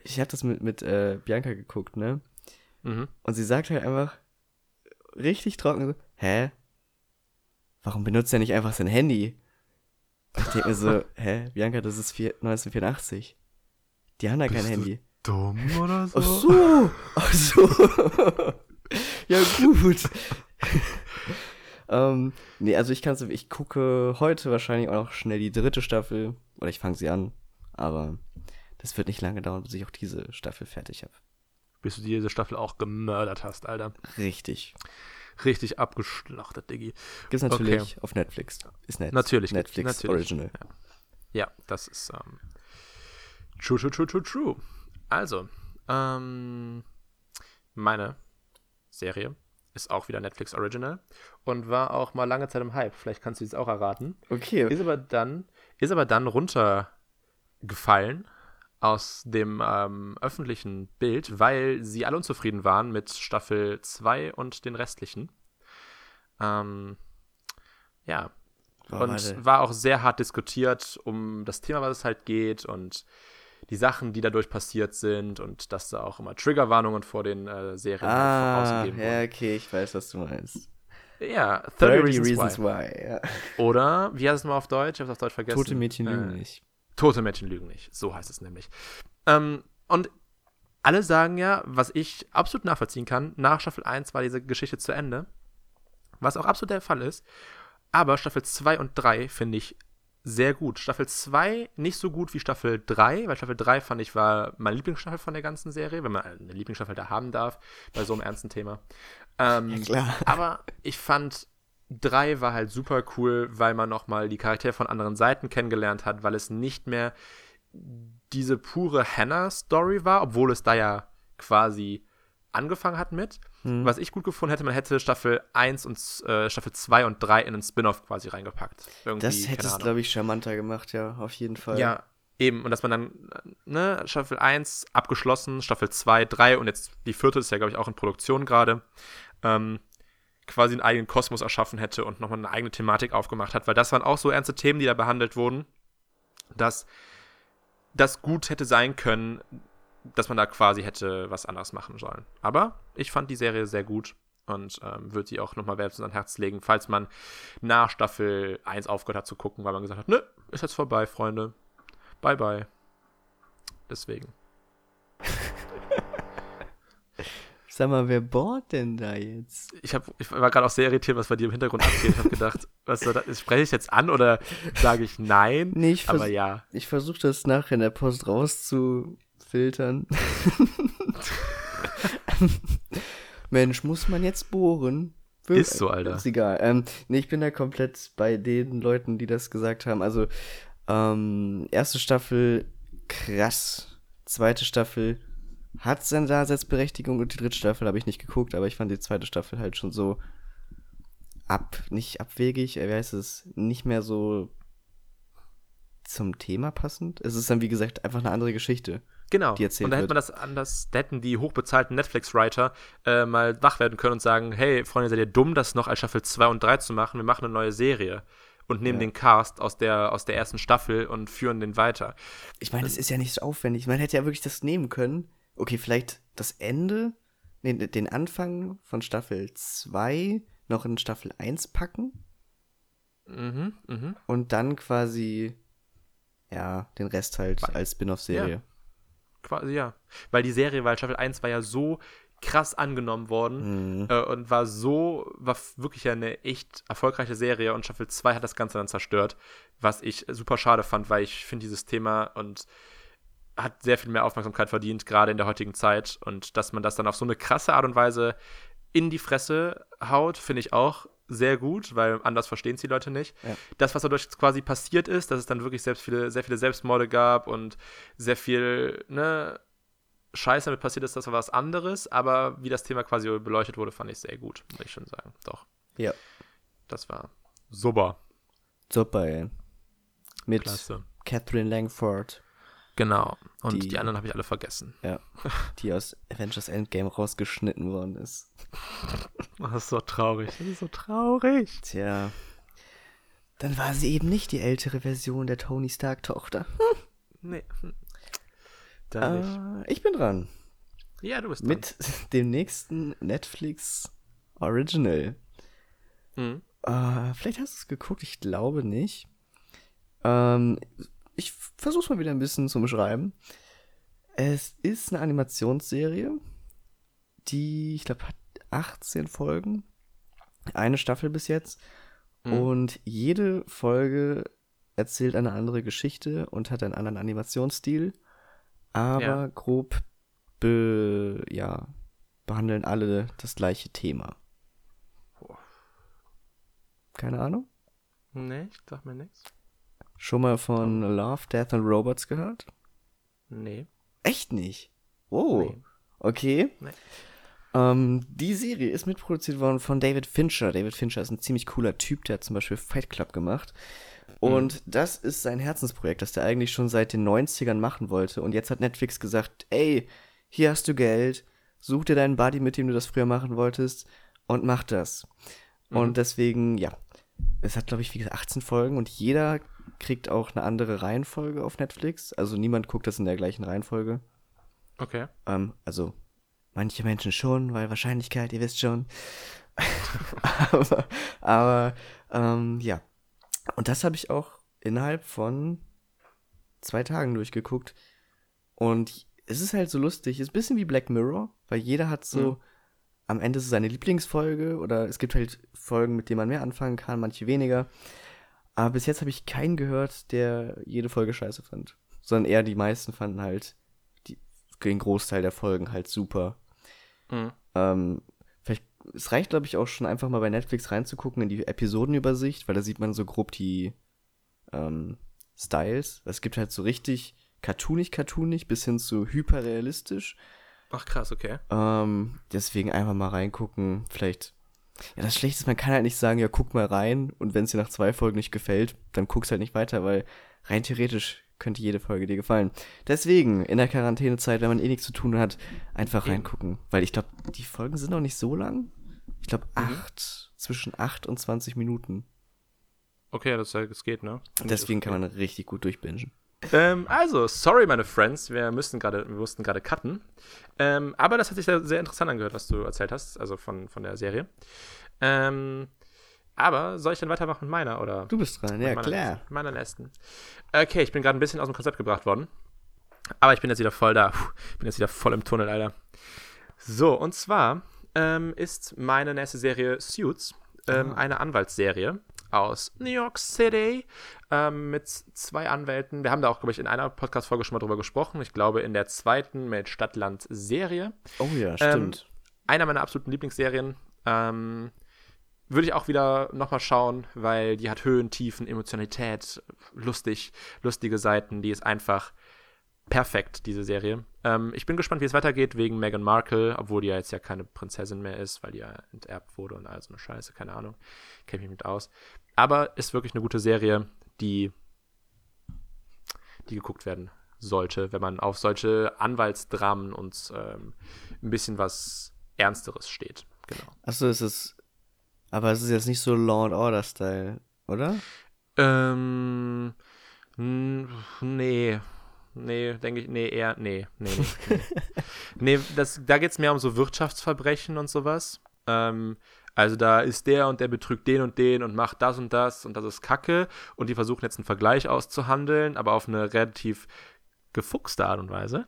ich habe das mit, mit äh, Bianca geguckt, ne? Mhm. Und sie sagt halt einfach, richtig trocken. So, hä? Warum benutzt er nicht einfach sein Handy? Und ich denke mir so, hä, Bianca, das ist vier, 1984. Die haben da kein Bist du Handy. Dumm oder so? Ach so, ach so. ja, gut. ähm, nee, also ich kann ich gucke heute wahrscheinlich auch noch schnell die dritte Staffel. Oder ich fange sie an. Aber das wird nicht lange dauern, bis ich auch diese Staffel fertig habe. Bis du diese Staffel auch gemördert hast, Alter. Richtig. Richtig abgeschlachtet, Diggi. Gibt's natürlich auf Netflix. Ist net Natürlich, Netflix natürlich. Original. Ja, das ist ähm, true, true, true, true, true. Also, ähm, meine Serie ist auch wieder Netflix Original und war auch mal lange Zeit im Hype. Vielleicht kannst du es auch erraten. Okay. Ist aber dann, ist aber dann runtergefallen aus dem ähm, öffentlichen Bild, weil sie alle unzufrieden waren mit Staffel 2 und den restlichen. Ähm, ja. Boah, und warte. war auch sehr hart diskutiert um das Thema, was es halt geht und die Sachen, die dadurch passiert sind und dass da auch immer Triggerwarnungen vor den äh, Serien halt Ah, ausgegeben ja, wurden. okay, ich weiß, was du meinst. Ja, 30, 30 Reasons, Reasons Why. Why. ja. Oder, wie heißt es mal auf Deutsch? Ich hab's auf Deutsch vergessen. Tote Mädchen lügen Äh, nicht. Tote Mädchen lügen nicht. So heißt es nämlich. Ähm, und alle sagen ja, was ich absolut nachvollziehen kann, nach Staffel 1 war diese Geschichte zu Ende. Was auch absolut der Fall ist. Aber Staffel 2 und 3 finde ich sehr gut. Staffel 2 nicht so gut wie Staffel 3, weil Staffel 3 fand ich war meine Lieblingsstaffel von der ganzen Serie, wenn man eine Lieblingsstaffel da haben darf, bei so einem ernsten Thema. Ähm, Klar. aber ich fand 3 war halt super cool, weil man nochmal die Charaktere von anderen Seiten kennengelernt hat, weil es nicht mehr diese pure Hannah-Story war, obwohl es da ja quasi angefangen hat mit. Hm. Was ich gut gefunden hätte, man hätte Staffel 1 und äh, Staffel 2 und 3 in einen Spin-off quasi reingepackt. Irgendwie, Das hätte es, glaube ich, charmanter gemacht, ja, auf jeden Fall. Ja, eben. Und dass man dann, ne, Staffel 1 abgeschlossen, Staffel 2, 3 und jetzt die vierte ist ja, glaube ich, auch in Produktion gerade, ähm, quasi einen eigenen Kosmos erschaffen hätte und nochmal eine eigene Thematik aufgemacht hat, weil das waren auch so ernste Themen, die da behandelt wurden, dass das gut hätte sein können, dass man da quasi hätte was anderes machen sollen. Aber ich fand die Serie sehr gut und ähm, würde sie auch nochmal wärmstens ans Herz legen, falls man nach Staffel 1 aufgehört hat zu gucken, weil man gesagt hat, nö, ist jetzt vorbei, Freunde. Bye, bye. Deswegen. Sag mal, wer bohrt denn da jetzt? Ich, hab, ich war gerade auch sehr irritiert, was bei dir im Hintergrund abgeht. Ich habe gedacht, was soll das? Spreche ich jetzt an oder sage ich nein? Nee, ich, Aber ja. ich versuche das nachher in der Post rauszufiltern. Mensch, muss man jetzt bohren? Wir- Ist so, Alter. Ist egal. Ähm, nee, ich bin da komplett bei den Leuten, die das gesagt haben. Also, ähm, erste Staffel, krass. Zweite Staffel hat seine Daseinsberechtigung und die dritte Staffel habe ich nicht geguckt, aber ich fand die zweite Staffel halt schon so ab, nicht abwegig, äh, wie heißt es, nicht mehr so zum Thema passend. Es ist dann, wie gesagt, einfach eine andere Geschichte. Genau. die erzählt und da hätte man das anders, da hätten die hochbezahlten Netflix-Writer äh, mal wach werden können und sagen, hey, Freunde, seid ihr dumm, das noch als Staffel 2 und 3 zu machen? Wir machen eine neue Serie. Und nehmen Ja. den Cast aus der, aus der ersten Staffel und führen den weiter. Ich meine, das ist ja nicht so aufwendig. Man hätte ja wirklich das nehmen können. Okay, vielleicht das Ende, nee, den Anfang von Staffel 2 noch in Staffel 1 packen Mhm, mhm. und dann quasi, ja, den Rest halt als Spin-off-Serie. Quasi, ja. Weil die Serie, weil Staffel 1 war ja so krass angenommen worden Mhm. äh, und war so, war wirklich ja eine echt erfolgreiche Serie und Staffel 2 hat das Ganze dann zerstört, was ich super schade fand, weil ich finde dieses Thema und hat sehr viel mehr Aufmerksamkeit verdient, gerade in der heutigen Zeit und dass man das dann auf so eine krasse Art und Weise in die Fresse haut, finde ich auch sehr gut, weil anders verstehen es die Leute nicht. Ja. Das, was dadurch quasi passiert ist, dass es dann wirklich selbst viele, sehr viele Selbstmorde gab und sehr viel, ne, Scheiße damit passiert ist, das war was anderes, aber wie das Thema quasi beleuchtet wurde, fand ich sehr gut, muss ich schon sagen. Doch, Ja. das war super. Super, ey. Mit Klasse. Catherine Langford, Genau. Und Die- die, anderen habe ich alle vergessen. ja, die aus Avengers Endgame rausgeschnitten worden ist. Das ist so traurig. Das ist so traurig. Tja. Dann war sie eben nicht die ältere Version der Tony Stark-Tochter. Nee. hm. Da nicht. Äh, ich bin dran. Ja, du bist dran. Mit dem nächsten Netflix Original. Mhm. Äh, vielleicht hast du es geguckt, ich glaube nicht. Ähm, ich versuch's mal wieder ein bisschen zu beschreiben. Es ist eine Animationsserie, die, ich glaube, hat 18 Folgen. Eine Staffel bis jetzt. Mhm. Und jede Folge erzählt eine andere Geschichte und hat einen anderen Animationsstil. Aber Ja. grob be, ja, behandeln alle das gleiche Thema. Keine Ahnung? Nee, ich sag mir nichts. Schon mal von Love, Death and Robots gehört? Nee. Echt nicht? Oh, Nee. okay. Nee. Ähm, die Serie ist mitproduziert worden von David Fincher. David Fincher ist ein ziemlich cooler Typ, der hat zum Beispiel Fight Club gemacht. Und das ist sein Herzensprojekt, das der eigentlich schon seit den 90ern machen wollte. Und jetzt hat Netflix gesagt, ey, hier hast du Geld, such dir deinen Buddy, mit dem du das früher machen wolltest und mach das. Und deswegen, ja, es hat, glaube ich, wie gesagt, 18 Folgen und jeder kriegt auch eine andere Reihenfolge auf Netflix. Also niemand guckt das in der gleichen Reihenfolge. Okay. Ähm, also manche Menschen schon, weil Wahrscheinlichkeit, ihr wisst schon. aber aber ähm, ja. Und das habe ich auch innerhalb von zwei Tagen durchgeguckt. Und es ist halt so lustig. Es ist ein bisschen wie Black Mirror, weil jeder hat so Mhm. am Ende so seine Lieblingsfolge oder es gibt halt Folgen, mit denen man mehr anfangen kann, manche weniger. Aber bis jetzt habe ich keinen gehört, der jede Folge scheiße fand. Sondern eher die meisten fanden halt die, den Großteil der Folgen halt super. Mhm. Ähm, vielleicht, es reicht, glaube ich, auch schon einfach mal bei Netflix reinzugucken in die Episodenübersicht, weil da sieht man so grob die ähm, Styles. Es gibt halt so richtig cartoonig, cartoonig bis hin zu hyperrealistisch. Ach krass, okay. Ähm, deswegen einfach mal reingucken. Vielleicht. Ja, das Schlechte ist, man kann halt nicht sagen, ja, guck mal rein und wenn es dir nach zwei Folgen nicht gefällt, dann guckst halt nicht weiter, weil rein theoretisch könnte jede Folge dir gefallen. Deswegen, in der Quarantänezeit, wenn man eh nichts zu tun hat, einfach Eben. reingucken. Weil ich glaube, die Folgen sind noch nicht so lang. Ich glaube, Mhm. acht, zwischen 8 und 20 Minuten. Okay, das, das geht, ne? Deswegen kann man richtig gut durchbingen. Ähm, also, sorry, meine Friends, wir müssen gerade, wir mussten gerade cutten. Ähm, aber das hat sich sehr, sehr interessant angehört, was du erzählt hast, also von, von der Serie. Ähm, aber soll ich dann weitermachen mit meiner, oder? Du bist dran, ja meiner klar. Meiner nächsten. Okay, ich bin gerade ein bisschen aus dem Konzept gebracht worden. Aber ich bin jetzt wieder voll da. Puh, Ich bin jetzt wieder voll im Tunnel, Alter. So, und zwar ähm, ist meine nächste Serie Suits, ähm, Ah. eine Anwaltsserie aus New York City ähm, mit zwei Anwälten. Wir haben da auch, glaube ich, in einer Podcast-Folge schon mal drüber gesprochen. Ich glaube, in der zweiten mit Stadtland-Serie Oh ja, Ähm, stimmt. einer meiner absoluten Lieblingsserien. Ähm, würde ich auch wieder nochmal schauen, weil die hat Höhen, Tiefen, Emotionalität, lustig, lustige Seiten. Die ist einfach perfekt, diese Serie. Ähm, ich bin gespannt, wie es weitergeht wegen Meghan Markle, obwohl die ja jetzt ja keine Prinzessin mehr ist, weil die ja enterbt wurde und all so eine Scheiße, keine Ahnung. Kenne mich mit aus. Aber ist wirklich eine gute Serie, die, die geguckt werden sollte, wenn man auf solche Anwaltsdramen und ähm, ein bisschen was Ernsteres steht. Genau. Achso, es ist. Aber es ist jetzt nicht so Law and Order Style, oder? Ähm, n- nee. Nee, denke ich, nee, eher, nee, nee, nee. Nee, nee das, da geht es mehr um so Wirtschaftsverbrechen und sowas. Ähm, also da ist der und der betrügt den und den und macht das und das und das ist Kacke und die versuchen jetzt einen Vergleich auszuhandeln, aber auf eine relativ gefuchste Art und Weise.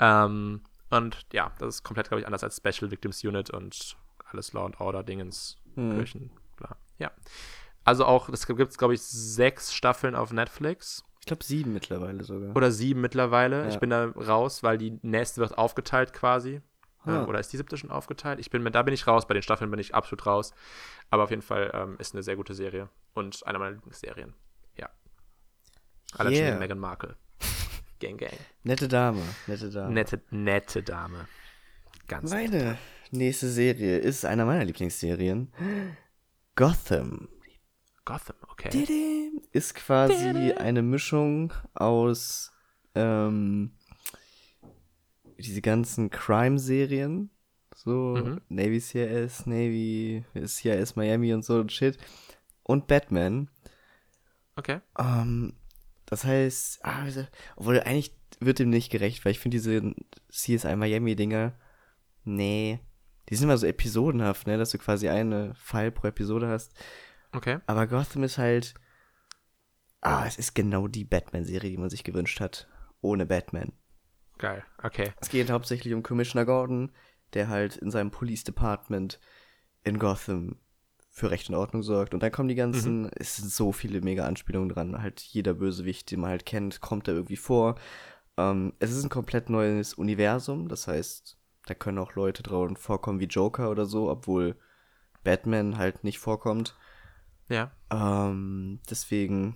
Ähm, und ja, das ist komplett, glaube ich, anders als Special Victims Unit und alles Law and Order Dingens, Hm. Kirchen, bla. Ja. Also auch, es gibt glaube ich, sechs Staffeln auf Netflix. Ich glaube sieben mittlerweile sogar. Oder sieben mittlerweile. Ja. Ich bin da raus, weil die nächste wird aufgeteilt quasi. Äh, Oder ist die siebte schon aufgeteilt? Ich bin, da bin ich raus. Bei den Staffeln bin ich absolut raus. Aber auf jeden Fall ähm, ist eine sehr gute Serie. Und eine meiner Lieblingsserien. Ja. Allein schon Yeah. Meghan Markle. gang, gang. Nette Dame, nette Dame. Nette, nette Dame. Ganz nett. Meine nächste Serie ist einer meiner Lieblingsserien. Gotham. Gotham, okay. Ist quasi eine Mischung aus ähm, diese ganzen Crime-Serien. So Mhm. Navy CIS, Navy, CIS Miami und so und Shit. Und Batman. Okay. Ähm, das heißt, ah, obwohl eigentlich wird dem nicht gerecht, weil ich finde diese CSI Miami-Dinger, nee, die die sind immer so episodenhaft, ne, dass du quasi eine Fall pro Episode hast. Okay. Aber Gotham ist halt, ah, es ist genau die Batman-Serie, die man sich gewünscht hat. Ohne Batman. Geil. Okay. Es geht hauptsächlich um Commissioner Gordon, der halt in seinem Police Department in Gotham für Recht und Ordnung sorgt. Und dann kommen die ganzen, es sind so viele mega Anspielungen dran. Halt jeder Bösewicht, den man halt kennt, kommt da irgendwie vor. Ähm, es ist ein komplett neues Universum, das heißt, da können auch Leute dran vorkommen wie Joker oder so, obwohl Batman halt nicht vorkommt. Ja. Ähm, deswegen,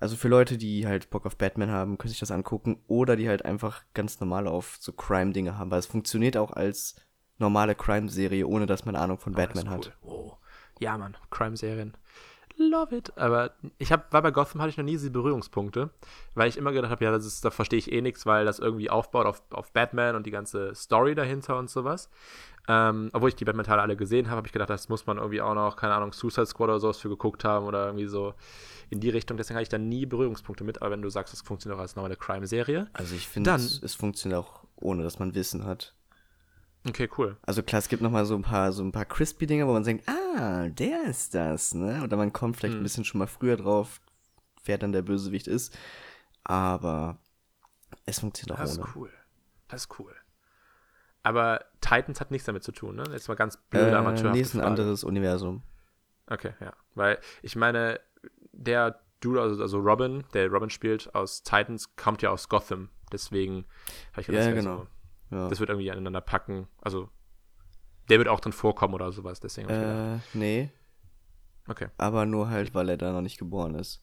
also für Leute, die halt Bock auf Batman haben, können sich das angucken. Oder die halt einfach ganz normal auf so Crime-Dinge haben. Weil es funktioniert auch als normale Crime-Serie, ohne dass man Ahnung von das Batman ist hat. cool. Oh. Ja, Mann. Crime-Serien. Love it. Aber ich hab, war bei Gotham hatte ich noch nie diese Berührungspunkte, weil ich immer gedacht habe, ja, das ist, da verstehe ich eh nichts, weil das irgendwie aufbaut auf, auf Batman und die ganze Story dahinter und sowas. Ähm, obwohl ich die Batman-Teile alle gesehen habe, habe ich gedacht, das muss man irgendwie auch noch, keine Ahnung, Suicide Squad oder sowas für geguckt haben oder irgendwie so in die Richtung. Deswegen hatte ich da nie Berührungspunkte mit. Aber wenn du sagst, das funktioniert auch als normale Crime-Serie. Also ich finde, Dann- es, es funktioniert auch ohne, dass man Wissen hat. Okay, cool. Also klar, es gibt noch mal so ein paar, so ein paar Crispy-Dinger, wo man denkt, ah, der ist das, ne? Oder man kommt vielleicht Hm. ein bisschen schon mal früher drauf, wer dann der Bösewicht ist. Aber es funktioniert auch Das ohne. ist cool. Das ist cool. Aber Titans hat nichts damit zu tun, ne? Jetzt mal ganz blöde Äh, Amateurhafte nee, ist ein anderes Universum. Okay, ja. Weil ich meine, der Dude, also, also Robin, der Robin spielt aus Titans, kommt ja aus Gotham. Deswegen habe ich gedacht, Ja, genau. so, Ja. das wird irgendwie aneinander packen. Also, der wird auch drin vorkommen oder sowas. Deswegen Äh, nee, okay. aber nur halt, weil er da noch nicht geboren ist.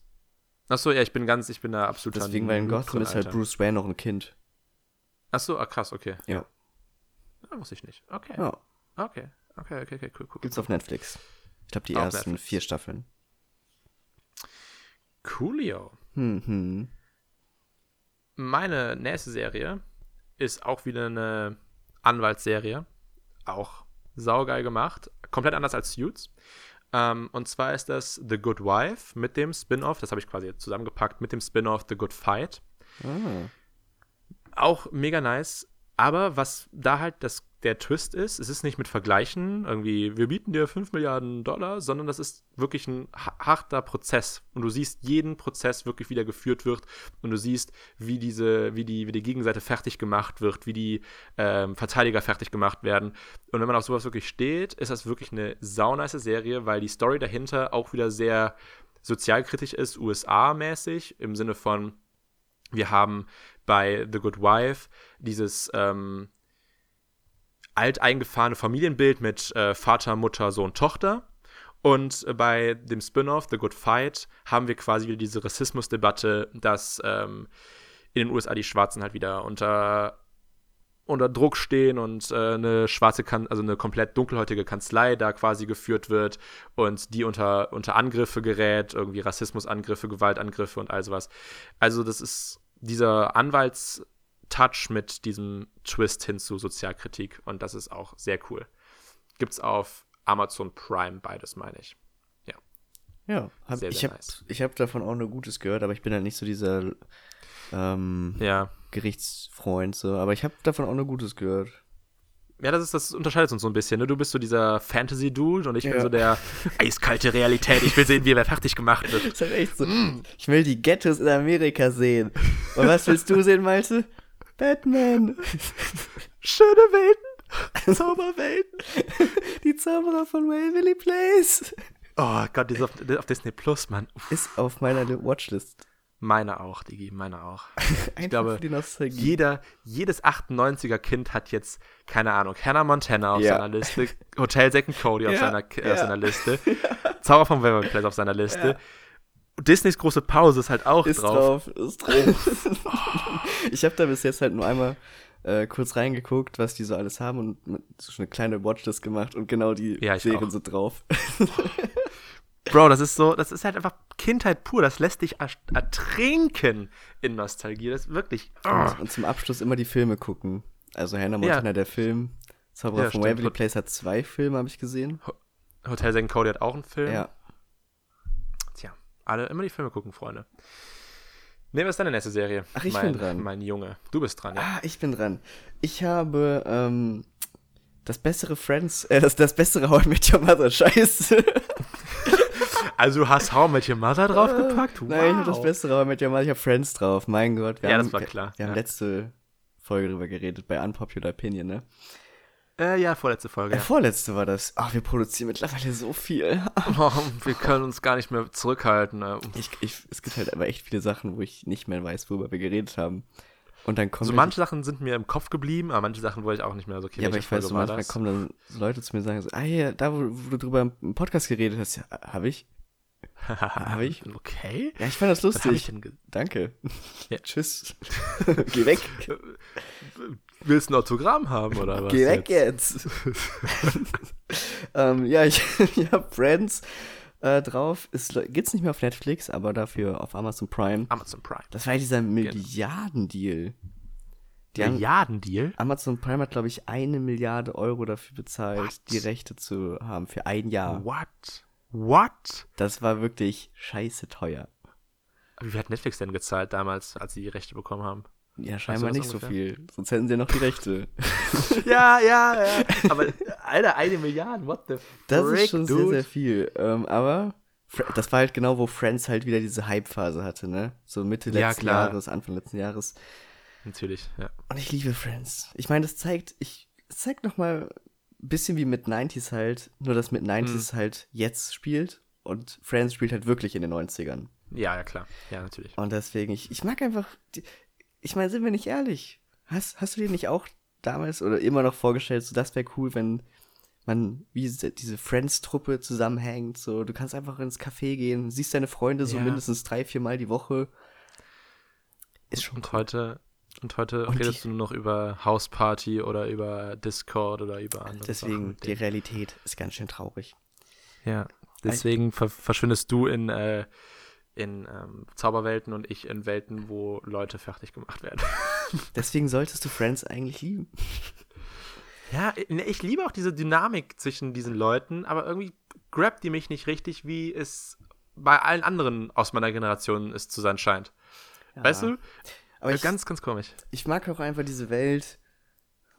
Achso, ja, ich bin ganz, ich bin da absolut Deswegen, weil in Gotham drin, ist halt. Bruce Wayne noch ein Kind. Achso, ah, krass, okay. Ja. Ja, wusste ich nicht. Okay. Ja, Okay. Okay, okay, okay, cool, cool. gibt's auf Netflix. Ich glaube, die Auf ersten Netflix. vier Staffeln. Coolio. Hm, hm. Meine nächste Serie ist auch wieder eine Anwaltsserie. Auch saugeil gemacht. Komplett anders als Suits. Ähm, und zwar ist das The Good Wife mit dem Spin-off. Das habe ich quasi zusammengepackt mit dem Spin-off The Good Fight. Ah. Auch mega nice. Aber was da halt das, der Twist ist, es ist nicht mit Vergleichen, irgendwie, wir bieten dir 5 Milliarden Dollar, sondern das ist wirklich ein ha- harter Prozess. Und du siehst jeden Prozess wirklich, wie der geführt wird. Und du siehst, wie diese, wie die, wie die Gegenseite fertig gemacht wird, wie die ähm, Verteidiger fertig gemacht werden. Und wenn man auf sowas wirklich steht, ist das wirklich eine saunice Serie, weil die Story dahinter auch wieder sehr sozialkritisch ist, USA-mäßig, im Sinne von, wir haben bei The Good Wife dieses ähm, alteingefahrene Familienbild mit äh, Vater, Mutter, Sohn, Tochter. Und äh, bei dem Spin-off The Good Fight haben wir quasi wieder diese Rassismusdebatte, dass ähm, in den USA die Schwarzen halt wieder unter, unter Druck stehen und äh, eine schwarze, kan also eine komplett dunkelhäutige Kanzlei da quasi geführt wird und die unter, unter Angriffe gerät, irgendwie Rassismusangriffe, Gewaltangriffe und all sowas. Also das ist dieser Anwaltstouch mit diesem Twist hin zu Sozialkritik und das ist auch sehr cool. Gibt's auf Amazon Prime beides, meine ich. Ja, hab, Sehr, ich sehr habe nice. ich hab davon auch nur Gutes gehört, aber ich bin halt nicht so dieser ähm, Ja. Gerichtsfreund, so. Aber ich habe davon auch nur Gutes gehört. Ja, das ist, das unterscheidet uns so ein bisschen, ne? Du bist so dieser Fantasy-Dude und ich bin Ja. so der eiskalte Realität. Ich will sehen, wie er fertig gemacht wird. ist halt echt so. Ich will die Ghettos in Amerika sehen. Und was willst du sehen, Malte? Batman. Schöne Welten. Zauberwelten. Die Zauberer von Waverly Place. Oh Gott, die ist auf, ist auf Disney Plus, Mann. Uff, Ist auf meiner Li- Watchlist. Meine auch, Digi, meine auch. Einfach glaube, für die Nostalgie. Jeder, jedes 98er Kind hat jetzt, keine Ahnung, Hannah Montana auf Ja. seiner Liste, Hotel and Cody auf, Ja, seiner, äh, ja. auf seiner Liste, Zauber von Waverly Place auf seiner Liste. Disneys große Pause ist halt auch ist drauf. drauf. Ist drauf. ich habe da bis jetzt halt nur einmal äh, kurz reingeguckt, was die so alles haben und so eine kleine Watchlist gemacht und genau die Ja, ich Serien auch. sind drauf. Bro, das ist so, das ist halt einfach Kindheit pur. Das lässt dich ertrinken in Nostalgie. Das ist wirklich. Oh. Und zum Abschluss immer die Filme gucken. Also Hannah Montana, der Film. Zauberer Ja, von. Waverly Place hat zwei Filme, habe ich gesehen. Hotel and Cody hat auch einen Film. Ja. Tja, alle immer die Filme gucken, Freunde. Nee, was ist deine nächste Serie? Ach, ich mein, bin dran. Mein Junge. Du bist dran, ja. Ah, ich bin dran. Ich habe ähm, Das bessere Friends, äh, das, das bessere How I Met Your Mother, scheiße. Also du hast How I Met Your Mother draufgepackt? Wow. Nein, ich habe das How I Met Your Mother, ich habe Friends drauf, mein Gott. ja, haben, das war klar. Wir, wir haben ja. letzte Folge drüber geredet, bei Unpopular Opinion, ne? Äh, ja, vorletzte Folge. Äh, Ja. vorletzte war das. Ach, wir produzieren mittlerweile so viel. Oh, wir können uns gar nicht mehr zurückhalten. äh. Ich, ich, es gibt halt aber echt viele Sachen, wo ich nicht mehr weiß, worüber wir geredet haben. Und dann kommen So manche Sachen sind mir im Kopf geblieben, aber manche Sachen wollte ich auch nicht mehr so, okay, Ja, aber ich weiß, Folge so war manchmal das? kommen dann so Leute zu mir und sagen so, ah ja, da, wo, wo du drüber im Podcast geredet hast, ja, habe ich. Hab ich? Okay. Ja, ich fand das habe lustig. Danke. Ja. Tschüss. Geh weg. Willst du ein Autogramm haben oder was? Geh weg jetzt. ähm, ja, ich, ich habe Friends äh, drauf. Es gibt's nicht mehr auf Netflix, aber dafür auf Amazon Prime. Amazon Prime. Das war ja dieser Milliardendeal. Die Milliardendeal? Amazon Prime hat, glaube ich, eine Milliarde Euro dafür bezahlt, What? die Rechte zu haben für ein Jahr. What? What? Das war wirklich scheiße teuer. Wie viel hat Netflix denn gezahlt damals, als sie die Rechte bekommen haben? Ja, scheinbar nicht so ungefähr? viel. Sonst hätten sie ja noch die Rechte. ja, ja, ja. Aber, Alter, eine Milliarde, what the Das frick, ist schon sehr, dude? sehr viel. Ähm, aber das war halt genau, wo Friends halt wieder diese Hype-Phase hatte, ne? So Mitte Ja, letzten klar. Jahres, Anfang letzten Jahres. Natürlich, ja. Und ich liebe Friends. Ich meine, das zeigt, ich, es zeigt nochmal bisschen wie mit 90s halt, nur dass mit 90s Mhm. halt jetzt spielt und Friends spielt halt wirklich in den 90ern. Ja, ja, klar. Ja, natürlich. Und deswegen, ich, ich mag einfach, die, ich meine, sind wir nicht ehrlich? Hast, hast du dir nicht auch damals oder immer noch vorgestellt, so das wäre cool, wenn man wie diese, Friends-Truppe zusammenhängt, so du kannst einfach ins Café gehen, siehst deine Freunde so Ja. mindestens drei, vier Mal die Woche. Ist schon Und heute, und heute Und redest die- du nur noch über Hausparty oder über Discord oder über andere Deswegen, Sachen. die Realität ist ganz schön traurig. Ja, deswegen ver verschwindest du in, äh, in ähm, Zauberwelten und ich in Welten, wo Leute fertig gemacht werden. Deswegen solltest du Friends eigentlich lieben. Ja, ich- ich liebe auch diese Dynamik zwischen diesen Leuten, aber irgendwie grabt die mich nicht richtig, wie es bei allen anderen aus meiner Generation es zu sein scheint. Weißt du? Aber ich, ganz, ganz komisch. ich mag auch einfach diese Welt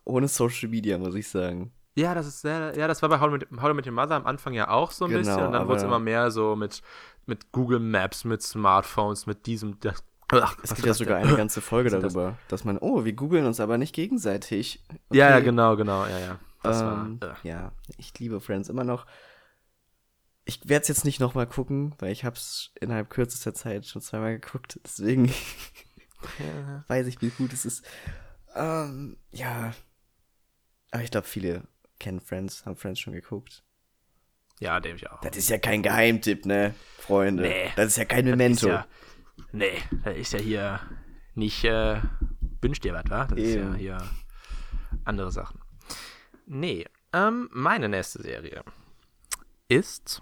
ohne Social Media, muss ich sagen. Ja, das ist sehr, ja, das war bei How Met, Met Your Mother am Anfang ja auch so ein Genau, bisschen und dann wurde es immer mehr so mit, mit Google Maps, mit Smartphones, mit diesem, das, ach, Es gibt ja sogar eine ganze Folge ist das? darüber, dass man, oh, wir googeln uns aber nicht gegenseitig. Ja, ja, Okay. genau, genau, ja, ja. Ähm, war, äh. Ja, ich liebe Friends immer noch. Ich werde es jetzt nicht nochmal gucken, weil ich habe es innerhalb kürzester Zeit schon zweimal geguckt. Deswegen ja. weiß ich, wie gut es ist. Ähm, ja. Aber ich glaube, viele kennen Friends, haben Friends schon geguckt. Ja, dem ich auch. Das ist ja kein Geheimtipp, ne, Freunde? Nee. Das ist ja kein Memento. Ja, nee, das ist ja hier nicht, äh, wünsch dir was, wa? Das ist ja Eben. hier andere Sachen. Nee, ähm, meine nächste Serie ist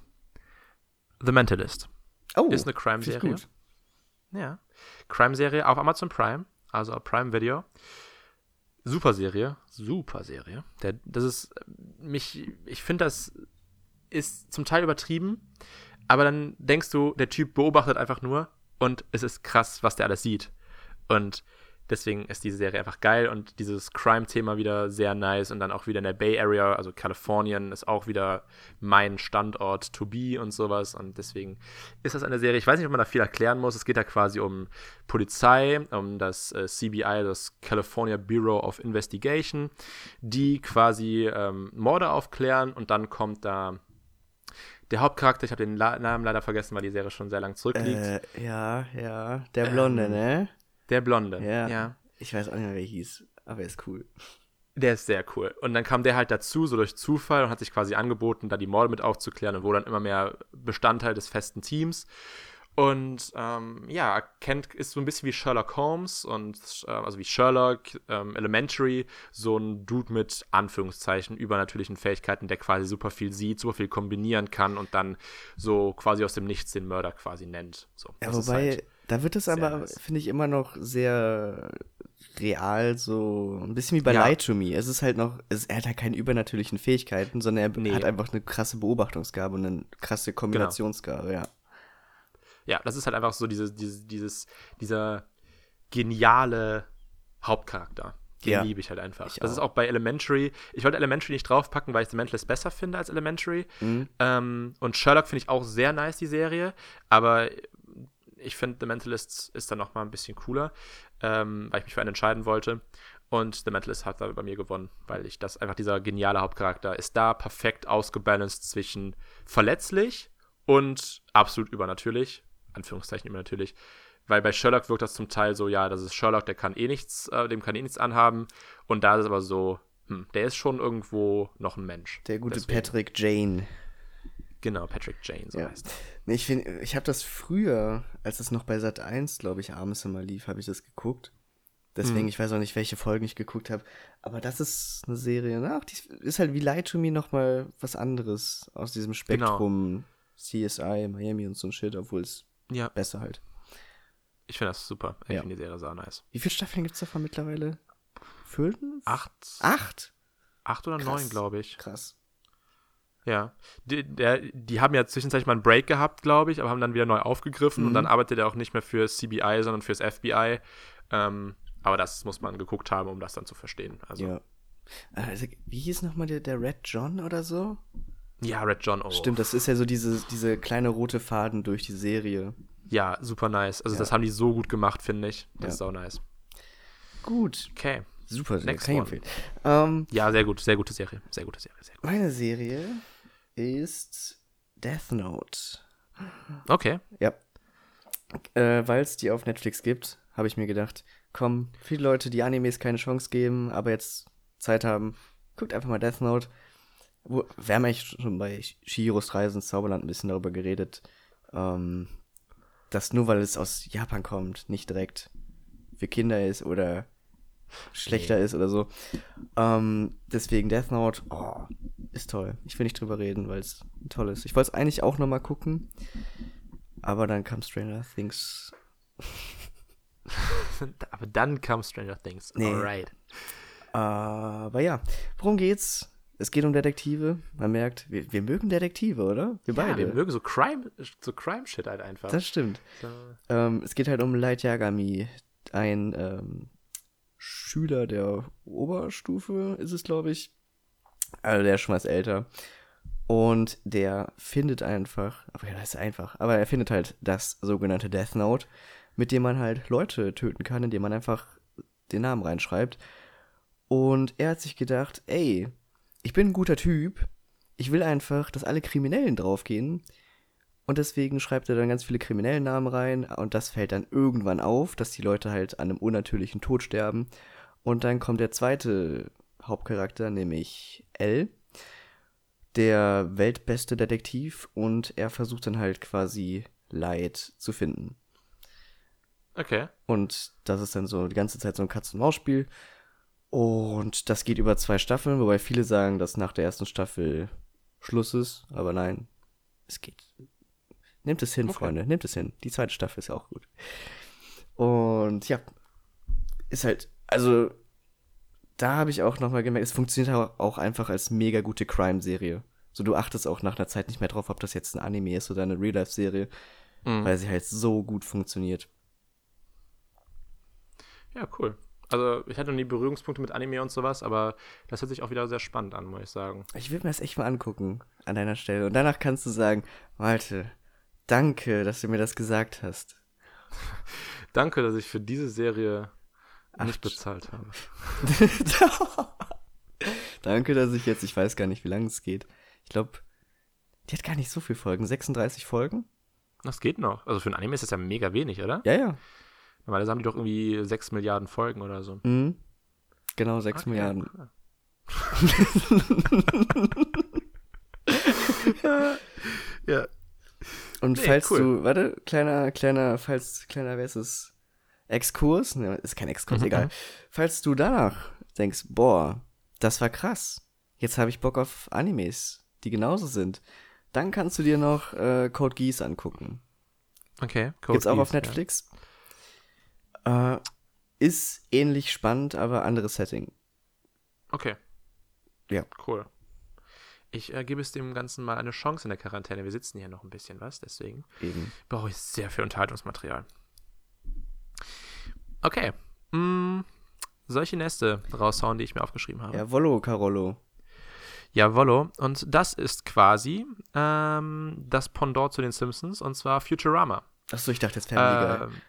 The Mentalist. oh, ist eine Crime-Serie. Ja. Crime-Serie auf Amazon Prime, also auf Prime Video. Super Serie, super Serie. Der, das ist mich, ich finde, das ist zum Teil übertrieben, aber dann denkst du, der Typ beobachtet einfach nur und es ist krass, was der alles sieht. Und deswegen ist diese Serie einfach geil und dieses Crime-Thema wieder sehr nice und dann auch wieder in der Bay Area, also Kalifornien ist auch wieder mein Standort to be und sowas und deswegen ist das eine Serie, ich weiß nicht, ob man da viel erklären muss, es geht da quasi um Polizei, um das äh, CBI, das California Bureau of Investigation, die quasi ähm, Morde aufklären und dann kommt da der Hauptcharakter, ich habe den La Namen leider vergessen, weil die Serie schon sehr lang zurückliegt, Äh, ja, ja. Der Blonde, Ähm, ne? Der Blonde. Ja. ja. Ich weiß auch nicht mehr, wie er hieß, aber er ist cool. Der ist sehr cool. Und dann kam der halt dazu, so durch Zufall, und hat sich quasi angeboten, da die Morde mit aufzuklären und wurde dann immer mehr Bestandteil des festen Teams. Und ähm, ja, kennt, ist so ein bisschen wie Sherlock Holmes und äh, also wie Sherlock, ähm, Elementary, so ein Dude mit Anführungszeichen übernatürlichen Fähigkeiten, der quasi super viel sieht, super viel kombinieren kann und dann so quasi aus dem Nichts den Mörder quasi nennt. So, Ja, wobei, halt- da wird es aber, nice. finde ich, immer noch sehr real, so ein bisschen wie bei Ja. Lie to Me. Es ist halt noch, es, er hat halt keine übernatürlichen Fähigkeiten, sondern er Nee. hat einfach eine krasse Beobachtungsgabe und eine krasse Kombinationsgabe, ja. ja, das ist halt einfach so diese, diese, dieses, dieser geniale Hauptcharakter, Den Ja. liebe ich halt einfach. Ich das ist auch. auch bei Elementary. Ich wollte Elementary nicht draufpacken, weil ich The Mentalist besser finde als Elementary. Mhm. Ähm, und Sherlock finde ich auch sehr nice, die Serie. Aber ich finde, The Mentalist ist dann nochmal ein bisschen cooler, ähm, weil ich mich für einen entscheiden wollte. Und The Mentalist hat da bei mir gewonnen, weil ich das einfach dieser geniale Hauptcharakter ist da perfekt ausgebalanced zwischen verletzlich und absolut übernatürlich. Anführungszeichen übernatürlich. Weil bei Sherlock wirkt das zum Teil so, ja, das ist Sherlock, der kann eh nichts, äh, dem kann eh nichts anhaben. Und da ist es aber so, hm, der ist schon irgendwo noch ein Mensch. Der gute Deswegen. Patrick Jane. Genau, Patrick Jane, so Ja. heißt. Nee, ich ich habe das früher, als es noch bei Sat 1, glaube ich, abends immer lief, habe ich das geguckt. Deswegen, Mhm. ich weiß auch nicht, welche Folgen ich geguckt habe. Aber das ist eine Serie, na, die ist halt wie Light to Me nochmal was anderes aus diesem Genau. Spektrum CSI, Miami und so ein Shit, obwohl es Ja, besser halt. ich finde das super. Ich Ja. finde die Serie sehr nice. Wie viele Staffeln gibt es davon mittlerweile? Fünf? Acht, Acht? acht oder Krass. neun, glaube ich. Krass. Ja. Die, der, die haben ja zwischenzeitlich mal einen Break gehabt, glaube ich, aber haben dann wieder neu aufgegriffen und Mhm. dann arbeitet er auch nicht mehr für CBI, sondern fürs FBI. Ähm, aber das muss man geguckt haben, um das dann zu verstehen. Also, ja, Ja. Also, wie hieß nochmal der, der Red John oder so? Red John, oh. Stimmt, das ist ja so diese, diese kleine rote Faden durch die Serie. Ja, super nice. Also, Ja. das haben die so gut gemacht, finde ich. Das Ja. ist auch nice. Gut. Okay. Super, Next kann ich empfehlen. Ähm, Ja, sehr gut, sehr gute Serie. Sehr gute Serie, sehr gut. meine Serie ist Death Note. Okay. Ja. Äh, Weil es die auf Netflix gibt, habe ich mir gedacht, komm, viele Leute, die Animes keine Chance geben, aber jetzt Zeit haben, guckt einfach mal Death Note. Wo, wir haben eigentlich schon bei Shihiros Reise ins Zauberland ein bisschen darüber geredet, ähm, dass nur weil es aus Japan kommt, nicht direkt für Kinder ist oder schlechter ist oder so. Ähm, deswegen Death Note, oh, ist toll. Ich will nicht drüber reden, weil es toll ist. Ich wollte es eigentlich auch noch mal gucken, aber dann kam Stranger Things. Aber dann kam Stranger Things. Nee. Alright. Aber ja, worum geht's? Es geht um Detektive. Man merkt, wir, wir mögen Detektive, oder? Wir Ja, beide. wir mögen so Crime, so Crime-Shit halt einfach. das stimmt. so. Ähm, es geht halt um Light Yagami, ein ähm, Schüler der Oberstufe, ist es, glaube ich. Also der ist schon was älter. Und der findet einfach, aber ja, das ist einfach, aber er findet halt das sogenannte Death Note, mit dem man halt Leute töten kann, indem man einfach den Namen reinschreibt. Und er hat sich gedacht, ey, ich bin ein guter Typ, ich will einfach, dass alle Kriminellen draufgehen. Und deswegen schreibt er dann ganz viele kriminellen Namen rein und das fällt dann irgendwann auf, dass die Leute halt an einem unnatürlichen Tod sterben. Und dann kommt der zweite Hauptcharakter, nämlich L, der weltbeste Detektiv und er versucht dann halt quasi Leid zu finden. Okay. Und das ist dann so die ganze Zeit so ein Katz-und-Maus-Spiel. Und das geht über zwei Staffeln, wobei viele sagen, dass nach der ersten Staffel Schluss ist. Aber nein, es geht. Nehmt es hin, Okay. Freunde, nehmt es hin. Die zweite Staffel ist ja auch gut. Und ja, ist halt, also da habe ich auch nochmal gemerkt, es funktioniert auch- auch einfach als mega gute Crime-Serie. So, du achtest auch nach einer Zeit nicht mehr drauf, ob das jetzt ein Anime ist oder eine Real-Life-Serie, Mhm. weil sie halt so gut funktioniert. Ja, cool. Also, ich hatte noch nie Berührungspunkte mit Anime und sowas, aber das hört sich auch wieder sehr spannend an, muss ich sagen. Ich will mir das echt mal angucken an deiner Stelle. Und danach kannst du sagen, Malte, danke, dass du mir das gesagt hast. Danke, dass ich für diese Serie nicht Ach, bezahlt habe. danke, dass ich jetzt, ich weiß gar nicht, wie lange es geht. Ich glaube, die hat gar nicht so viele Folgen. 36 Folgen? Das geht noch. Also für ein Anime ist das ja mega wenig, oder? Ja, ja. Normalerweise haben die doch irgendwie 6 Milliarden Folgen oder so. Mhm. Genau, 6 Okay, Milliarden. ja. Und Nee, falls cool. du, warte, kleiner, kleiner, falls, kleiner, wer ist es? Exkurs? Ne, ist kein Exkurs, Mhm, egal. mhm. Falls du danach denkst, boah, das war krass. Jetzt habe ich Bock auf Animes, die genauso sind. Dann kannst du dir noch äh, Code Geass angucken. Okay, Code Gibt's auch Geass, auf Netflix. Äh, ist ähnlich spannend, aber anderes Setting. Ja. Okay. Ja. Cool. Ich äh, gebe es dem Ganzen mal eine Chance in der Quarantäne. Wir sitzen hier noch ein bisschen was, deswegen Eben. brauche ich sehr viel Unterhaltungsmaterial. Okay. Mm, die nächste raushauen, die ich mir aufgeschrieben habe? Ja, Wollo, Carollo. Jawollo. Und das ist quasi ähm, das Pendant zu den Simpsons, und zwar Futurama. Achso, ich dachte jetzt Family Guy. Ähm,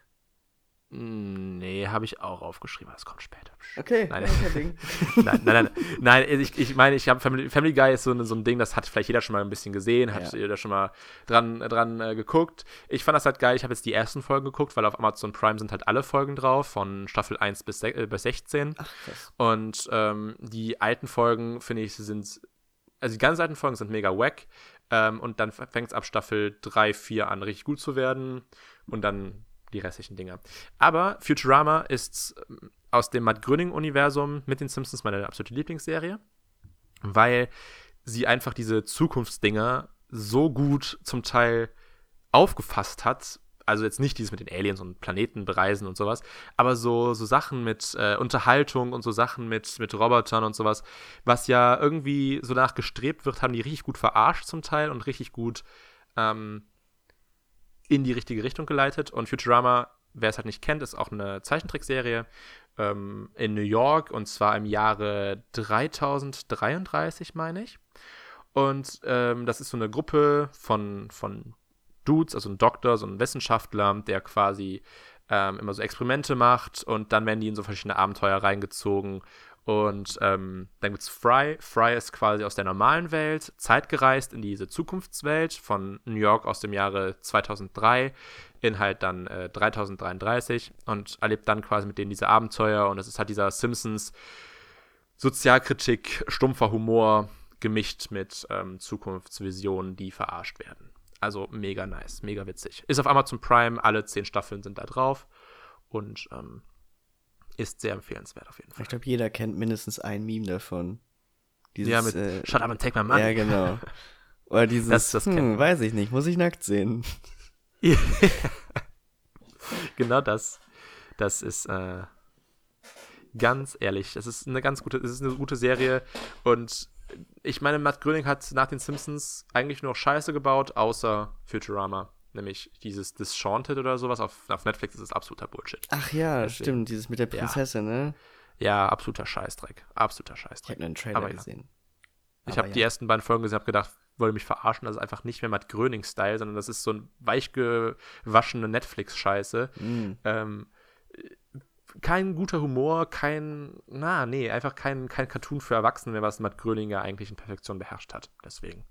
nee, habe ich auch aufgeschrieben, das kommt später. Okay, Nein. nein, nein, nein, nein, ich, ich meine, ich habe Family, Family Guy ist so, ein- so ein Ding, das hat vielleicht jeder schon mal ein bisschen gesehen, hat Ja. jeder schon mal dran, dran äh, geguckt. Ich fand das halt geil, ich habe jetzt die ersten Folgen geguckt, weil auf Amazon Prime sind halt alle Folgen drauf, von Staffel 1 bis, äh, bis 16. Ach, krass. Und ähm, die alten Folgen, finde ich, sind, also die ganz alten Folgen sind mega wack. Ähm, und dann fängt es ab Staffel 3, 4 an, richtig gut zu werden. Und dann die restlichen Dinger. Aber Futurama ist ähm, aus dem Matt Gröning-Universum mit den Simpsons meine absolute Lieblingsserie, weil sie einfach diese Zukunftsdinger so gut zum Teil aufgefasst hat. Also jetzt nicht dieses mit den Aliens und Planeten bereisen und sowas, aber so, so Sachen mit äh, Unterhaltung und so Sachen mit, mit Robotern und sowas, was ja irgendwie so danach gestrebt wird, haben die richtig gut verarscht zum Teil und richtig gut ähm, in die richtige Richtung geleitet. Und Futurama, wer es halt nicht kennt, ist auch eine Zeichentrickserie ähm, in New York und zwar im Jahre 3033, meine ich. Und ähm, das ist so eine Gruppe von, von Dudes, also ein Doktor, so ein Wissenschaftler, der quasi ähm, immer so Experimente macht und dann werden die in so verschiedene Abenteuer reingezogen. Und ähm, dann es Fry. Fry ist quasi aus der normalen Welt zeitgereist in diese Zukunftswelt von New York aus dem Jahre 2003 in halt dann äh, 3033 und erlebt dann quasi mit denen diese Abenteuer. Und das ist halt dieser Simpsons Sozialkritik, stumpfer Humor gemischt mit ähm, Zukunftsvisionen, die verarscht werden. Also mega nice, mega witzig. Ist auf Amazon Prime, alle zehn Staffeln sind da drauf und ähm, ist sehr empfehlenswert auf jeden Fall. Ich glaube, jeder kennt mindestens ein Meme davon. Dieses, ja, mit äh, Shut up and take my money. Ja, genau. Oder dieses, Das- das hm, weiß ich nicht, muss ich nackt sehen. genau das. Das ist äh, ganz ehrlich, das ist eine ganz gute, das ist eine gute Serie und ich meine, Matt Gröning hat nach den Simpsons eigentlich nur noch Scheiße gebaut, außer Futurama. Nämlich dieses Dishaunted oder sowas auf, auf Netflix ist es absoluter Bullshit. Ach ja, Deswegen. stimmt, dieses mit der Ja. Prinzessin, ne? Ja, absoluter Scheißdreck. Absoluter Ich Scheißdreck. habe einen Trailer Aber ja. gesehen. Ich Aber habe die ja. ersten beiden Folgen gesehen, habe gedacht, wollte mich verarschen. Das ist einfach nicht mehr Matt Gröning-Style, sondern das ist so ein weich gewaschene Netflix-Scheiße. Mm. Ähm, kein guter Humor, kein, na, nee, einfach kein, kein Cartoon für Erwachsene mehr, was Matt Gröning ja eigentlich in Perfektion beherrscht hat. Deswegen, ja.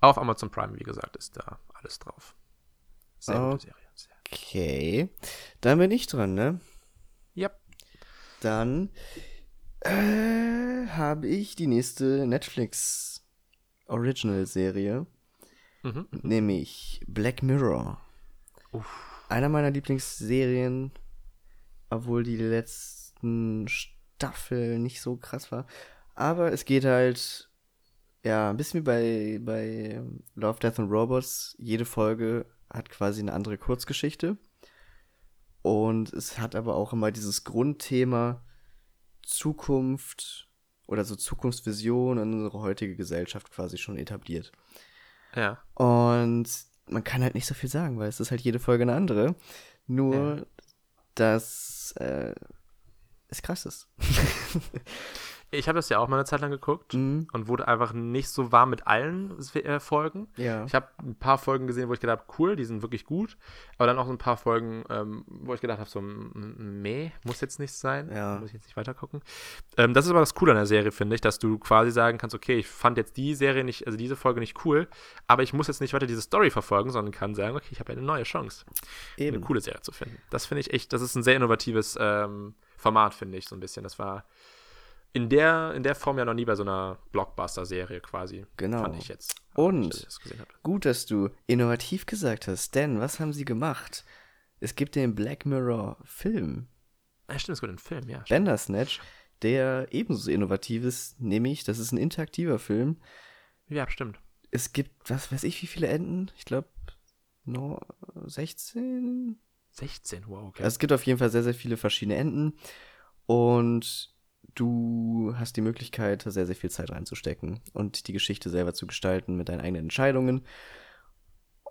Auf Amazon Prime, wie gesagt, ist da alles drauf. Sehr gute Serie. Sehr. Okay. Dann bin ich dran, ne? Ja. Dann äh, habe ich die nächste Netflix Original-Serie, Mhm. nämlich Black Mirror. Einer meiner Lieblingsserien, obwohl die letzten Staffel nicht so krass war. Aber es geht halt, ja, ein bisschen wie bei, bei Love, Death and Robots. Jede Folge hat quasi eine andere Kurzgeschichte. Und es hat aber auch immer dieses Grundthema Zukunft oder so Zukunftsvision in unsere heutige Gesellschaft quasi schon etabliert. Ja. Und man kann halt nicht so viel sagen, weil es ist halt jede Folge eine andere. Nur, Ja. dass äh, es krass ist. Ich habe das ja auch mal eine Zeit lang geguckt Mhm. und wurde einfach nicht so warm mit allen äh, Folgen. Ja. Ich habe ein paar Folgen gesehen, wo ich gedacht habe, cool, die sind wirklich gut. Aber dann auch so ein paar Folgen, ähm, wo ich gedacht habe, so, meh, muss jetzt nicht sein. Ja. Muss ich jetzt nicht weiter gucken. Ähm, das ist aber das Coole an der Serie, finde ich, dass du quasi sagen kannst, okay, ich fand jetzt die Serie nicht, also diese Folge nicht cool, aber ich muss jetzt nicht weiter diese Story verfolgen, sondern kann sagen, okay, ich habe eine neue Chance, Eben. eine coole Serie zu finden. Das finde ich echt, das ist ein sehr innovatives ähm, Format, finde ich, so ein bisschen. Das war in der, in der Form ja noch nie bei so einer Blockbuster-Serie quasi. Genau. Fand ich jetzt. Und- ich das. Gut, dass du innovativ gesagt hast, denn was haben sie gemacht? Es gibt den Black Mirror Film, Ja, stimmt, es gibt einen Film, ja. Bandersnatch, der ebenso innovativ ist, nämlich, das ist ein interaktiver Film. Ja, stimmt. Es gibt, was weiß ich, wie viele Enden? Ich glaube, no, 16? 16, wow, okay. Also es gibt auf jeden Fall sehr, sehr viele verschiedene Enden und du hast die Möglichkeit, sehr, sehr viel Zeit reinzustecken und die Geschichte selber zu gestalten mit deinen eigenen Entscheidungen.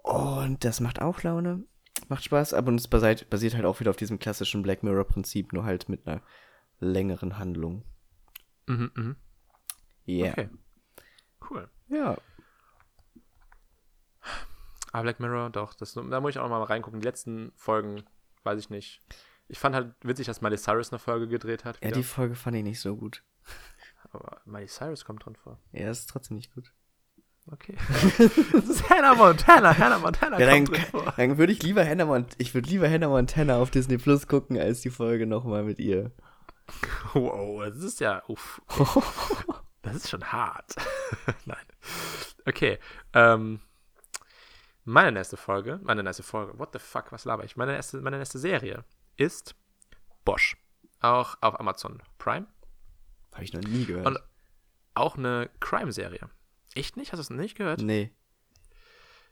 Und das macht auch Laune. Macht Spaß, aber es basiert, basiert halt auch wieder auf diesem klassischen Black Mirror-Prinzip, nur halt mit einer längeren Handlung. Mhm, mhm. Yeah. Okay. Cool. Ja. Ah, Black Mirror, doch. Das, da muss ich auch noch mal reingucken. Die letzten Folgen, weiß ich nicht. Ich fand halt witzig, dass Miley Cyrus eine Folge gedreht hat. Ja, wieder. die Folge fand ich nicht so gut. Aber Miley Cyrus kommt drin vor. Ja, ist trotzdem nicht gut. Okay. das ist Hannah Montana. Hannah Montana Ja, dann, kommt drin vor. dann würde ich lieber Hannah Mont ich würde lieber Hannah Montana auf Disney Plus gucken, als die Folge nochmal mit ihr. Wow, das ist ja. Uff. Das ist schon hart. Nein. Okay. Ähm, meine nächste Folge, meine nächste Folge, what the fuck, was laber ich? Meine nächste, meine nächste Serie ist Bosch. Auch auf Amazon Prime. Habe ich noch nie gehört. Und auch eine Crime-Serie. Echt nicht? Hast du es nicht gehört? nee.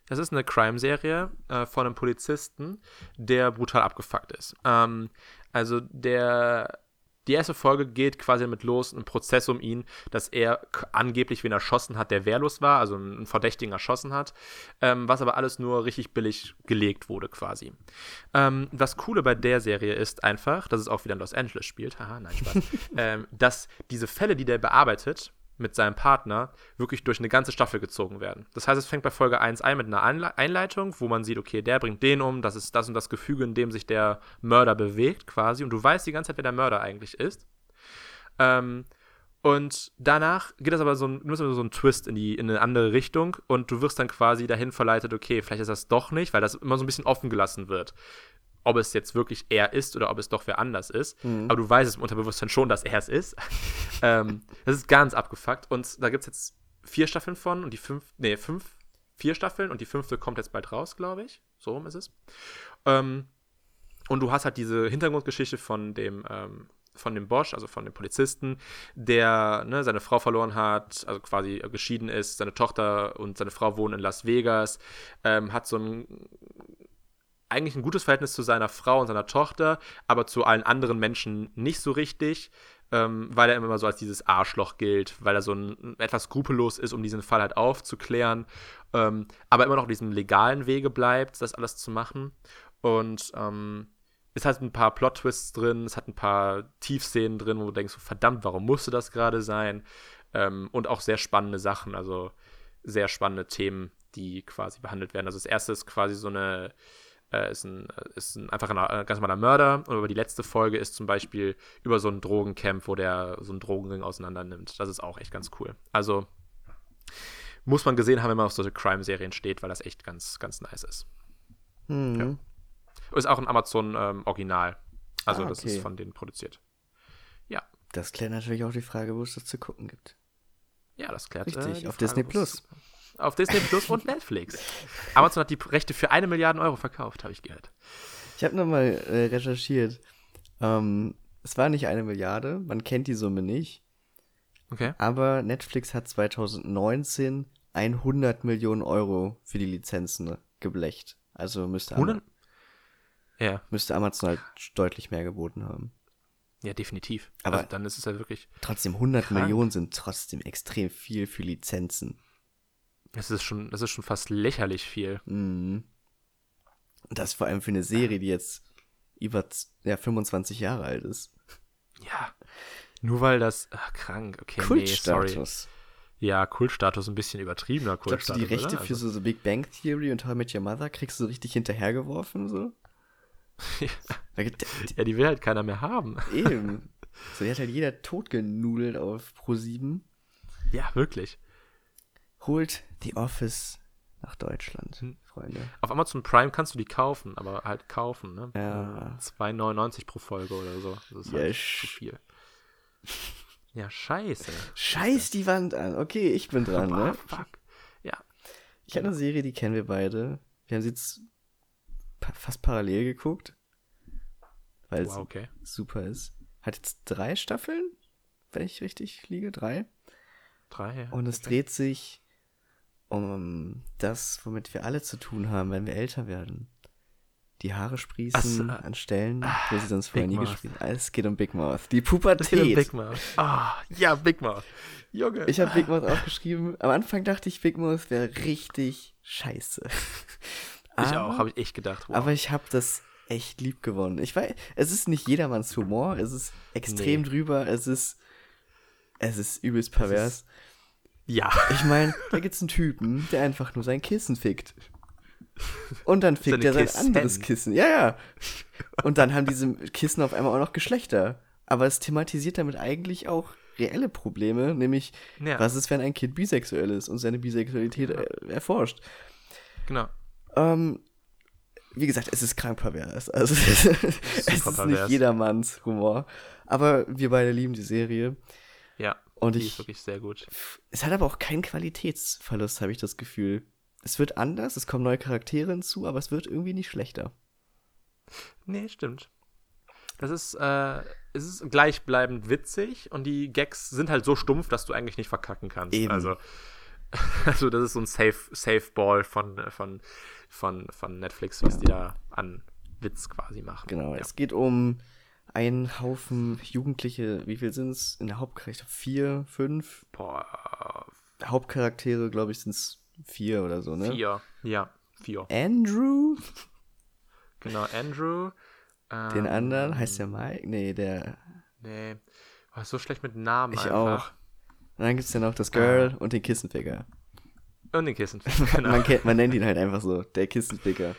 Das ist eine Crime-Serie äh, von einem Polizisten, der brutal abgefuckt ist. Ähm, also der, die erste Folge geht quasi damit los, ein Prozess um ihn, dass er angeblich wen erschossen hat, der wehrlos war, also einen Verdächtigen erschossen hat, ähm, was aber alles nur richtig billig gelegt wurde quasi. Ähm, das Coole bei der Serie ist einfach, dass es auch wieder in Los Angeles spielt, haha, nein, Spaß, ähm, dass diese Fälle, die der bearbeitet, mit seinem Partner wirklich durch eine ganze Staffel gezogen werden. Das heißt, es fängt bei Folge 1 ein mit einer Einleitung, wo man sieht, okay, der bringt den um, das ist das und das Gefüge, in dem sich der Mörder bewegt quasi und du weißt die ganze Zeit, wer der Mörder eigentlich ist. Ähm, und danach geht das aber so ein, so ein Twist in, die, in eine andere Richtung und du wirst dann quasi dahin verleitet, okay, vielleicht ist das doch nicht, weil das immer so ein bisschen offen gelassen wird. Ob es jetzt wirklich er ist oder ob es doch wer anders ist. Mhm. Aber du weißt es im Unterbewusstsein schon, dass er es ist. ähm, das ist ganz abgefuckt. Und da gibt es jetzt vier Staffeln von und die fünf, nee, fünf, vier Staffeln und die fünfte kommt jetzt bald raus, glaube ich. So rum ist es. Ähm, und du hast halt diese Hintergrundgeschichte von dem, ähm, von dem Bosch, also von dem Polizisten, der ne, seine Frau verloren hat, also quasi geschieden ist, seine Tochter und seine Frau wohnen in Las Vegas, ähm, hat so ein eigentlich ein gutes Verhältnis zu seiner Frau und seiner Tochter, aber zu allen anderen Menschen nicht so richtig, ähm, weil er immer so als dieses Arschloch gilt, weil er so ein, etwas skrupellos ist, um diesen Fall halt aufzuklären, ähm, aber immer noch auf diesem legalen Wege bleibt, das alles zu machen. Und ähm, es hat ein paar Plot-Twists drin, es hat ein paar Tiefszenen drin, wo du denkst, verdammt, warum musste das gerade sein? Ähm, und auch sehr spannende Sachen, also sehr spannende Themen, die quasi behandelt werden. Also das erste ist quasi so eine, äh, ist ein, ist ein einfach ein äh, ganz normaler Mörder. Und über die letzte Folge ist zum Beispiel über so ein Drogencamp, wo der so einen Drogenring auseinander nimmt. Das ist auch echt ganz cool. Also muss man gesehen haben, wenn man auf solche Crime-Serien steht, weil das echt ganz, ganz nice ist. Mhm. Ja. Ist auch ein Amazon-Original. also Ah, das okay. ist von denen produziert. Das klärt natürlich auch die Frage, wo es das zu gucken gibt. Ja, das klärt Richtig, die auf Frage, Disney Plus. Auf Disney Plus und Netflix. Amazon hat die Rechte für eine Milliarde Euro verkauft, habe ich gehört. Ich habe nochmal äh, recherchiert. Ähm, es war nicht eine Milliarde, man kennt die Summe nicht, Okay. aber Netflix hat 2019 100 Millionen Euro für die Lizenzen geblecht. Also müsste, 100? Ja, müsste Amazon halt deutlich mehr geboten haben. ja, definitiv. Aber- also dann ist es ja wirklich, Trotzdem, 100 Krank. Millionen sind trotzdem extrem viel für Lizenzen. Das ist schon, das ist schon fast lächerlich viel. Mhm. Das vor allem für eine Serie, die jetzt über ja, 25 Jahre alt ist. Ja. Nur weil das, ach, krank, okay, nee, sorry. Kultstatus. Ja, Kultstatus, ein bisschen übertriebener Glaubst du, Kultstatus. die Rechte oder? für so, so Big Bang Theory und How I Met Your Mother kriegst du so richtig hinterhergeworfen, so? Ja, die will halt keiner mehr haben. Eben. So, die hat halt jeder totgenudelt auf Pro7. Ja, wirklich. Holt The Office nach Deutschland, Hm. Freunde. Auf Amazon Prime kannst du die kaufen, aber halt kaufen, ne? Ja. 2,99 pro Folge oder so. Das ist Ja, halt zu viel. Ja, scheiße. Scheiß die Wand an. Okay, ich bin dran, Ah, ne? fuck. Ja. Ich habe eine Serie, die kennen wir beide. Wir haben sie jetzt fast parallel geguckt. Weil Wow, okay. es super ist. Hat jetzt drei Staffeln, wenn ich richtig liege. Drei. Drei. ja. Und es dreht sich um das, womit wir alle zu tun haben, wenn wir älter werden. Die Haare sprießen so, an Stellen, wo sie sonst vorher nie Mouth. gesprießt Es geht um Big Mouth. Die Das geht um Pubertät. Big Mouth. Ah, ja, Big Mouth. Junge. Ich habe Big Mouth aufgeschrieben. Am Anfang dachte ich, Big Mouth wäre richtig scheiße. Ich Aber- auch, habe ich echt gedacht. Wow. Aber ich habe das echt lieb gewonnen. Ich weiß, es ist nicht jedermanns Humor, es ist extrem Nee. drüber, es ist es ist übelst pervers. Ja. Ich meine, da gibt's einen Typen, der einfach nur sein Kissen fickt. Und dann fickt er sein Kissen. anderes Kissen. Ja, ja. Und dann haben diese Kissen auf einmal auch noch Geschlechter. Aber es thematisiert damit eigentlich auch reelle Probleme, nämlich Ja. was ist, wenn ein Kind bisexuell ist und seine Bisexualität äh, erforscht. Genau. Ähm, wie gesagt, es ist krank pervers. Also es ist nicht pervers. jedermanns Humor. Aber wir beide lieben die Serie. Ja. Und die ich- ist wirklich sehr gut. Es hat aber auch keinen Qualitätsverlust, habe ich das Gefühl. Es wird anders, es kommen neue Charaktere hinzu, aber es wird irgendwie nicht schlechter. Nee, stimmt. Das ist, äh, es ist gleichbleibend witzig und die Gags sind halt so stumpf, dass du eigentlich nicht verkacken kannst. Eben. Also, also das ist so ein Safe, Safe Ball von, von, von, von Netflix, was die da an Witz quasi machen. Genau, Ja. es geht um einen Haufen Jugendliche, wie viel sind es in der Hauptcharakter? Vier, fünf Boah, Hauptcharaktere, glaube ich, sind es vier oder so, ne? vier. Ja, vier. Andrew, Genau, Andrew. den ähm, anderen, heißt der Mike? Nee, der, Nee. War so schlecht mit Namen ich einfach. auch. Und dann gibt es ja noch das Girl und den Kissenficker. Und den Kissen. genau. Man, kennt, man nennt ihn halt einfach so, der Kissenficker.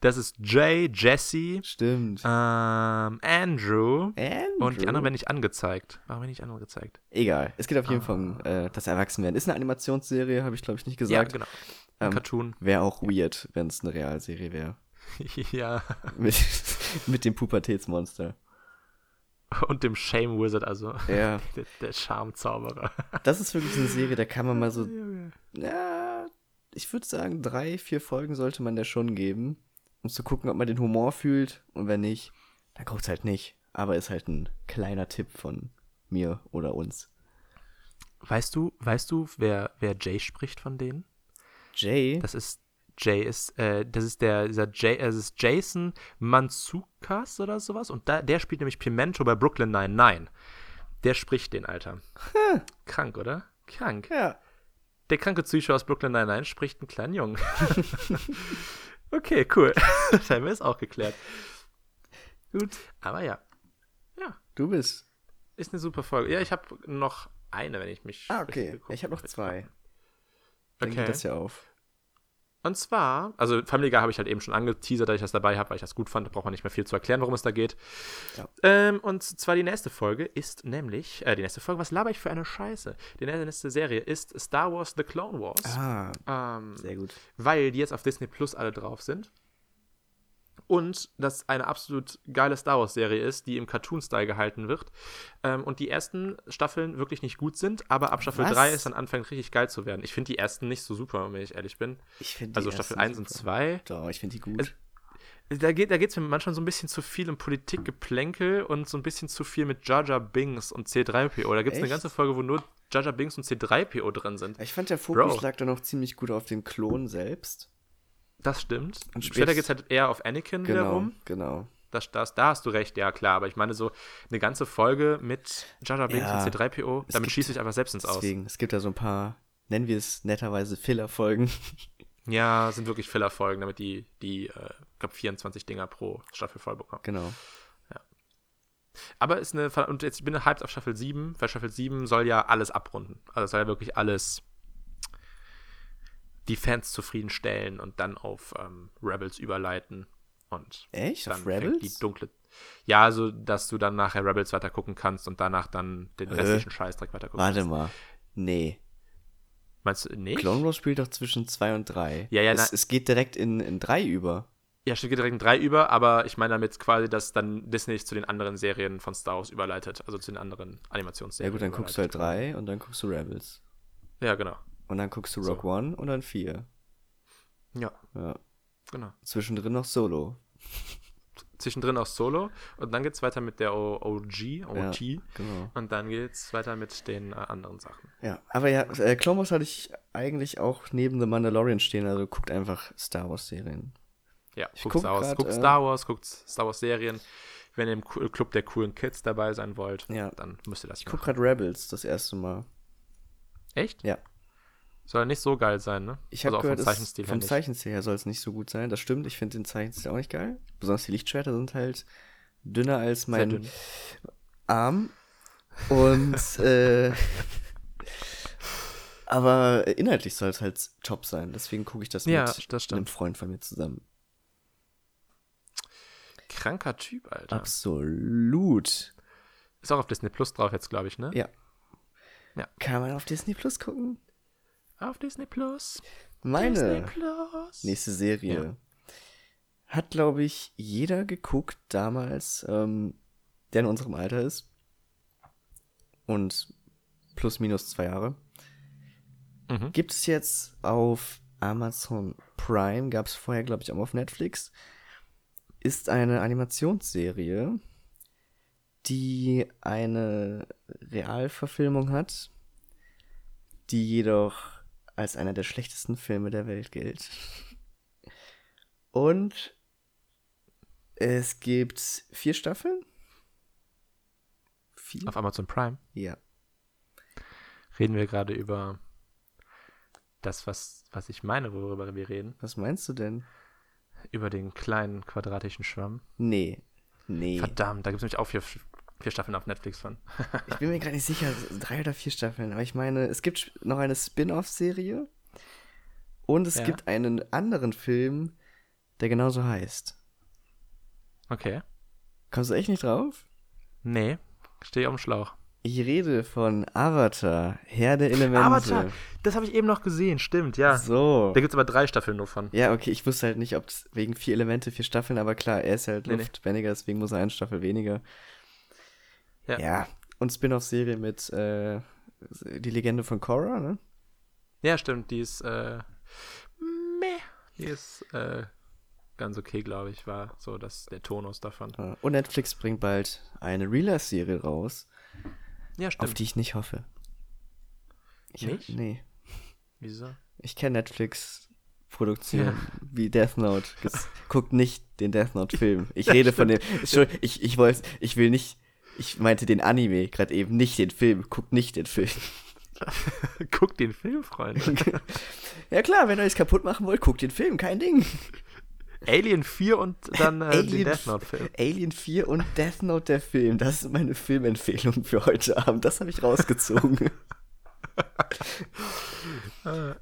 Das ist Jay, Jesse, Stimmt. ähm, Andrew. Andrew. Und die anderen werden nicht angezeigt. Warum werden nicht angezeigt? Egal. Es geht auf jeden Fall um äh, das Erwachsenwerden. Ist eine Animationsserie, habe ich glaube ich nicht gesagt. Ja, genau. Ein Ähm, Cartoon. Wäre auch weird, wenn es eine Realserie wäre. ja. Mit, mit dem Pubertätsmonster. Und dem Shame Wizard, also Ja, der, der Charmzauberer. das ist wirklich eine Serie, da kann man mal so, ja, ich würde sagen, drei, vier Folgen sollte man der schon geben, um zu gucken, ob man den Humor fühlt. Und wenn nicht, dann guckt's halt nicht. Aber ist halt ein kleiner Tipp von mir oder uns. Weißt du, weißt du, wer, wer Jay spricht von denen? Jay, Das ist Jay ist, äh, das ist der, dieser Jay, äh, das ist Jason Manzukas oder sowas. Und da, der spielt nämlich Pimento bei Brooklyn 99. Der spricht den, Alter. Krank, oder? Krank. ja, Der kranke Psycho aus Brooklyn 99 spricht einen kleinen Jungen. okay, cool. Das haben wir jetzt auch geklärt. gut. Aber ja, Du bist. ist eine super Folge. Ja, ich habe noch eine, wenn ich mich. Ah, okay. Ich habe noch zwei. Dann Okay. geht das ja auf. Und zwar, also Family Guy habe ich halt eben schon angeteasert, dass ich das dabei habe, weil ich das gut fand. Da braucht man nicht mehr viel zu erklären, worum es da geht. Ja. Ähm, und zwar die nächste Folge ist nämlich, äh, die nächste Folge, was laber ich für eine Scheiße? Die nächste Serie ist Star Wars The Clone Wars. Ah, Ähm, sehr gut. weil die jetzt auf Disney Plus alle drauf sind. Und das eine absolut geile Star Wars-Serie ist, die im Cartoon-Style gehalten wird. Ähm, und die ersten Staffeln wirklich nicht gut sind, aber ab Staffel Was? 3 ist dann anfängt richtig geil zu werden. Ich finde die ersten nicht so super, wenn ich ehrlich bin. Ich finde Also Staffel 1 und 2. Doch, ich finde die gut. Es- Da geht es mir manchmal so ein bisschen zu viel um Politikgeplänkel und so ein bisschen zu viel mit Jar Binks und C3PO. Da gibt es eine ganze Folge, wo nur Jar Binks und C3PO drin sind. ich fand der Fokus Bro. lag da noch ziemlich gut auf den Klon selbst. Das stimmt. Und Später spät- geht es halt eher auf Anakin Genau, wiederum. genau. Das, das, da hast du recht, ja klar. Aber ich meine so eine ganze Folge mit Jar Binks Ja, und C3PO, es damit gibt- schieße ich einfach selbst ins Aus. Deswegen, es gibt da so ein paar, nennen wir es netterweise Filler-Folgen. Ja, sind wirklich Filler-Folgen, damit die, die äh, ich glaube 24 Dinger pro Staffel voll bekommen. genau. Aber ist eine, und jetzt ich bin hyped auf Staffel 7, weil Staffel 7 soll ja alles abrunden. Also es soll ja wirklich alles die Fans zufriedenstellen und dann auf ähm, Rebels überleiten. Und Echt? dann Auf Rebels? die dunkle. Ja, also dass du dann nachher Rebels weiter gucken kannst und danach dann den Äh, restlichen Scheißdreck weiter gucken Warte kannst. mal. Nee. Meinst du nicht? Clone Wars spielt doch zwischen 2 und 3. Ja, ja, es, na- es geht direkt in, in 3 über. Ja, steht direkt in drei über, aber ich meine damit quasi, dass dann Disney zu den anderen Serien von Star Wars überleitet, also zu den anderen Ja Animationsserien. gut, dann guckst du halt überleitet. 3 und dann guckst du Rebels. Ja, genau. Und dann guckst du So. Rock One und dann 4. Ja, Ja. genau. Zwischendrin noch Solo. Zwischendrin auch Solo und dann geht's weiter mit der OG, OG Genau. und dann geht's weiter mit den äh, anderen Sachen. Ja, aber ja, äh, Clone Wars hatte ich eigentlich auch neben The Mandalorian stehen, also guckt einfach Star Wars Serien. Ja, Ich guckt guck Star Wars, grad, guckt äh, Star Wars, guckt Star Wars Serien. Wenn ihr im Club der coolen Kids dabei sein wollt, Ja. dann müsst ihr das Ich guck gerade Rebels das erste Mal. Echt? Ja. Soll nicht so geil sein, ne? Ich habe also auch gehört, vom Zeichenstil her vom. Zeichenstil her soll es nicht so gut sein. Das stimmt, ich finde den Zeichenstil auch nicht geil. Besonders die Lichtschwerter sind halt dünner als mein dünn. Arm. Und äh, aber inhaltlich soll es halt top sein. Deswegen gucke ich das Ja, mit das einem Freund von mir zusammen. Kranker Typ, Alter. Absolut. Ist auch auf Disney Plus drauf jetzt, glaube ich, ne? Ja. Ja. Kann man auf Disney Plus gucken? Auf Disney Plus. Meine Disney Plus. nächste Serie hat, glaube ich, jeder geguckt damals, ähm, der in unserem Alter ist. Und plus minus zwei Jahre. Mhm. Gibt es jetzt auf Amazon Prime, gab es vorher, glaube ich, auch auf Netflix. Ist eine Animationsserie, die eine Realverfilmung hat, die jedoch als einer der schlechtesten Filme der Welt gilt. Und es gibt vier Staffeln. Vier? Auf Amazon Prime Ja. reden wir gerade über das, was, was ich meine, worüber wir reden. Was meinst du denn? Über den kleinen quadratischen Schwamm. Nee. Nee. Verdammt, da gibt es nämlich auch vier, vier Staffeln auf Netflix von. Ich bin mir gerade nicht sicher, drei oder vier Staffeln, aber ich meine, es gibt noch eine Spin-off-Serie und es Ja. gibt einen anderen Film, der genauso heißt. Okay. Kommst du echt nicht drauf? Nee, stehe auf dem Schlauch. Ich rede von Avatar, Herr der Elemente. Avatar, das habe ich eben noch gesehen, stimmt, ja. So. Da gibt es aber drei Staffeln nur von. Ja, okay, ich wusste halt nicht, ob es wegen vier Elemente, vier Staffeln, aber klar, er ist halt Nee, nee. luftbändiger, deswegen muss er eine Staffel weniger. Ja. Ja, und Spin-off-Serie mit äh, die Legende von Korra, ne? Ja, stimmt, die ist, äh, meh. Die ist, äh, ganz okay, glaube ich, war so das, der Tonus davon. Ja. Und Netflix bringt bald eine Real-Life-Serie raus, Ja, auf stimmt. die ich nicht hoffe. Ich, Nicht? Nee. Wieso? Ich kenne Netflix-Produktionen wie Death Note. Guckt nicht den Death Note-Film. Ich Ja, rede von dem. ich, ich wollte, ich will nicht. Ich meinte den Anime, gerade eben, nicht den Film. Guckt nicht den Film. Guck den Film, Freund. ja klar, wenn ihr euch kaputt machen wollt, guckt den Film, kein Ding. Alien 4 und dann äh, den Alien- Death Note-Film. Alien 4 und Death Note der Film. Das ist meine Filmempfehlung für heute Abend. Das habe ich rausgezogen.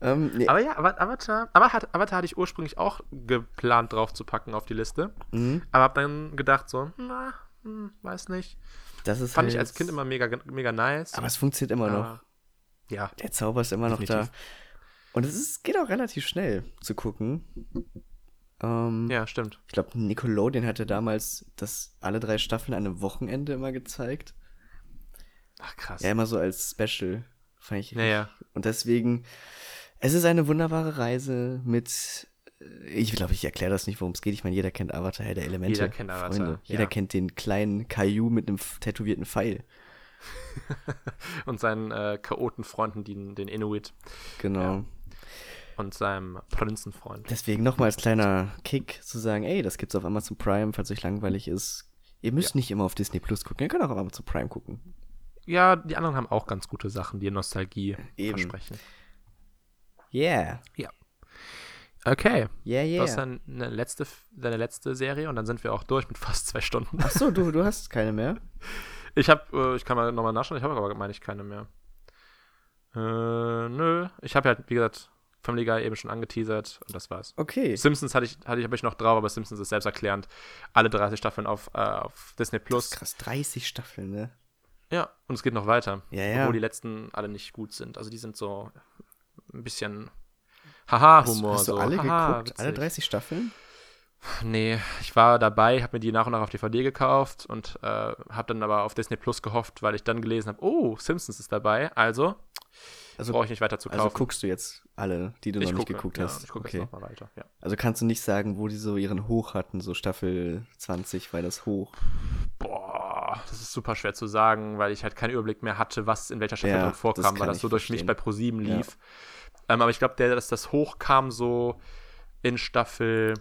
ähm, nee. Aber ja, Avatar, hat, Avatar hatte ich ursprünglich auch geplant drauf zu packen auf die Liste. Mhm. Aber hab dann gedacht so, na, hm, weiß nicht. Das ist Fand halt, ich als Kind immer mega, mega nice. Aber es funktioniert immer noch. Aber- ja, Der Zauber ist immer noch da. Und es ist, geht auch relativ schnell zu gucken. Ähm, ja, stimmt. Ich glaube, Nickelodeon hatte damals das alle drei Staffeln an einem Wochenende immer gezeigt. Ach krass. Ja, immer so als Special. Fand ich Ja, ja. Und deswegen, es ist eine wunderbare Reise mit. Ich glaube, ich erkläre das nicht, worum es geht. Ich meine, jeder kennt Avatar, Herr der Elemente. Jeder kennt Avatar, Freunde. Jeder ja. kennt den kleinen Caillou mit einem tätowierten Pfeil. Und seinen äh, Chaotenfreunden, den, den Inuit Genau. Ja. und seinem Prinzenfreund. Deswegen nochmal als kleiner Kick zu sagen, ey, das gibt's auf Amazon Prime, falls euch langweilig ist. Ihr müsst nicht immer auf Disney Plus gucken, ihr könnt auch auf Amazon Prime gucken. Ja, die anderen haben auch ganz gute Sachen, die Nostalgie Eben. versprechen. Yeah. Okay. Yeah, yeah. hast dann eine letzte, deine letzte Serie und dann sind wir auch durch mit fast zwei Stunden. Ach so, du, du hast keine mehr? Ich habe, äh, ich kann mal nochmal nachschauen, ich habe aber, meine ich, keine mehr. Äh, nö. Ich habe halt, wie gesagt, Family Guy eben schon angeteasert und das war's. Okay. Simpsons hatte ich, hatte ich, habe ich noch drauf, aber Simpsons ist selbsterklärend. Alle 30 Staffeln auf, äh, auf Disney Das Plus. ist krass, 30 Staffeln, ne? Ja, und es geht noch weiter. Ja, ja. Obwohl die letzten alle nicht gut sind. Also die sind so ein bisschen Haha-Humor. Hast, hast du so. alle Haha, geguckt? Alle witzig. 30 Staffeln? Nee, ich war dabei, habe mir die nach und nach auf DVD gekauft und äh, habe dann aber auf Disney Plus gehofft, weil ich dann gelesen habe, oh, Simpsons ist dabei, also Also, brauche ich nicht weiter zu kaufen. also guckst du jetzt alle, die du ich noch nicht gucke, geguckt ja, hast? Ich gucke okay. jetzt nochmal weiter, ja. Also kannst du nicht sagen, wo die so ihren Hoch hatten, so Staffel 20 war das Hoch. Boah, das ist super schwer zu sagen, weil ich halt keinen Überblick mehr hatte, was in welcher Staffel Ja, drin vorkam, weil das so durch mich verstehen. bei ProSieben Ja. Ähm, aber ich glaube, dass das hochkam so in Staffel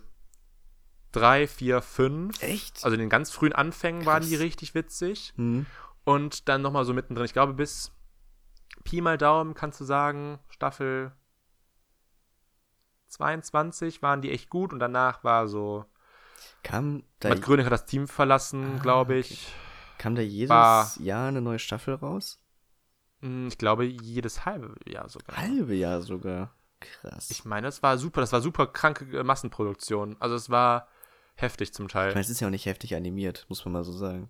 3, 4, 5. Echt? Also in den ganz frühen Anfängen waren Krass. die richtig witzig. Hm. Und dann nochmal so mittendrin. Ich glaube, bis Pi mal Daumen kannst du sagen, Staffel 22 waren die echt gut und danach war so. Kam da, Matt Gröning hat das Team verlassen, Ah, glaube okay. ich. kam da jedes war- Jahr eine neue Staffel raus? Hm, Ich glaube, jedes halbe Jahr sogar. Halbe Jahr sogar. Krass. Ich meine, das war super, das war super kranke äh, Massenproduktion. Also es war heftig zum Ich Teil. meine, es ist ja auch nicht heftig animiert, muss man mal so sagen.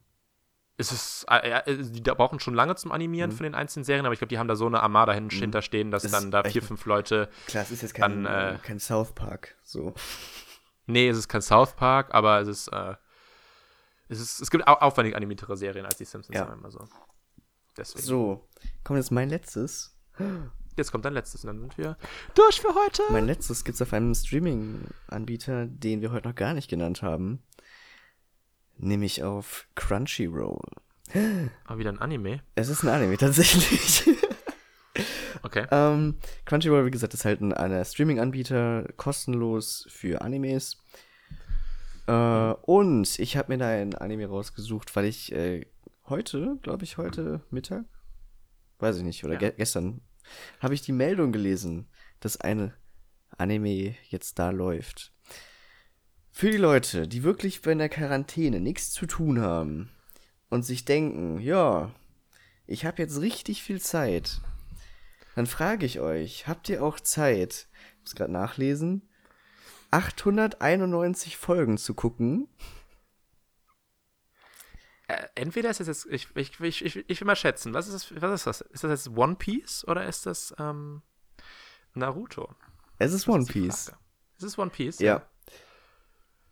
Es ist, äh, ja, äh, die brauchen schon lange zum Animieren Mhm. von den einzelnen Serien, aber ich glaube, die haben da so eine Armada Mhm. hinterstehen, dass Das dann da vier, fünf Leute. Klar, es ist jetzt kein- kein, äh, kein South Park. So. Nee, es ist kein South Park, aber es ist, äh, es ist, es gibt au aufwendig animiertere Serien als die Simpsons, Ja. sagen wir mal so. Deswegen. So, kommt jetzt mein letztes. Jetzt kommt dein letztes und dann sind wir durch für heute. Mein letztes gibt's auf einem Streaming-Anbieter, den wir heute noch gar nicht genannt haben. Nämlich auf Crunchyroll. Ah, wieder ein Anime. Es ist ein Anime, tatsächlich. Okay. ähm, Crunchyroll, wie gesagt, ist halt ein, ein Streaming-Anbieter, kostenlos für Animes. Äh, und ich habe mir da ein Anime rausgesucht, weil ich äh, heute, glaube ich, heute Mittag, weiß ich nicht, oder Ja. ge gestern, habe ich die Meldung gelesen, dass eine Anime jetzt da läuft. Für die Leute, die wirklich bei der Quarantäne nichts zu tun haben und sich denken, ja, ich habe jetzt richtig viel Zeit, dann frage ich euch, habt ihr auch Zeit, ich muss gerade nachlesen, 891 Folgen zu gucken? Äh, entweder ist es jetzt, ich, ich, ich, ich, will mal schätzen, was ist das, was ist das? Ist das jetzt One Piece oder ist das ähm, Naruto? Es ist Das One ist Piece. Frage. Ist es One Piece? Ja.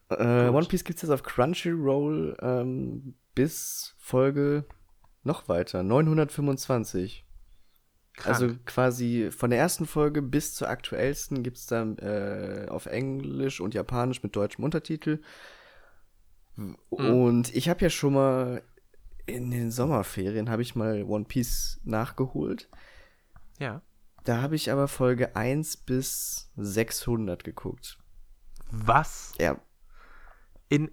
Äh, Gut. One Piece gibt es jetzt auf Crunchyroll ähm, bis Folge noch weiter, 925. Krank. Also quasi von der ersten Folge bis zur aktuellsten gibt es dann äh, auf Englisch und Japanisch mit deutschem Untertitel. Hm. Und ich habe ja schon mal in den Sommerferien habe ich mal One Piece nachgeholt. ja. Da habe ich aber Folge 1 bis 600 geguckt. Was? Ja, In.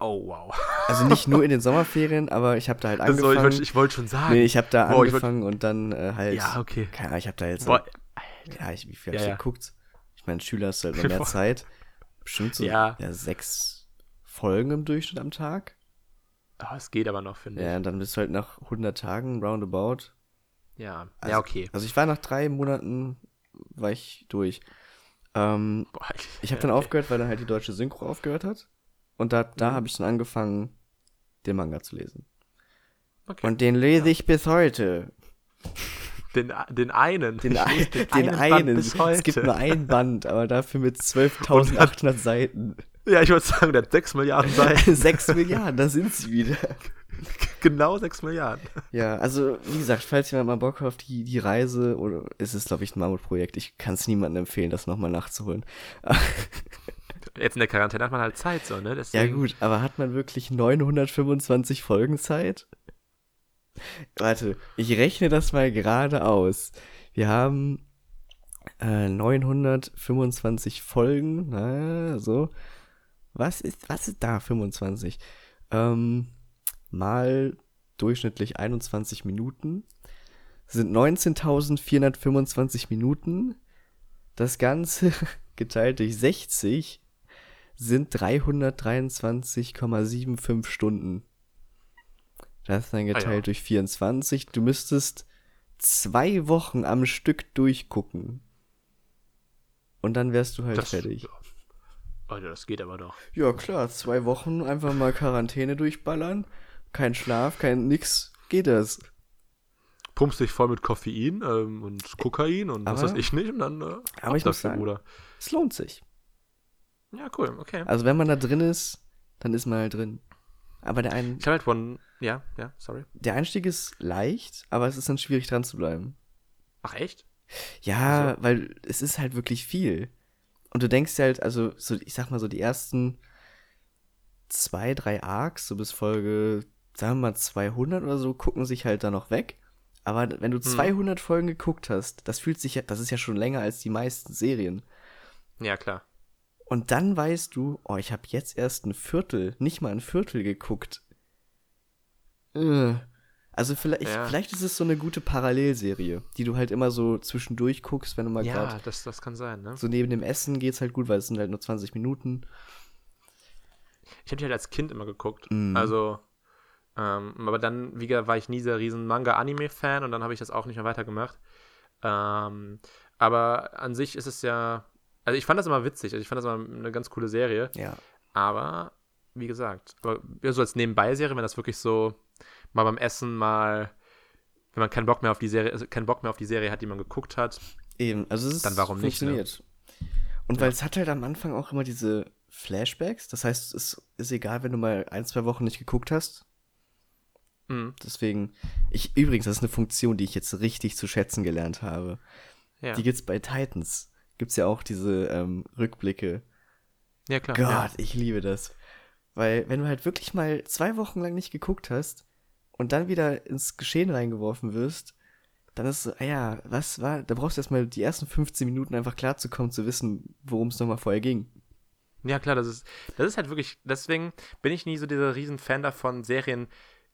Oh, wow. also nicht nur in den Sommerferien, aber ich habe da halt Also, angefangen. ich wollte ich wollt schon sagen. nee, ich habe da Boah, ich wollt- angefangen und dann äh, halt ja, okay. keine Ahnung, ich habe da jetzt Boah, ja, ich, wie viel hab Ja, ich ja. geguckt? Ich meine, Schüler hast halt mehr. Zeit. Bestimmt so Ja. ja. sechs Folgen im Durchschnitt am Tag. oh, es geht aber noch, finde Ja, ich. und dann bist du halt nach 100 Tagen roundabout. Ja. Also, ja, okay. Also ich war nach drei Monaten, war ich durch. Ähm, Boah, ich habe dann okay. aufgehört, weil dann halt die deutsche Synchro aufgehört hat. Und da, da Mhm. habe ich dann angefangen, den Manga zu lesen. Okay. Und den lese ich bis heute. Den, den einen. Den, Ich ein, den Band einen. Es gibt nur ein Band, aber dafür mit 12.800 Seiten. Ja, ich würde sagen, der hat 6 Milliarden Seiten. Sechs Milliarden, da sind sie wieder. genau 6 Milliarden. Ja, also wie gesagt, falls jemand mal Bock hat auf die, die Reise, oder es ist, glaube ich, ein Mammutprojekt, ich kann es niemandem empfehlen, das nochmal nachzuholen. Jetzt in der Quarantäne hat man halt Zeit, so, ne? Ja Deswegen, gut, aber hat man wirklich 925 Folgen Zeit? Warte, ich rechne das mal gerade aus. Wir haben äh, 925 Folgen, na, so. Was ist, was ist da 25? Ähm, mal durchschnittlich 21 Minuten sind 19.425 Minuten. Das Ganze geteilt durch 60 sind 323,75 Stunden. Das dann geteilt Ah ja. durch 24. Du müsstest zwei Wochen am Stück durchgucken. Und dann wärst du halt das, fertig. Alter, das geht aber doch. Ja, klar, zwei Wochen einfach mal Quarantäne durchballern. Kein Schlaf, kein nix. Geht das. Pumpst dich voll mit Koffein ähm, und Kokain und was Aber- weiß ich nicht und dann äh, Aber ab ich muss dafür, sagen- Bruder. Es lohnt sich. Ja, cool, okay. Also wenn man da drin ist, dann ist man halt drin. Aber der, ein, Ich halt One. Ja, ja, sorry. der Einstieg ist leicht, aber es ist dann schwierig dran zu bleiben. Ach, echt? Ja, Also- weil es ist halt wirklich viel. Und du denkst halt, also, so, ich sag mal so, die ersten zwei, drei Arcs, so bis Folge, sagen wir mal 200 oder so, gucken sich halt da noch weg. Aber wenn du 200 Folgen geguckt hast, das fühlt sich ja, das ist ja schon länger als die meisten Serien. Ja, klar. Und dann weißt du, oh, ich habe jetzt erst ein Viertel, nicht mal ein Viertel geguckt. Äh, Also vielleicht, Ja. vielleicht ist es so eine gute Parallelserie, die du halt immer so zwischendurch guckst, wenn du mal Ja, gerade das, das kann sein, ne? so neben dem Essen geht's halt gut, weil es sind halt nur 20 Minuten. Ich habe die halt als Kind immer geguckt. Mhm. Also, ähm, aber dann, wie gesagt, war ich nie der riesen Manga-Anime-Fan und dann habe ich das auch nicht mehr weitergemacht. Ähm, aber an sich ist es ja, also ich fand das immer witzig, also ich fand das immer eine ganz coole Serie, Ja. aber wie gesagt, aber ja, so als Nebenbei-Serie, wenn das wirklich so mal beim Essen mal, wenn man keinen Bock mehr auf die Serie, also keinen Bock mehr auf die Serie hat, die man geguckt hat, Eben, also es ist Dann warum nicht, ne? funktioniert. Und weil es hat halt am Anfang auch immer diese Flashbacks, das heißt, es ist egal, wenn du mal ein, zwei Wochen nicht geguckt hast. mhm. Deswegen, ich, übrigens, das ist eine Funktion, die ich jetzt richtig zu schätzen gelernt habe. ja. Die gibt's bei Titans. Gibt's ja auch diese ähm, Rückblicke. ja, klar. Gott, Ja. ich liebe das. Weil, wenn du halt wirklich mal zwei Wochen lang nicht geguckt hast und dann wieder ins Geschehen reingeworfen wirst, dann ist so, ah ja, was war, da brauchst du erstmal die ersten 15 Minuten einfach klarzukommen, zu wissen, worum es nochmal vorher ging. Ja, klar, das ist, das ist halt wirklich, deswegen bin ich nie so dieser riesen Fan davon, Serien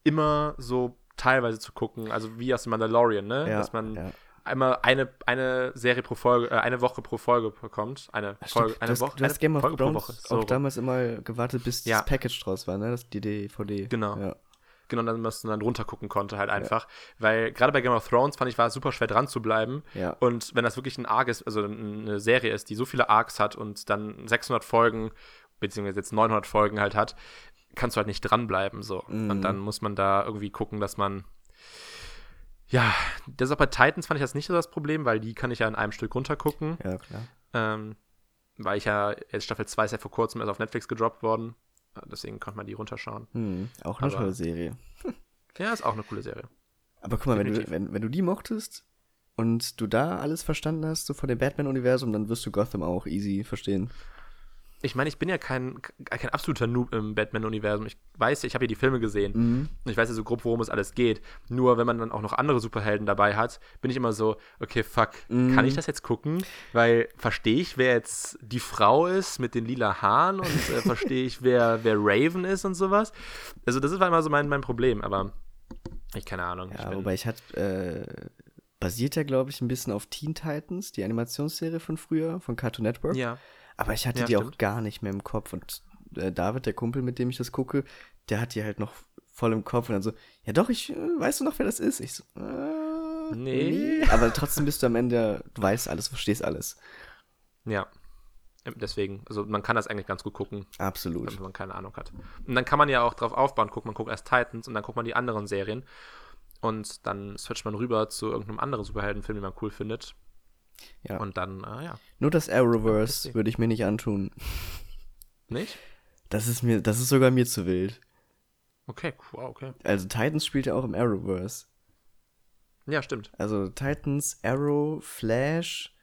immer so teilweise zu gucken, also wie aus dem Mandalorian, ne? Ja, Dass man ja. einmal eine, eine Serie pro Folge, äh, eine Woche pro Folge bekommt. Eine Folge, Stimmt, eine du hast, Woche, du hast eine Game of Folge pro Thrones Woche. auch So rum. damals immer gewartet, bis Ja. das Package draus war, ne? Das, die DVD. Genau. Ja. Genau, dann, dass man dann runtergucken konnte halt einfach. Weil gerade bei Game of Thrones fand ich, war es super schwer dran zu bleiben. Ja. Und wenn das wirklich ein Arc ist, also eine Serie ist, die so viele Arcs hat und dann 600 Folgen, beziehungsweise jetzt 900 Folgen halt hat, kannst du halt nicht dranbleiben so. Mhm. Und dann muss man da irgendwie gucken, dass man ja, auch bei Titans fand ich das nicht so das Problem, weil die kann ich ja in einem Stück runtergucken. ja, klar. Ähm, weil ich ja, jetzt Staffel 2 ist ja vor kurzem erst auf Netflix gedroppt worden. Deswegen konnte man die runterschauen. Hm, auch eine Aber- tolle Serie. Ja, ist auch eine coole Serie. Aber guck mal, wenn du, wenn, wenn du die mochtest und du da alles verstanden hast, so von dem Batman-Universum, dann wirst du Gotham auch easy verstehen. Ich meine, ich bin ja kein, kein absoluter Noob im Batman-Universum. Ich weiß, ja, ich habe ja die Filme gesehen. Mhm. Und ich weiß ja so grob, worum es alles geht. Nur wenn man dann auch noch andere Superhelden dabei hat, bin ich immer so, okay, fuck, Mhm. kann ich das jetzt gucken? Weil verstehe ich, wer jetzt die Frau ist mit den lila Haaren und äh, verstehe ich, wer, wer Raven ist und sowas. Also das ist immer so mein, mein Problem, aber ich keine Ahnung. ich Ja, bin, wobei ich hatte, äh, basiert ja, glaube ich, ein bisschen auf Teen Titans, die Animationsserie von früher, von Cartoon Network. ja, Aber ich hatte Ja, die auch stimmt. gar nicht mehr im Kopf. Und äh, David, der Kumpel, mit dem ich das gucke, der hat die halt noch voll im Kopf und dann so, ja doch, ich, äh, weißt du noch, wer das ist? Ich so, äh, Nee. Aber trotzdem bist du am Ende, du weißt alles, verstehst alles. ja. Deswegen, also man kann das eigentlich ganz gut gucken. Absolut. wenn man keine Ahnung hat. Und dann kann man ja auch drauf aufbauen, guckt man guckt erst Titans und dann guckt man die anderen Serien und dann switcht man rüber zu irgendeinem anderen Superheldenfilm, den man cool findet. Ja. Und dann, äh, ja, Nur das Arrowverse würde ich mir nicht antun. nicht? Das ist mir, das ist sogar mir zu wild. Okay, wow, okay. Also Titans spielt ja auch im Arrowverse. Ja, stimmt. Also Titans, Arrow, Flash,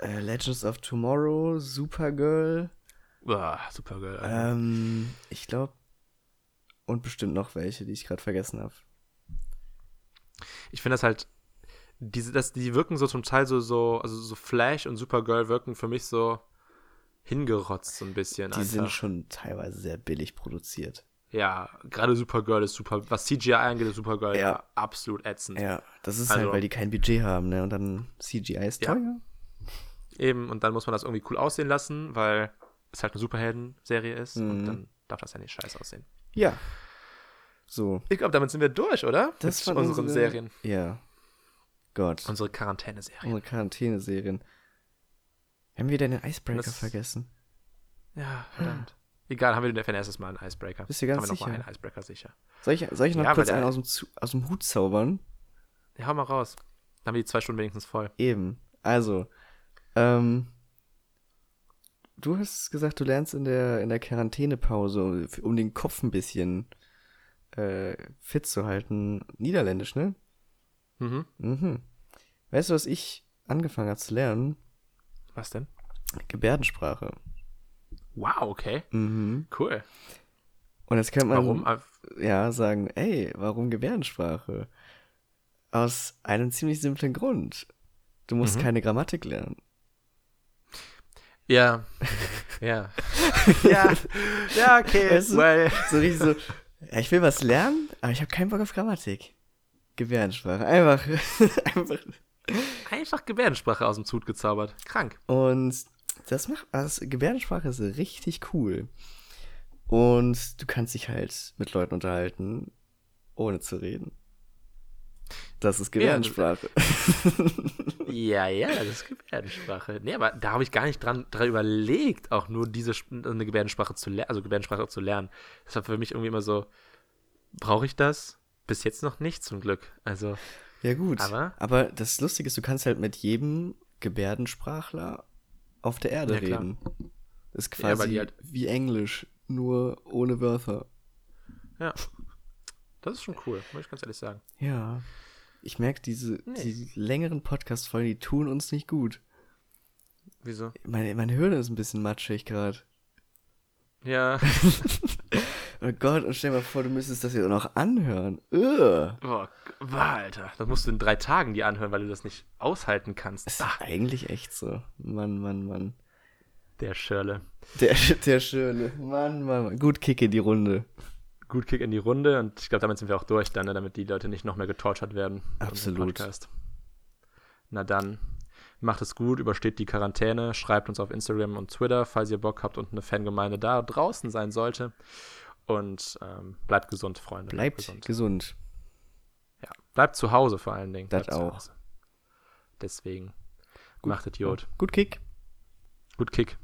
äh, Legends of Tomorrow, Supergirl, Uah, super geil. Alter. ähm, ich glaube, und bestimmt noch welche, die ich gerade vergessen habe. Ich finde das halt, diese, das, die wirken so zum Teil so, so, also so Flash und Supergirl wirken für mich so hingerotzt so ein bisschen. Die einfach. sind schon teilweise sehr billig produziert. Ja, gerade Supergirl ist super, was CGI angeht, ist Supergirl Ja. absolut ätzend. Ja, das ist Also- halt, weil die kein Budget haben, ne? Und dann CGI ist Ja. teuer. Eben, und dann muss man das irgendwie cool aussehen lassen, weil es halt eine Superhelden-Serie ist und Mhm. dann darf das ja nicht scheiße aussehen. Ja. So, Ich glaube, damit sind wir durch, oder? das Mit unseren unsere, Serien. Ja. Gott, Unsere Quarantäne-Serien. unsere Quarantäne-Serien. Haben wir denn den Icebreaker Das- vergessen? Ja, verdammt. Egal, haben wir für nächstes Mal einen Icebreaker. Bist du ganz haben wir noch sicher? mal einen Icebreaker sicher. Soll ich, soll ich noch Ja, kurz einen der- aus dem, Zu- aus dem Hut zaubern? Ja, hau mal raus. Dann haben wir die zwei Stunden wenigstens voll. Eben. Also, ähm, du hast gesagt, du lernst in der, in der Quarantänepause, um den Kopf ein bisschen äh, fit zu halten, Niederländisch, ne? Mhm. Mhm. Weißt du, was ich angefangen habe zu lernen? Was denn? Gebärdensprache. Wow, okay. Mhm. Cool. Und jetzt kann man Warum? Ah, ja sagen, ey, warum Gebärdensprache? Aus einem ziemlich simplen Grund. Du musst Mhm. keine Grammatik lernen. Ja. ja. ja. Ja, okay. Weißt du? Well. So richtig so, ja, ich will was lernen, aber ich habe keinen Bock auf Grammatik. Gebärdensprache. Einfach, einfach. Einfach Gebärdensprache aus dem Zut gezaubert. Krank. Und das macht, also Gebärdensprache ist richtig cool. Und du kannst dich halt mit Leuten unterhalten, ohne zu reden. Das ist Gebärdensprache. Ja, ja, das ist Gebärdensprache. Nee, aber da habe ich gar nicht dran, dran überlegt, auch nur diese eine Gebärdensprache zu lernen, also Gebärdensprache zu lernen. Das war für mich irgendwie immer so, brauche ich das? Bis jetzt noch nicht, zum Glück. Also. Ja, gut. Aber, aber das Lustige ist, du kannst halt mit jedem Gebärdensprachler auf der Erde ja, reden. Das ist quasi ja, halt wie Englisch, nur ohne Wörter. Ja. Das ist schon cool, muss ich ganz ehrlich sagen. Ja. Ich merke, diese nee. die längeren Podcast-Folgen, die tun uns nicht gut. Wieso? Meine, meine Hirn ist ein bisschen matschig gerade. Ja. oh Gott, und stell dir mal vor, du müsstest das jetzt auch noch anhören. Ugh. Boah, Alter. Das musst du in drei Tagen die anhören, weil du das nicht aushalten kannst. Das ist Ach. eigentlich echt so. Mann, Mann, Mann. Der Schirle. Der, der Schirle. Mann, Mann, Mann. Gut Kick in die Runde gut Kick in die Runde und ich glaube, damit sind wir auch durch dann, ne, damit die Leute nicht noch mehr getortured werden. Absolut. Na dann, macht es gut, übersteht die Quarantäne, schreibt uns auf Instagram und Twitter, falls ihr Bock habt und eine Fangemeinde da draußen sein sollte. Und ähm, bleibt gesund, Freunde. Bleibt, gesund. gesund. Ja, bleibt zu Hause vor allen Dingen. Das auch. Deswegen, gut, macht Idiot. Gut Kick. Gut Kick.